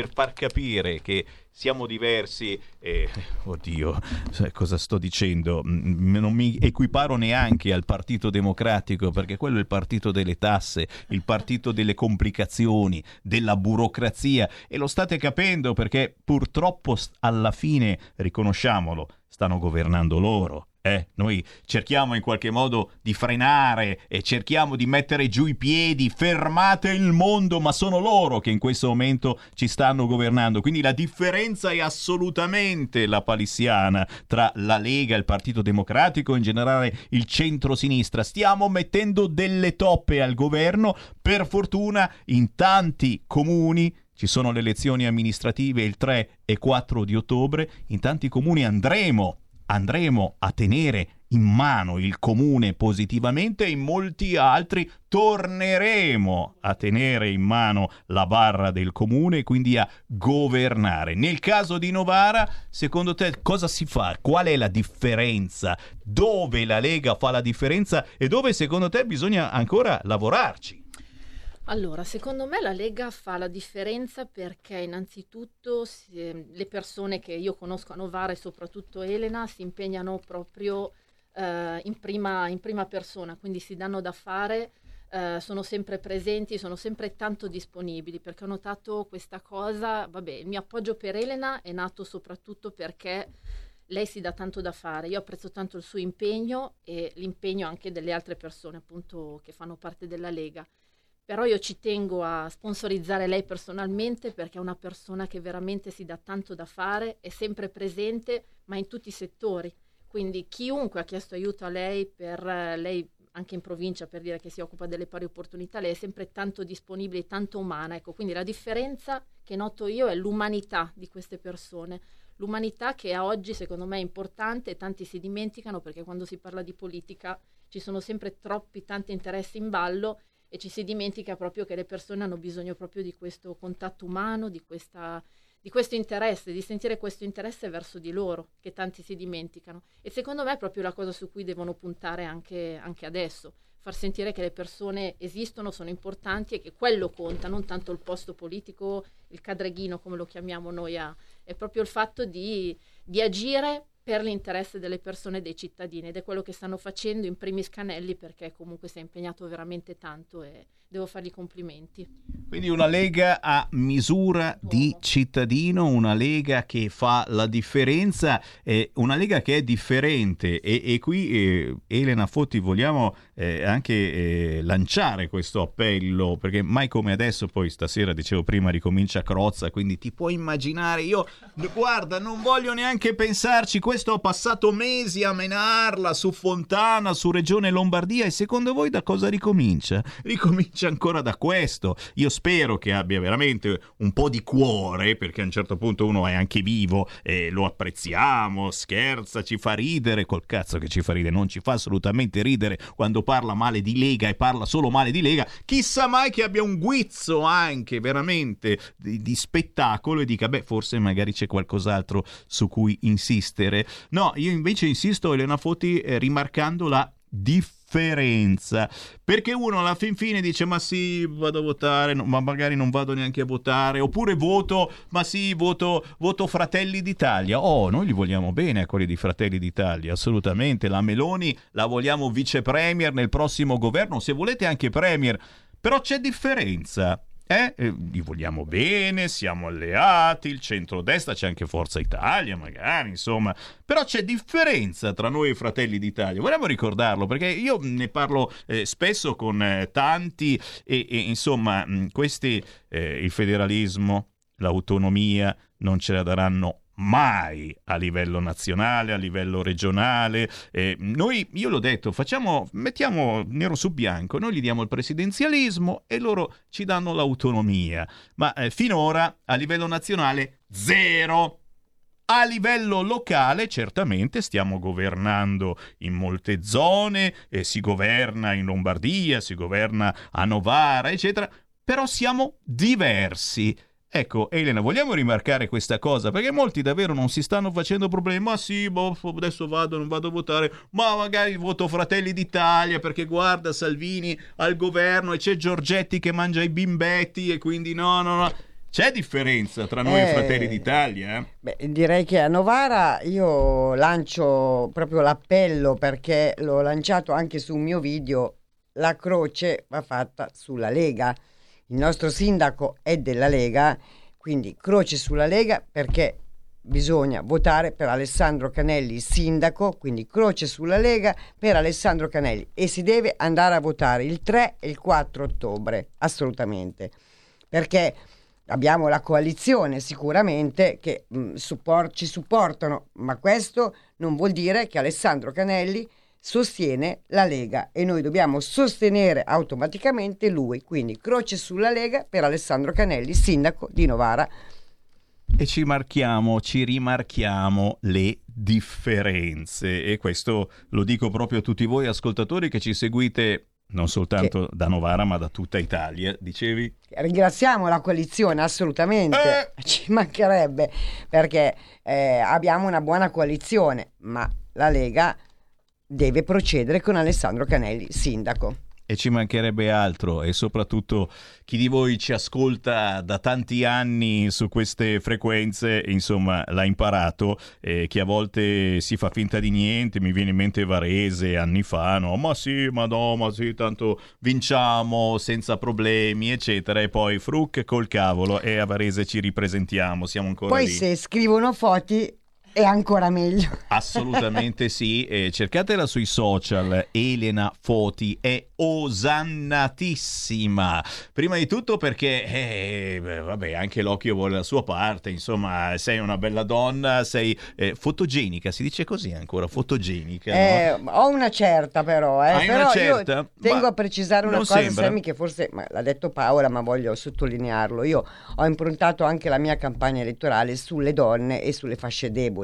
per, far capire che siamo diversi. Eh, oddio, cosa sto dicendo? Mm, non mi equiparo neanche al Partito Democratico perché quello è il partito delle tasse, il partito delle complicazioni, della burocrazia e lo state capendo perché purtroppo alla fine, riconosciamolo, stanno governando loro. Eh, noi cerchiamo in qualche modo di frenare e cerchiamo di mettere giù i piedi, fermate il mondo, ma sono loro che in questo momento ci stanno governando. Quindi la differenza è assolutamente la palissiana tra la Lega, il Partito Democratico, in generale il centro-sinistra. Stiamo mettendo delle toppe al governo, per fortuna in tanti comuni ci sono le elezioni amministrative il 3 e 4 di ottobre, in tanti comuni andremo andremo a tenere in mano il comune positivamente e in molti altri torneremo a tenere in mano la barra del comune e quindi a governare. Nel caso di Novara, secondo te cosa si fa? Qual è la differenza? Dove la Lega fa la differenza e dove secondo te bisogna ancora lavorarci? Allora, secondo me la Lega fa la differenza perché innanzitutto se, le persone che io conosco a Novara e soprattutto Elena si impegnano proprio eh, in, prima, in, prima, persona, quindi si danno da fare, eh, sono sempre presenti, sono sempre tanto disponibili perché ho notato questa cosa, vabbè, il mio appoggio per Elena è nato soprattutto perché lei si dà tanto da fare, io apprezzo tanto il suo impegno e l'impegno anche delle altre persone appunto che fanno parte della Lega però io ci tengo a sponsorizzare lei personalmente perché è una persona che veramente si dà tanto da fare, è sempre presente, ma in tutti i settori. Quindi chiunque ha chiesto aiuto a lei, per lei anche in provincia per dire che si occupa delle pari opportunità, lei è sempre tanto disponibile, tanto umana. Ecco, quindi la differenza che noto io è l'umanità di queste persone. L'umanità che a oggi secondo me è importante e tanti si dimenticano perché quando si parla di politica ci sono sempre troppi tanti interessi in ballo e ci si dimentica proprio che le persone hanno bisogno proprio di questo contatto umano, di, questa, di questo interesse, di sentire questo interesse verso di loro, che tanti si dimenticano. E secondo me è proprio la cosa su cui devono puntare anche, anche adesso, far sentire che le persone esistono, sono importanti e che quello conta, non tanto il posto politico, il cadreghino come lo chiamiamo noi, a, è proprio il fatto di, di agire per l'interesse delle persone, dei cittadini ed è quello che stanno facendo in primis Canelli perché comunque si è impegnato veramente tanto e devo fargli complimenti. Quindi una Lega a misura di cittadino, una Lega che fa la differenza, eh, una Lega che è differente. E, e qui eh, Elena Fotti vogliamo eh, anche eh, lanciare questo appello perché mai come adesso poi stasera dicevo prima ricomincia Crozza quindi ti puoi immaginare. Io guarda non voglio neanche pensarci questo ho passato mesi a menarla su Fontana su Regione Lombardia e secondo voi da cosa ricomincia? Ricomincia ancora da questo io spero che abbia veramente un po' di cuore perché a un certo punto uno è anche vivo e lo apprezziamo scherza ci fa ridere col cazzo che ci fa ridere non ci fa assolutamente ridere quando parla male di Lega e parla solo male di Lega, chissà mai che abbia un guizzo anche veramente di, di spettacolo e dica, beh, forse magari c'è qualcos'altro su cui insistere. No, io invece insisto, Elena Foti, eh, rimarcando la differenza differenza. Perché uno alla fin fine dice: Ma sì, vado a votare, no, ma magari non vado neanche a votare. Oppure voto, ma sì, voto, voto Fratelli d'Italia. Oh, noi li vogliamo bene a quelli di Fratelli d'Italia, assolutamente. La Meloni la vogliamo vice premier nel prossimo governo, se volete anche premier. Però c'è differenza. Eh, eh, gli vogliamo bene, siamo alleati, il centrodestra, c'è anche Forza Italia, magari, insomma. Però c'è differenza tra noi e Fratelli d'Italia. Vogliamo ricordarlo perché io ne parlo eh, spesso con eh, tanti e, e, insomma, questi, eh, il federalismo, l'autonomia, non ce la daranno mai a livello nazionale, a livello regionale. Eh, noi, io l'ho detto, facciamo, mettiamo nero su bianco, noi gli diamo il presidenzialismo e loro ci danno l'autonomia, ma eh, finora a livello nazionale zero. A livello locale certamente stiamo governando in molte zone, eh, si governa in Lombardia, si governa a Novara, eccetera, però siamo diversi. Ecco, Elena, vogliamo rimarcare questa cosa? Perché molti davvero non si stanno facendo problemi. Ma sì, boh, adesso vado, non vado a votare. Ma magari voto Fratelli d'Italia perché guarda Salvini al governo e c'è Giorgetti che mangia i bimbetti e quindi no, no, no. C'è differenza tra noi Eh, e Fratelli d'Italia? Eh? Beh, direi che a Novara io lancio proprio l'appello perché l'ho lanciato anche su un mio video, la croce va fatta sulla Lega. Il nostro sindaco è della Lega, quindi croce sulla Lega perché bisogna votare per Alessandro Canelli sindaco, quindi croce sulla Lega per Alessandro Canelli e si deve andare a votare il 3 e il 4 ottobre, assolutamente. Perché abbiamo la coalizione sicuramente che mh, suppor- ci supportano, ma questo non vuol dire che Alessandro Canelli sostiene la Lega e noi dobbiamo sostenere automaticamente lui. Quindi croce sulla Lega per Alessandro Canelli, sindaco di Novara. E ci marchiamo, ci rimarchiamo le differenze. E questo lo dico proprio a tutti voi ascoltatori che ci seguite non soltanto da Novara ma da tutta Italia. Dicevi? Ringraziamo la coalizione, assolutamente, ci mancherebbe perché eh, abbiamo una buona coalizione, ma la Lega deve procedere con Alessandro Canelli, sindaco. E ci mancherebbe altro e soprattutto chi di voi ci ascolta da tanti anni su queste frequenze, insomma, l'ha imparato, eh, che a volte si fa finta di niente, mi viene in mente Varese anni fa, no, ma sì, ma no, ma sì, tanto vinciamo senza problemi, eccetera, e poi fruc col cavolo e a Varese ci ripresentiamo, siamo ancora Poi lì. se scrivono foti è ancora meglio. Assolutamente sì, eh, cercatela sui social, Elena Foti è osannatissima. Prima di tutto perché, eh, beh, vabbè, anche l'occhio vuole la sua parte, insomma, sei una bella donna, sei eh, fotogenica, si dice così ancora, fotogenica. no? Eh, ho una certa però, eh. Hai una però certa? io tengo Ma a precisare una cosa, sembra. Sammy, che forse l'ha detto Paola, ma voglio sottolinearlo. Io ho improntato anche la mia campagna elettorale sulle donne e sulle fasce deboli.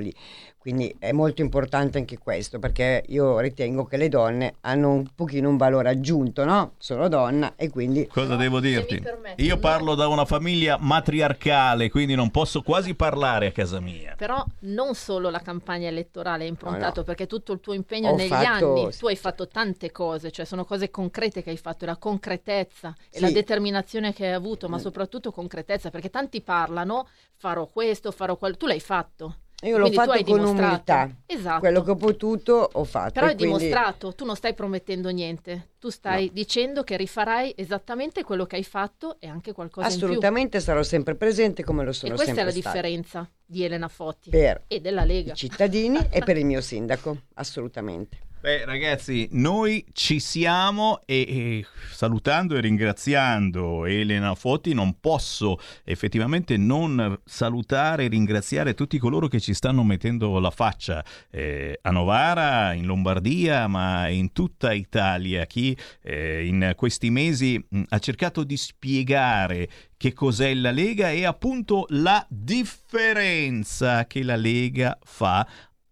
Quindi è molto importante anche questo, perché io ritengo che le donne hanno un pochino un valore aggiunto, no? Sono donna e quindi... Cosa devo dirti? Io parlo da una famiglia matriarcale, quindi non posso quasi parlare a casa mia. Però non solo la campagna elettorale è improntato, No, no. perché tutto il tuo impegno Ho negli fatto- anni, tu hai fatto tante cose, cioè sono cose concrete che hai fatto, la concretezza e Sì. la determinazione che hai avuto, ma soprattutto concretezza, perché tanti parlano, farò questo, farò quello, tu l'hai fatto. Io l'ho Quindi fatto con dimostrato. umiltà. Esatto. Quello che ho potuto ho fatto. Però hai quindi- dimostrato, tu non stai promettendo niente, tu stai dicendo che rifarai esattamente quello che hai fatto e anche qualcosa Assolutamente sarò sempre presente come lo sono E questa è sempre la stata. differenza di Elena Fotti Per e della Lega. I cittadini e per il mio sindaco, assolutamente. Beh, ragazzi, noi ci siamo e, e salutando e ringraziando Elena Foti non posso effettivamente non salutare e ringraziare tutti coloro che ci stanno mettendo la faccia eh, a Novara, in Lombardia, ma in tutta Italia. Chi eh, in questi mesi mh, ha cercato di spiegare che cos'è la Lega e appunto la differenza che la Lega fa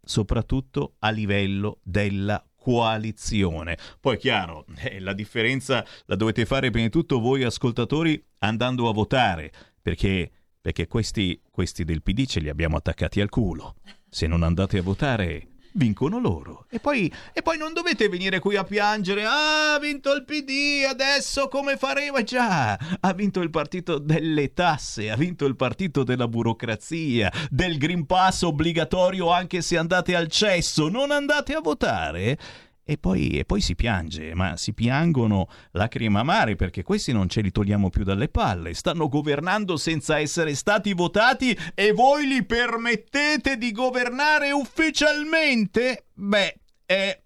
soprattutto a livello della coalizione. Poi è chiaro, eh, la differenza la dovete fare prima di tutto voi ascoltatori andando a votare, perché, perché questi, questi del PD ce li abbiamo attaccati al culo. Se non andate a votare, vincono loro. E poi, e poi non dovete venire qui a piangere, ah, ha vinto il PD, adesso come faremo? Già, ha vinto il partito delle tasse, ha vinto il partito della burocrazia, del Green Pass obbligatorio anche se andate al cesso, non andate a votare? E poi, e poi si piange, ma si piangono lacrime amare perché questi non ce li togliamo più dalle palle. Stanno governando senza essere stati votati e voi li permettete di governare ufficialmente? Beh, è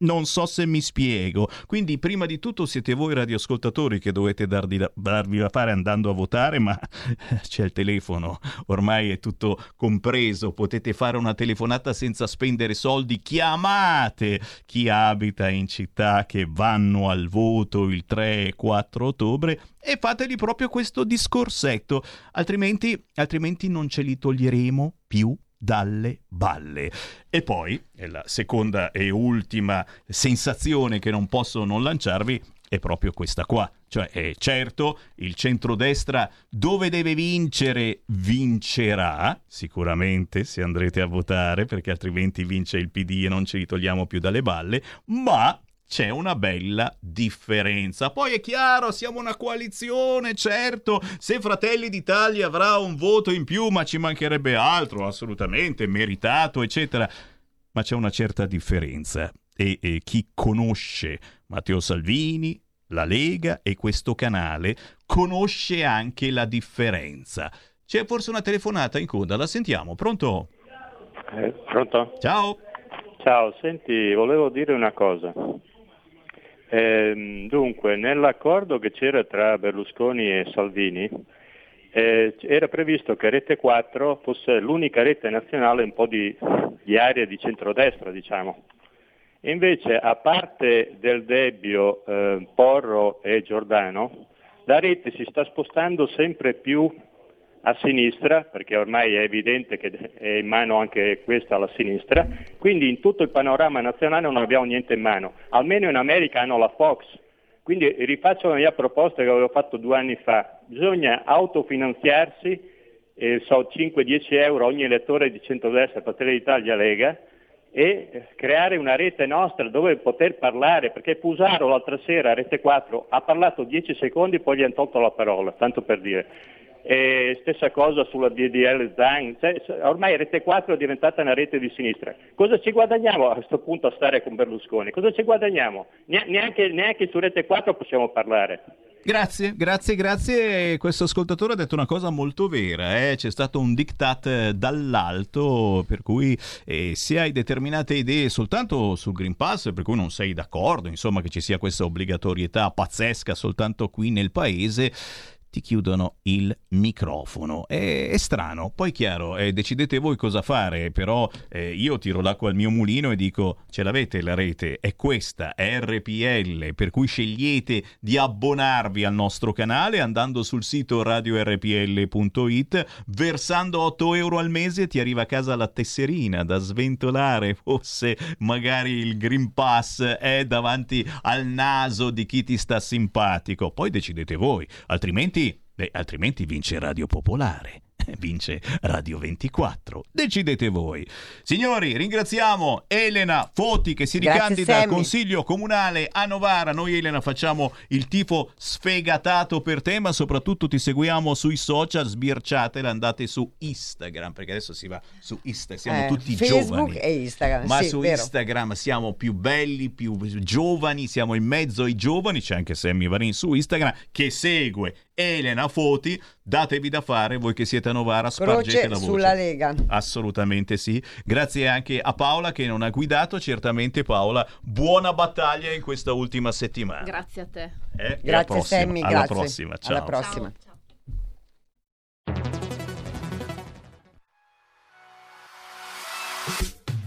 non so se mi spiego. Quindi, prima di tutto, siete voi radioascoltatori che dovete darvi da, darvi da fare andando a votare, ma c'è il telefono, ormai è tutto compreso. Potete fare una telefonata senza spendere soldi. Chiamate chi abita in città che vanno al voto il 3 e 4 ottobre e fateli proprio questo discorsetto, altrimenti, altrimenti non ce li toglieremo più dalle balle. E poi, la seconda e ultima sensazione che non posso non lanciarvi, è proprio questa qua. Cioè, è certo, il centrodestra dove deve vincere, vincerà, sicuramente se andrete a votare, perché altrimenti vince il PD e non ce li togliamo più dalle balle, ma c'è una bella differenza. Poi è chiaro, siamo una coalizione, certo, se Fratelli d'Italia avrà un voto in più, ma ci mancherebbe altro, assolutamente, meritato, eccetera. Ma c'è una certa differenza e, e chi conosce Matteo Salvini, la Lega e questo canale conosce anche la differenza. C'è forse una telefonata in coda, la sentiamo, pronto? Eh, pronto? Ciao. Ciao, senti, volevo dire una cosa. Eh, dunque, nell'accordo che c'era tra Berlusconi e Salvini eh, era previsto che Rete 4 fosse l'unica rete nazionale un po' di, di area di centrodestra, diciamo. Invece, a parte Del Debbio, eh, Porro e Giordano, la rete si sta spostando sempre più a sinistra, perché ormai è evidente che è in mano anche questa alla sinistra, quindi in tutto il panorama nazionale non abbiamo niente in mano, almeno in America hanno la Fox, quindi rifaccio la mia proposta che avevo fatto due anni fa, bisogna autofinanziarsi, eh, so, 5-10 euro ogni elettore di centrodestra, Fratelli d'Italia, Lega, e creare una rete nostra dove poter parlare, perché Pusaro l'altra sera, Rete 4, ha parlato 10 secondi poi gli hanno tolto la parola, tanto per dire. E stessa cosa sulla DDL Zain, cioè, ormai Rete 4 è diventata una rete di sinistra. Cosa ci guadagniamo a questo punto a stare con Berlusconi? Cosa ci guadagniamo? Neanche, neanche su Rete 4 possiamo parlare. Grazie, grazie, grazie. Questo ascoltatore ha detto una cosa molto vera. Eh? C'è stato un diktat eh, dall'alto per cui eh, se hai determinate idee soltanto sul Green Pass, per cui non sei d'accordo, insomma, che ci sia questa obbligatorietà pazzesca soltanto qui nel paese, ti chiudono il microfono. È, è strano, poi chiaro, eh, decidete voi cosa fare, però eh, io tiro l'acqua al mio mulino e dico ce l'avete la rete, è questa, è RPL, per cui scegliete di abbonarvi al nostro canale andando sul sito radiorpl.it, versando 8 euro al mese ti arriva a casa la tesserina da sventolare, fosse magari il Green Pass è davanti al naso di chi ti sta simpatico, poi decidete voi, altrimenti Beh, altrimenti vince Radio Popolare. Vince Radio 24. Decidete voi. Signori, ringraziamo Elena Foti che si ricandida al. Consiglio Comunale a Novara. Noi Elena facciamo il tifo sfegatato per te, ma soprattutto ti seguiamo sui social, sbirciatela, andate su Instagram, perché adesso si va su Instagram, siamo Eh, tutti Facebook giovani. e Instagram, Ma sì, su vero. Instagram siamo più belli, più giovani, siamo in mezzo ai giovani, c'è anche Sammy Varin su Instagram che segue Elena Foti, datevi da fare voi che siete a Novara, spargete Croce la voce. sulla Lega. Assolutamente sì. Grazie anche a Paola che non ha guidato, certamente Paola, buona battaglia in questa ultima settimana. Grazie a te. Eh? Alla Grazie prossima, Sammy, alla grazie. prossima, ciao. Alla prossima.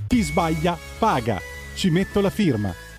Chi sbaglia paga. Ci metto la firma.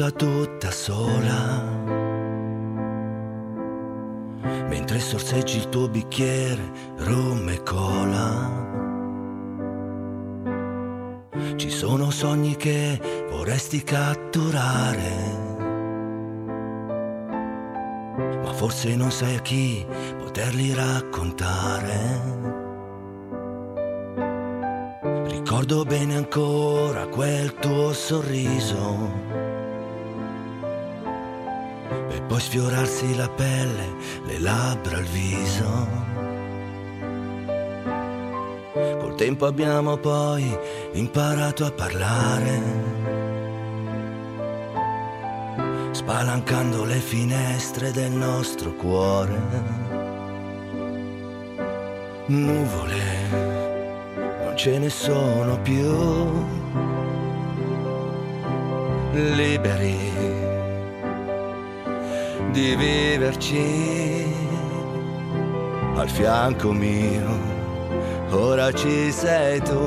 Seduta tutta sola. Mentre sorseggi il tuo bicchiere, rum e cola. Ci sono sogni che vorresti catturare. Ma forse non sai a chi poterli raccontare. Ricordo bene ancora quel tuo sorriso. Poi sfiorarsi la pelle, le labbra, il viso. Col tempo abbiamo poi imparato a parlare. Spalancando le finestre del nostro cuore. Nuvole non ce ne sono più liberi di viverci al fianco mio. Ora ci sei tu,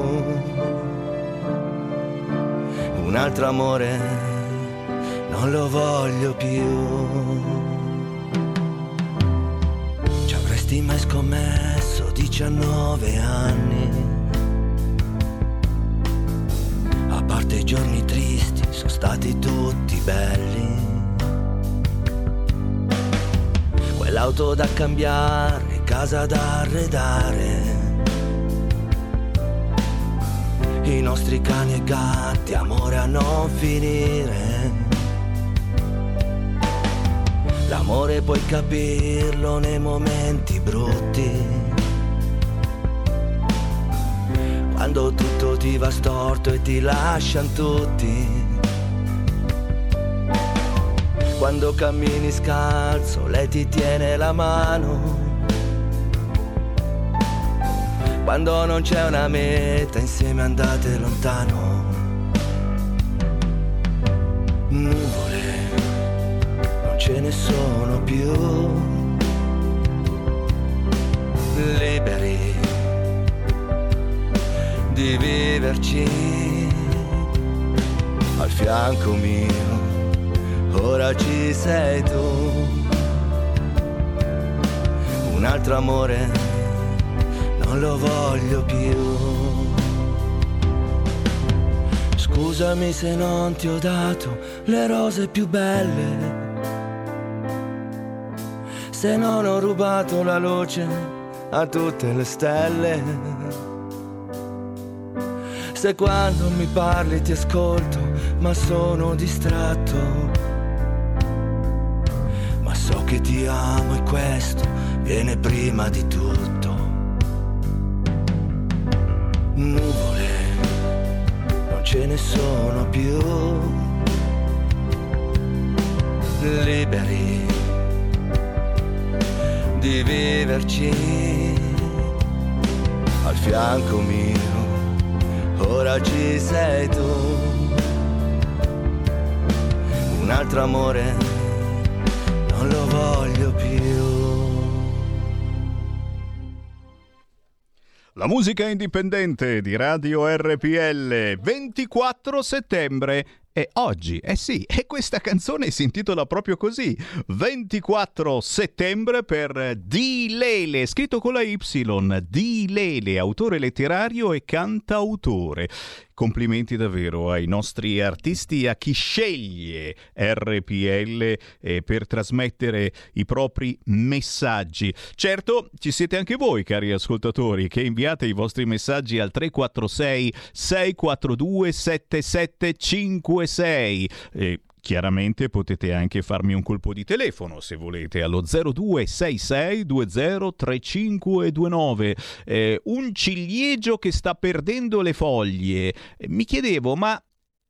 un altro amore non lo voglio più. Ci avresti mai scommesso 19 anni? A parte i giorni tristi, sono stati tutti belli. Quell'auto da cambiare, casa da arredare. I nostri cani e gatti, amore a non finire. L'amore puoi capirlo nei momenti brutti. Quando tutto ti va storto e ti lasciano tutti. Quando cammini scalzo, lei ti tiene la mano. Quando non c'è una meta, insieme andate lontano. Nuvole, non ce ne sono più. Liberi di viverci al fianco mio. Ora ci sei tu, un altro amore non lo voglio più. Scusami se non ti ho dato le rose più belle, se non ho rubato la luce a tutte le stelle. Se quando mi parli ti ascolto, ma sono distratto. Che ti amo e questo viene prima di tutto. Nuvole, non ce ne sono più. Liberi di viverci al fianco mio ora ci sei tu, un altro amore non lo voglio più. La musica indipendente di Radio RPL 24 settembre e oggi, eh sì, e questa canzone si intitola proprio così, 24 settembre per Di Lele, scritto con la Y, Di Lele, autore letterario e cantautore. Complimenti davvero ai nostri artisti, a chi sceglie RPL eh, per trasmettere i propri messaggi. Certo, ci siete anche voi, cari ascoltatori, che inviate i vostri messaggi al 346 642 7756. Eh, Chiaramente potete anche farmi un colpo di telefono se volete allo 0266203529. Eh, un ciliegio che sta perdendo le foglie. Eh, mi chiedevo, ma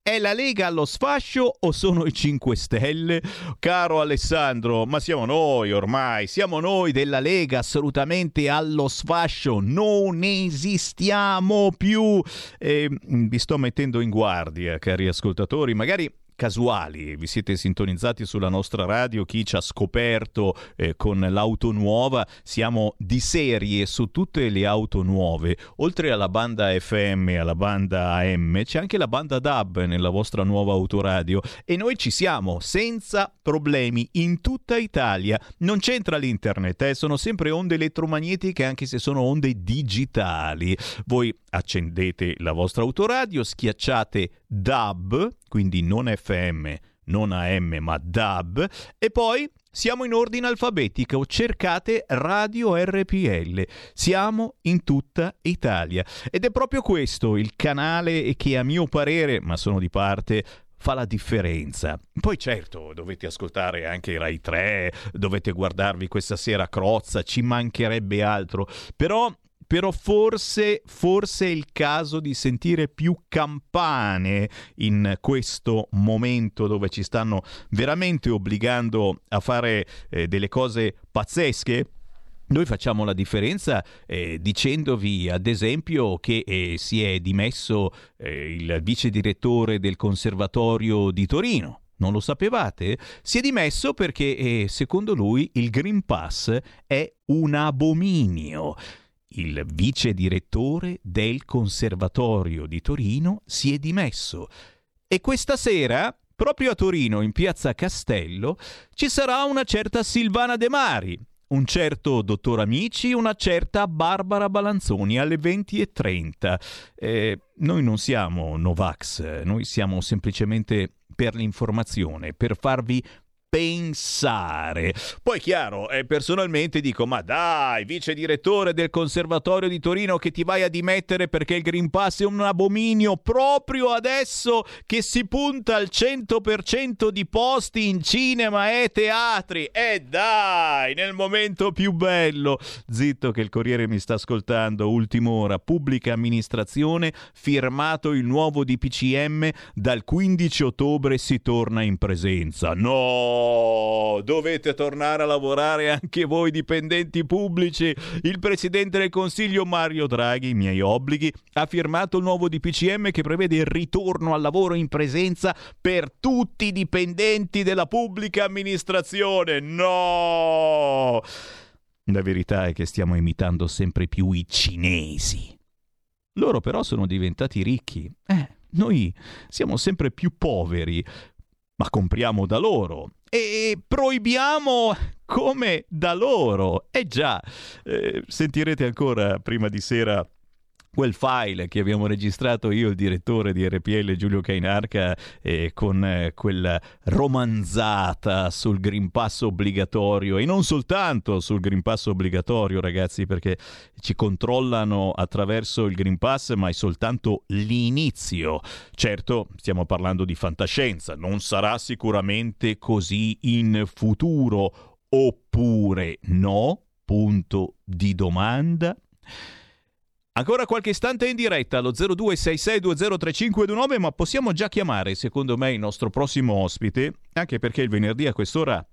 è la Lega allo sfascio o sono i 5 Stelle? Caro Alessandro, ma siamo noi ormai, siamo noi della Lega assolutamente allo sfascio, non esistiamo più. Eh, vi sto mettendo in guardia, cari ascoltatori, magari casuali, vi siete sintonizzati sulla nostra radio, chi ci ha scoperto eh, con l'auto nuova, siamo di serie su tutte le auto nuove, oltre alla banda FM e alla banda AM, c'è anche la banda DAB nella vostra nuova autoradio. E noi ci siamo senza problemi in tutta Italia, non c'entra l'internet, eh, sono sempre onde elettromagnetiche anche se sono onde digitali, voi accendete la vostra autoradio, schiacciate DAB, quindi non FM, non AM, ma DAB, e poi siamo in ordine alfabetico, cercate Radio RPL. Siamo in tutta Italia ed è proprio questo il canale che a mio parere, ma sono di parte, fa la differenza. Poi certo, dovete ascoltare anche Rai 3, dovete guardarvi questa sera Crozza, ci mancherebbe altro, però però forse, forse è il caso di sentire più campane in questo momento dove ci stanno veramente obbligando a fare eh, delle cose pazzesche. Noi facciamo la differenza eh, dicendovi ad esempio che eh, si è dimesso eh, il vice direttore del Conservatorio di Torino. Non lo sapevate? Si è dimesso perché eh, secondo lui il Green Pass è un abominio il vice direttore del Conservatorio di Torino si è dimesso e questa sera, proprio a Torino, in piazza Castello, ci sarà una certa Silvana De Mari, un certo dottor Amici, una certa Barbara Balanzoni alle 20.30. Eh, noi non siamo Novax, noi siamo semplicemente per l'informazione, per farvi pensare. Poi chiaro, eh, personalmente dico, ma dai, vice direttore del Conservatorio di Torino che ti vai a dimettere perché il Green Pass è un abominio proprio adesso che si punta al 100% di posti in cinema e teatri. E dai, nel momento più bello. Zitto che il Corriere mi sta ascoltando, ultima ora, pubblica amministrazione, firmato il nuovo DPCM, dal 15 ottobre si torna in presenza. No! Dovete tornare a lavorare anche voi dipendenti pubblici. Il Presidente del Consiglio Mario Draghi, i miei obblighi, ha firmato il nuovo DPCM che prevede il ritorno al lavoro in presenza per tutti i dipendenti della pubblica amministrazione. No! La verità è che stiamo imitando sempre più i cinesi. Loro però sono diventati ricchi. Eh, noi siamo sempre più poveri, ma compriamo da loro e proibiamo come da loro. Eh già, eh, sentirete ancora prima di sera quel file che abbiamo registrato io, il direttore di RPL Giulio Cainarca, eh, con eh, quella romanzata sul Green Pass obbligatorio e non soltanto sul Green Pass obbligatorio, ragazzi, perché ci controllano attraverso il Green Pass, ma è soltanto l'inizio. Certo, stiamo parlando di fantascienza, non sarà sicuramente così in futuro, oppure no? Punto di domanda. Ancora qualche istante in diretta allo 0266203529, ma possiamo già chiamare, secondo me, il nostro prossimo ospite, anche perché il venerdì a quest'ora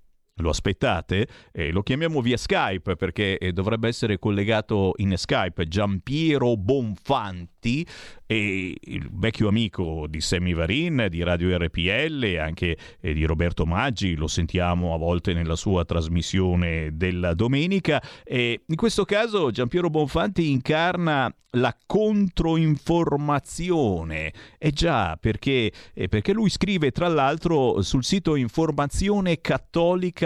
lo aspettate, eh, lo chiamiamo via Skype perché eh, dovrebbe essere collegato in Skype Giampiero Bonfanti, e il vecchio amico di Sammy Varin, di Radio RPL anche eh, di Roberto Maggi, lo sentiamo a volte nella sua trasmissione della domenica. E in questo caso Giampiero Bonfanti incarna la controinformazione. E già, perché, eh, perché lui scrive tra l'altro sul sito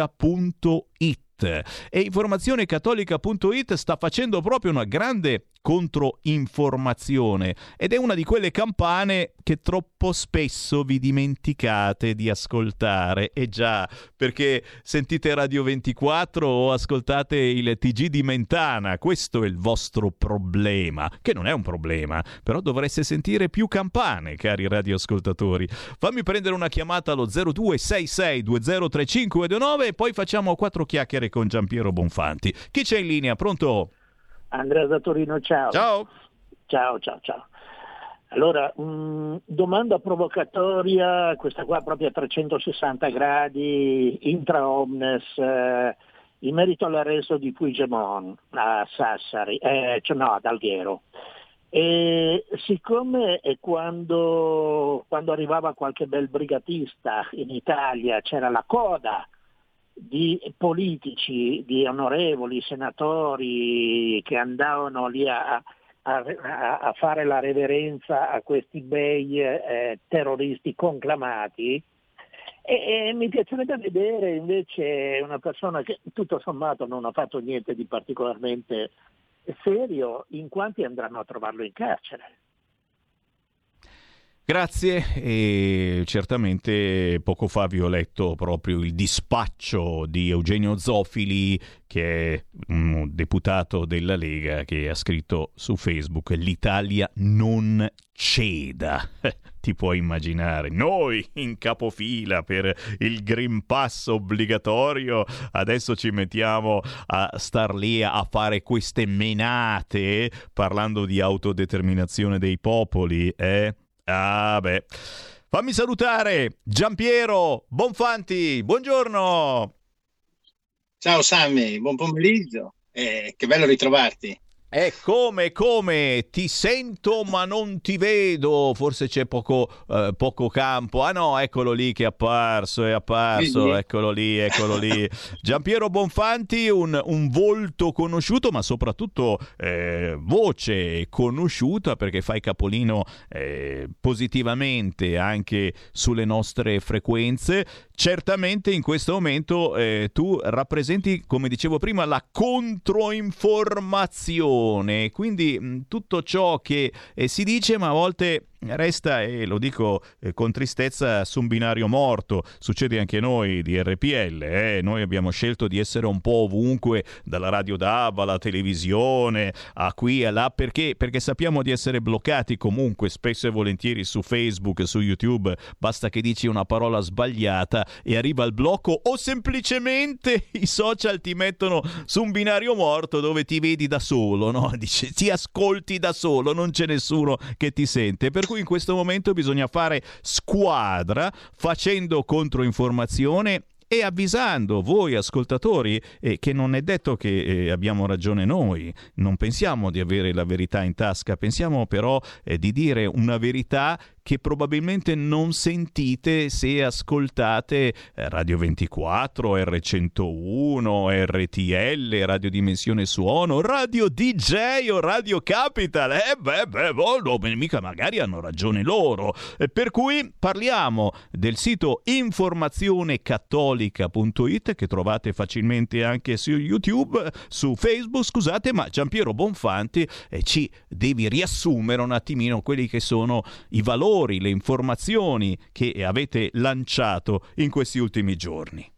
informazionecattolica.it e informazionecattolica.it sta facendo proprio una grande controinformazione ed è una di quelle campane che troppo spesso vi dimenticate di ascoltare. E già, perché sentite Radio 24 o ascoltate il TG di Mentana, questo è il vostro problema, che non è un problema, però dovreste sentire più campane, cari radioascoltatori. Fammi prendere una chiamata allo 0266203529 e poi facciamo quattro chiacchiere con Giampiero Bonfanti. Chi c'è in linea? Pronto? Andrea da Torino, ciao. Ciao. Ciao, ciao, ciao. Allora, mh, domanda provocatoria, questa qua proprio a 360 gradi, intra omnes, eh, in merito all'arresto di Puigdemont a Sassari, eh, cioè no, ad Alghero. E siccome quando, quando arrivava qualche bel brigatista in Italia c'era la coda di politici, di onorevoli senatori che andavano lì a, a, a fare la reverenza a questi bei eh, terroristi conclamati. E, e, mi piacerebbe vedere invece una persona che tutto sommato non ha fatto niente di particolarmente serio, in quanti andranno a trovarlo in carcere. Grazie e certamente poco fa vi ho letto proprio il dispaccio di Eugenio Zofili che è un deputato della Lega che ha scritto su Facebook l'Italia non ceda. Ti puoi immaginare, noi in capofila per il Green Pass obbligatorio, adesso ci mettiamo a star lì a fare queste menate parlando di autodeterminazione dei popoli, eh? Ah, beh. Fammi salutare Giampiero Bonfanti, buongiorno. Ciao Sammy, buon pomeriggio. Eh, che bello ritrovarti. E come, come, ti sento ma non ti vedo, forse c'è poco, eh, poco campo. Ah no, eccolo lì che è apparso, è apparso, eccolo lì, eccolo lì. Giampiero Bonfanti, un, un volto conosciuto, ma soprattutto eh, voce conosciuta perché fai capolino eh, positivamente anche sulle nostre frequenze. Certamente in questo momento eh, tu rappresenti, come dicevo prima, la controinformazione, quindi tutto ciò che eh, si dice ma a volte resta, e lo dico eh, con tristezza, su un binario morto. Succede anche noi di RPL, eh? noi abbiamo scelto di essere un po' ovunque, dalla radio DAB alla televisione, a qui e là, perché? Perché sappiamo di essere bloccati comunque, spesso e volentieri su Facebook, su YouTube, basta che dici una parola sbagliata e arriva il blocco o semplicemente i social ti mettono su un binario morto dove ti vedi da solo, no? Dici, ti ascolti da solo, non c'è nessuno che ti sente. Per cui cui in questo momento bisogna fare squadra facendo controinformazione e avvisando voi ascoltatori eh, che non è detto che eh, abbiamo ragione noi, non pensiamo di avere la verità in tasca, pensiamo però eh, di dire una verità che probabilmente non sentite se ascoltate eh, Radio 24, R101, RTL, Radio Dimensione Suono, Radio DJ o Radio Capital. Eh beh, beh, oh, no, mica magari hanno ragione loro. Eh, per cui parliamo del sito informazionecattolica.it che trovate facilmente anche su YouTube, su Facebook, scusate, ma Giampiero Bonfanti eh, ci devi riassumere un attimino quelli che sono i valori valori, le informazioni che avete lanciato in questi ultimi giorni.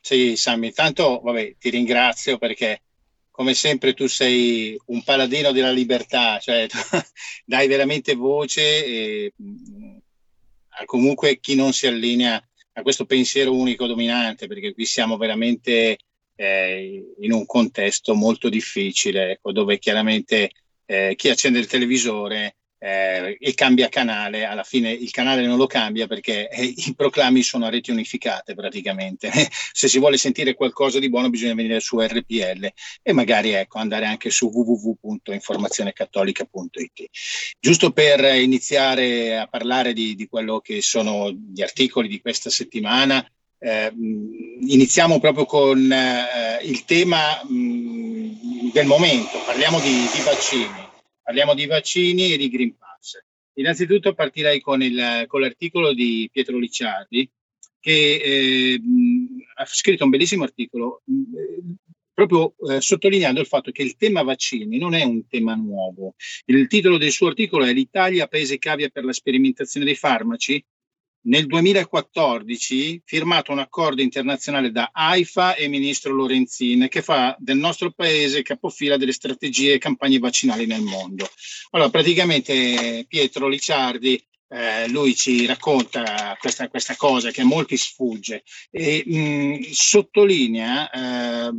Sì, Sammy, intanto vabbè, ti ringrazio perché come sempre tu sei un paladino della libertà, cioè dai veramente voce e, a comunque chi non si allinea a questo pensiero unico dominante, perché qui siamo veramente eh, in un contesto molto difficile, ecco, dove chiaramente eh, chi accende il televisore eh, e cambia canale, alla fine il canale non lo cambia perché eh, i proclami sono a reti unificate praticamente. Se si vuole sentire qualcosa di buono bisogna venire su RPL e magari ecco, andare anche su www.informazionecattolica.it. Giusto per iniziare a parlare di, di quello che sono gli articoli di questa settimana, eh, iniziamo proprio con eh, il tema mh, del momento, parliamo di, di, vaccini, parliamo di vaccini e di Green Pass. Innanzitutto partirei con, il, con l'articolo di Pietro Licciardi che eh, ha scritto un bellissimo articolo proprio eh, sottolineando il fatto che il tema vaccini non è un tema nuovo. Il titolo del suo articolo è L'Italia, paese cavia per la sperimentazione dei farmaci, nel 2014 firmato un accordo internazionale da AIFA e ministro Lorenzin che fa del nostro paese capofila delle strategie e campagne vaccinali nel mondo. Allora, praticamente Pietro Licciardi eh, lui ci racconta questa, questa, cosa che a molti sfugge e mh, sottolinea eh,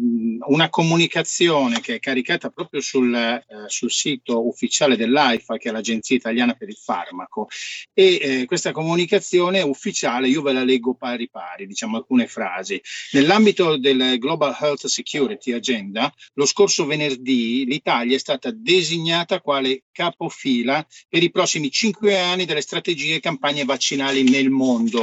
una comunicazione che è caricata proprio sul, eh, sul, sito ufficiale dell'AIFA, che è l'Agenzia Italiana per il Farmaco. E eh, questa comunicazione ufficiale, io ve la leggo pari pari, diciamo alcune frasi. Nell'ambito del Global Health Security Agenda, lo scorso venerdì l'Italia è stata designata quale capofila per i prossimi cinque anni delle strategie e campagne vaccinali nel mondo.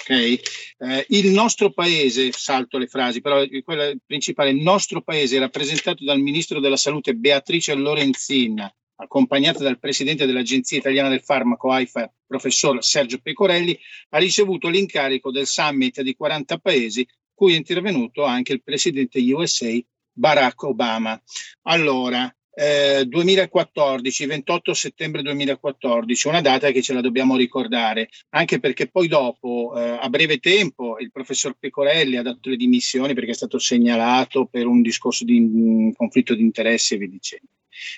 Okay? Eh, il nostro paese, salto le frasi, però quella principale, il nostro paese rappresentato dal ministro della salute Beatrice Lorenzin, accompagnata dal presidente dell'Agenzia Italiana del Farmaco AIFA, professor Sergio Pecorelli, ha ricevuto l'incarico del summit di 40 paesi, cui è intervenuto anche il presidente USA Barack Obama. Allora, 2014, eh, 28 settembre 2014, una data che ce la dobbiamo ricordare, anche perché poi dopo, eh, a breve tempo, il professor Pecorelli ha dato le dimissioni perché è stato segnalato per un discorso di un conflitto di interessi e via dicendo.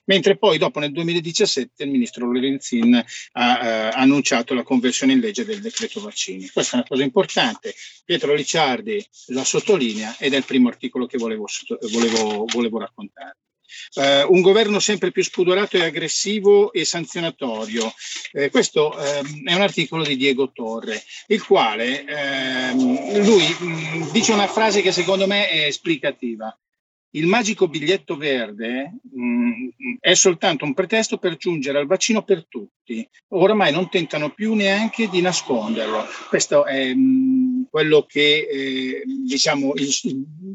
Mentre poi dopo nel 2017 il ministro Lorenzin ha eh, annunciato la conversione in legge del decreto vaccini. Questa è una cosa importante. Pietro Licciardi la sottolinea ed è il primo articolo che volevo, volevo, volevo raccontare. Uh, un governo sempre più spudorato e aggressivo e sanzionatorio. Eh, questo ehm, è un articolo di Diego Torre, il quale ehm, lui mh, mm, dice una frase che secondo me è esplicativa. Il magico biglietto verde mh, mm, è soltanto un pretesto per giungere al vaccino per tutti. Oramai non tentano più neanche di nasconderlo. Questo è mh, mm, quello che eh, diciamo il,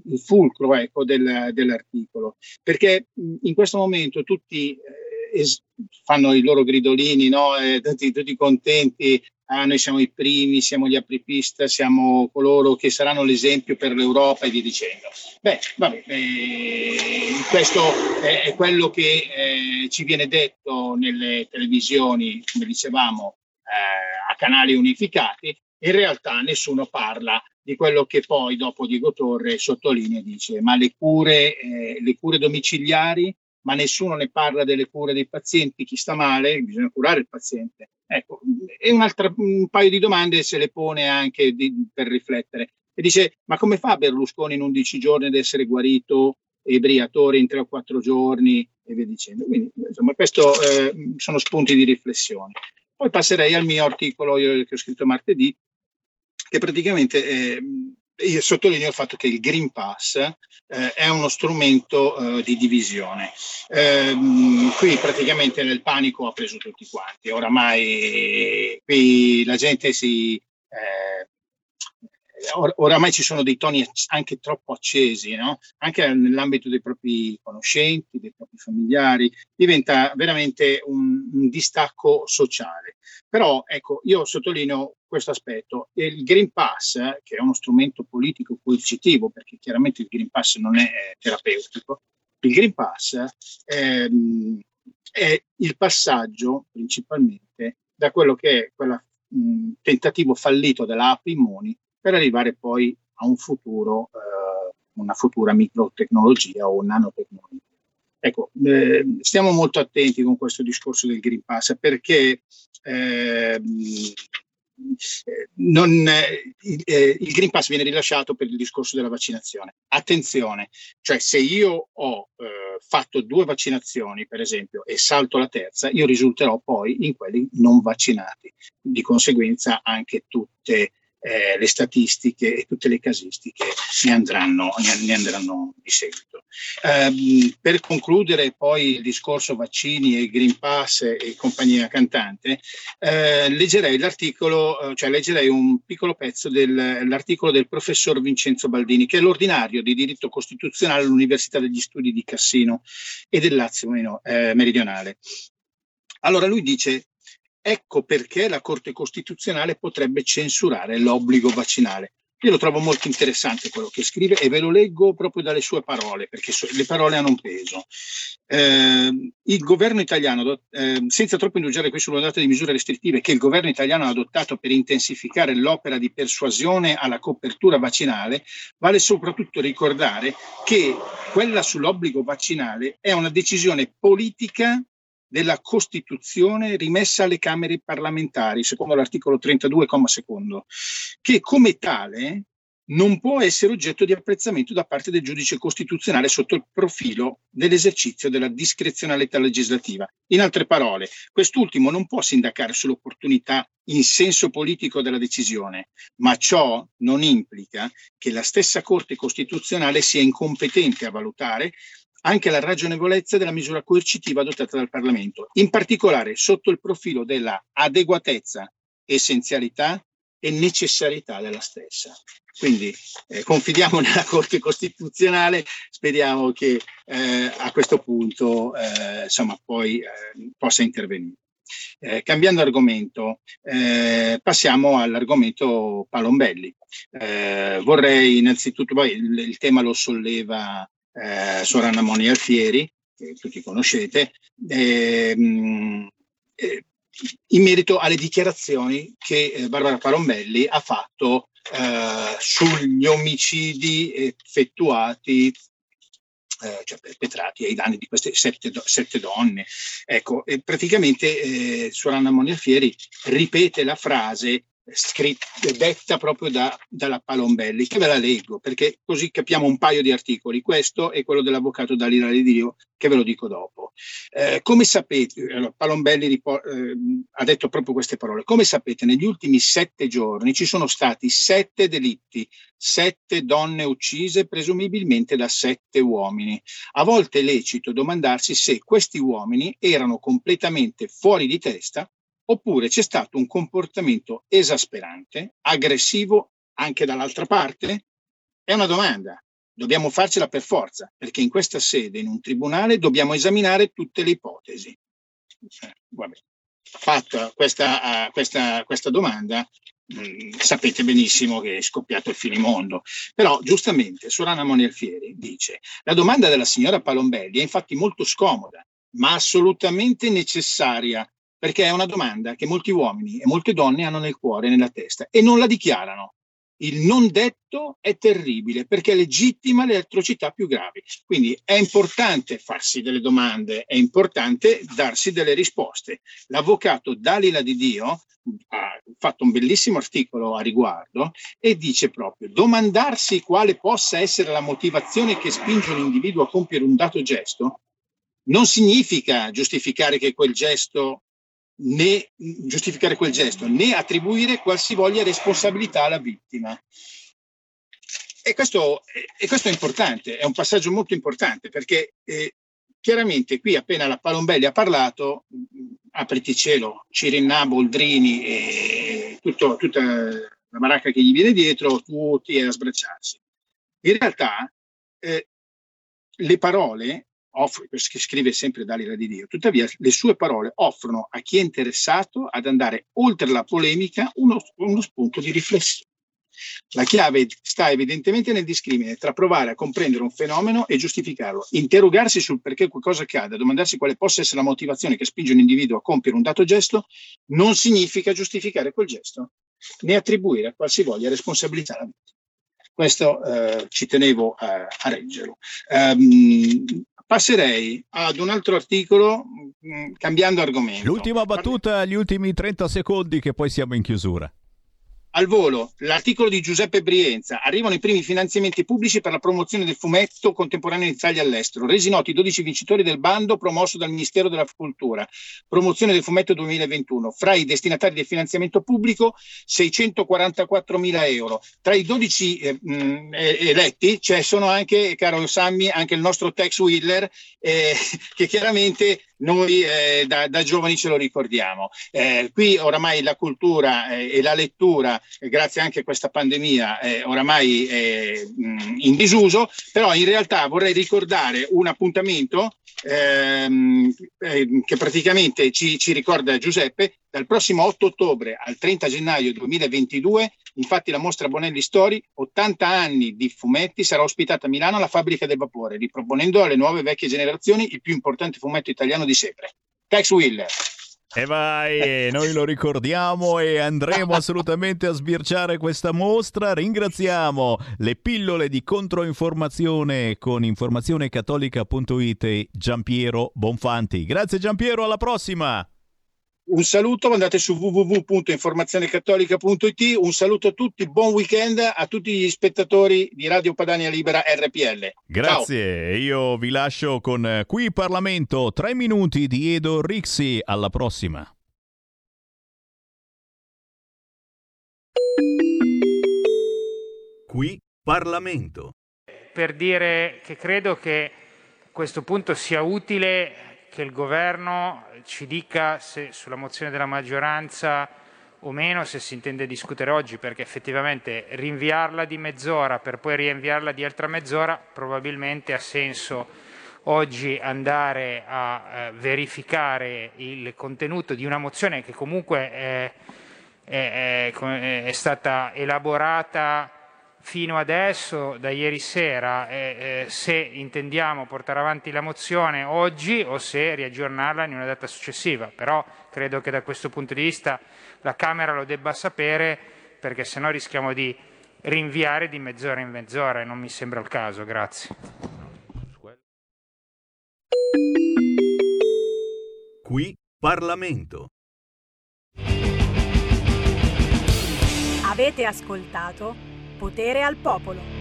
il fulcro ecco, del, dell'articolo, perché mh, mm, in questo momento tutti eh, es- fanno i loro gridolini, no? tutti, tutti contenti ah, noi siamo i primi, siamo gli apripista, siamo coloro che saranno l'esempio per l'Europa e via dicendo. Beh, vabbè, eh, questo è, è, quello che eh, ci viene detto nelle televisioni, come dicevamo, eh, a canali unificati, in realtà nessuno parla di quello che poi dopo Diego Torre sottolinea e dice ma le cure, eh, le cure domiciliari ma nessuno ne parla delle cure dei pazienti, chi sta male, bisogna curare il paziente. Ecco, e un paio di domande se le pone anche di, per riflettere. E dice, ma come fa Berlusconi in 11 giorni ad essere guarito e Briatore in 3 o 4 giorni e via dicendo. Quindi, insomma, questi eh, sono spunti di riflessione. Poi passerei al mio articolo che ho scritto martedì, che praticamente eh, io sottolineo il fatto che il Green Pass eh, è uno strumento eh, di divisione. Eh, qui praticamente nel panico ha preso tutti quanti. Oramai qui la gente si... Eh, or- oramai ci sono dei toni anche troppo accesi, no? anche nell'ambito dei propri conoscenti, dei propri familiari, diventa veramente un, un distacco sociale. Però ecco, io sottolineo questo aspetto. Il Green Pass, che è uno strumento politico coercitivo, perché chiaramente il Green Pass non è terapeutico, il Green Pass ehm, è il passaggio principalmente da quello che è quel tentativo fallito della app Immuni per arrivare poi a un futuro, eh, una futura microtecnologia o nanotecnologia. Ecco, eh, stiamo molto attenti con questo discorso del Green Pass perché eh, non, eh, il, eh, il Green Pass viene rilasciato per il discorso della vaccinazione. Attenzione, cioè se io ho eh, fatto due vaccinazioni, per esempio, e salto la terza, io risulterò poi in quelli non vaccinati. Di conseguenza anche tutte eh, le statistiche e tutte le casistiche ne andranno, ne andranno di seguito. Um, per concludere poi il discorso vaccini e Green Pass e compagnia cantante, eh, leggerei l'articolo, eh, cioè leggerei un piccolo pezzo dell'articolo del professor Vincenzo Baldini, che è l'ordinario di diritto costituzionale all'Università degli Studi di Cassino e del Lazio eh, meridionale. Allora lui dice Ecco perché la Corte Costituzionale potrebbe censurare l'obbligo vaccinale. Io lo trovo molto interessante quello che scrive e ve lo leggo proprio dalle sue parole, perché le parole hanno un peso. Eh, il governo italiano, eh, senza troppo indugiare qui sull'ondata di misure restrittive che il governo italiano ha adottato per intensificare l'opera di persuasione alla copertura vaccinale, vale soprattutto ricordare che quella sull'obbligo vaccinale è una decisione politica della Costituzione rimessa alle Camere parlamentari, secondo l'articolo 32, secondo, che come tale non può essere oggetto di apprezzamento da parte del giudice costituzionale sotto il profilo dell'esercizio della discrezionalità legislativa. In altre parole, quest'ultimo non può sindacare sull'opportunità in senso politico della decisione, ma ciò non implica che la stessa Corte Costituzionale sia incompetente a valutare anche la ragionevolezza della misura coercitiva adottata dal Parlamento, in particolare sotto il profilo della adeguatezza, essenzialità e necessarietà della stessa. Quindi eh, confidiamo nella Corte Costituzionale, speriamo che eh, a questo punto eh, insomma, poi eh, possa intervenire. Eh, cambiando argomento, eh, passiamo all'argomento Palombelli. vorrei innanzitutto, poi il, il tema lo solleva eh, Sorana Moni Alfieri, che tutti conoscete, ehm, eh, in merito alle dichiarazioni che eh, Barbara Parombelli ha fatto eh, sugli omicidi effettuati eh, cioè perpetrati ai danni di queste sette, sette donne. Ecco, praticamente eh, Sorana Monialfieri ripete la frase scritta, detta proprio da, dalla Palombelli, che ve la leggo perché così capiamo un paio di articoli, questo è quello dell'avvocato Dalila Dio, che ve lo dico dopo. Eh, come sapete, allora, Palombelli ripor- eh, ha detto proprio queste parole, come sapete negli ultimi sette giorni ci sono stati sette delitti, sette donne uccise presumibilmente da sette uomini. A volte è lecito domandarsi se questi uomini erano completamente fuori di testa oppure c'è stato un comportamento esasperante, aggressivo anche dall'altra parte? È una domanda. Dobbiamo farcela per forza, perché in questa sede, in un tribunale, dobbiamo esaminare tutte le ipotesi. Eh, Fatta questa, uh, questa, questa domanda, mh, mm, sapete benissimo che è scoppiato il finimondo. Però, giustamente, Sorana Monialfieri dice: la domanda della signora Palombelli è infatti molto scomoda, ma assolutamente necessaria perché è una domanda che molti uomini e molte donne hanno nel cuore e nella testa e non la dichiarano. Il non detto è terribile perché legittima le atrocità più gravi. Quindi è importante farsi delle domande, è importante darsi delle risposte. L'avvocato Dalila Di Dio ha fatto un bellissimo articolo a riguardo e dice proprio domandarsi quale possa essere la motivazione che spinge un individuo a compiere un dato gesto non significa giustificare che quel gesto né giustificare quel gesto, né attribuire qualsivoglia responsabilità alla vittima. E questo, e questo, è importante, è un passaggio molto importante perché eh, chiaramente qui appena la Palombelli ha parlato, apriti cielo, Cirinna, Boldrini e tutto, tutta la baracca che gli viene dietro, tutti a sbracciarsi. In realtà eh, le parole offre, che scrive sempre Dalila di Dio, tuttavia le sue parole offrono a chi è interessato ad andare oltre la polemica uno, uno spunto di riflessione. La chiave sta evidentemente nel discrimine tra provare a comprendere un fenomeno e giustificarlo, interrogarsi sul perché qualcosa accade, domandarsi quale possa essere la motivazione che spinge un individuo a compiere un dato gesto, non significa giustificare quel gesto, né attribuire a qualsivoglia responsabilità alla vittima. Questo eh, ci tenevo a, a reggerlo. Um, passerei ad un altro articolo mm, cambiando argomento. L'ultima battuta, gli ultimi 30 secondi che poi siamo in chiusura. Al volo l'articolo di Giuseppe Brienza, arrivano i primi finanziamenti pubblici per la promozione del fumetto contemporaneo in Italia e all'estero, resi noti i 12 vincitori del bando promosso dal Ministero della Cultura, promozione del fumetto 2021, fra i destinatari del finanziamento pubblico 644 mila euro. Tra i 12 eh, mh, eletti c'è sono anche, caro Sammy, anche il nostro Tex Wheeler, eh, che chiaramente noi eh, da, da, giovani ce lo ricordiamo. Eh, qui oramai la cultura eh, e la lettura, eh, grazie anche a questa pandemia, è oramai è mh, in disuso, però in realtà vorrei ricordare un appuntamento ehm, eh, che praticamente ci, ci ricorda Giuseppe, dal prossimo 8 ottobre al 30 gennaio 2022, infatti la mostra Bonelli Story, 80 anni di fumetti, sarà ospitata a Milano alla Fabbrica del Vapore, riproponendo alle nuove vecchie generazioni il più importante fumetto italiano di sempre. Tex Wheeler. E vai, noi lo ricordiamo e andremo assolutamente a sbirciare questa mostra. Ringraziamo le pillole di controinformazione con informazionecattolica.it e Giampiero Bonfanti. Grazie Giampiero, alla prossima! Un saluto, andate su www.informazionecattolica.it. Un saluto a tutti, buon weekend a tutti gli spettatori di Radio Padania Libera RPL. Grazie, Ciao. io vi lascio con Qui Parlamento, tre minuti di Edo Rixi. Alla prossima. Qui Parlamento. Per dire che credo che a questo punto sia utile che il governo ci dica se sulla mozione della maggioranza o meno se si intende discutere oggi, perché effettivamente rinviarla di mezz'ora per poi rinviarla di altra mezz'ora probabilmente ha senso oggi andare a eh, verificare il contenuto di una mozione che comunque è, è, è, è stata elaborata fino adesso, da ieri sera, eh, eh, se intendiamo portare avanti la mozione oggi o se riaggiornarla in una data successiva. Però credo che da questo punto di vista la Camera lo debba sapere perché se no rischiamo di rinviare di mezz'ora in mezz'ora e non mi sembra il caso. Grazie. Qui Parlamento. Avete ascoltato Potere al popolo.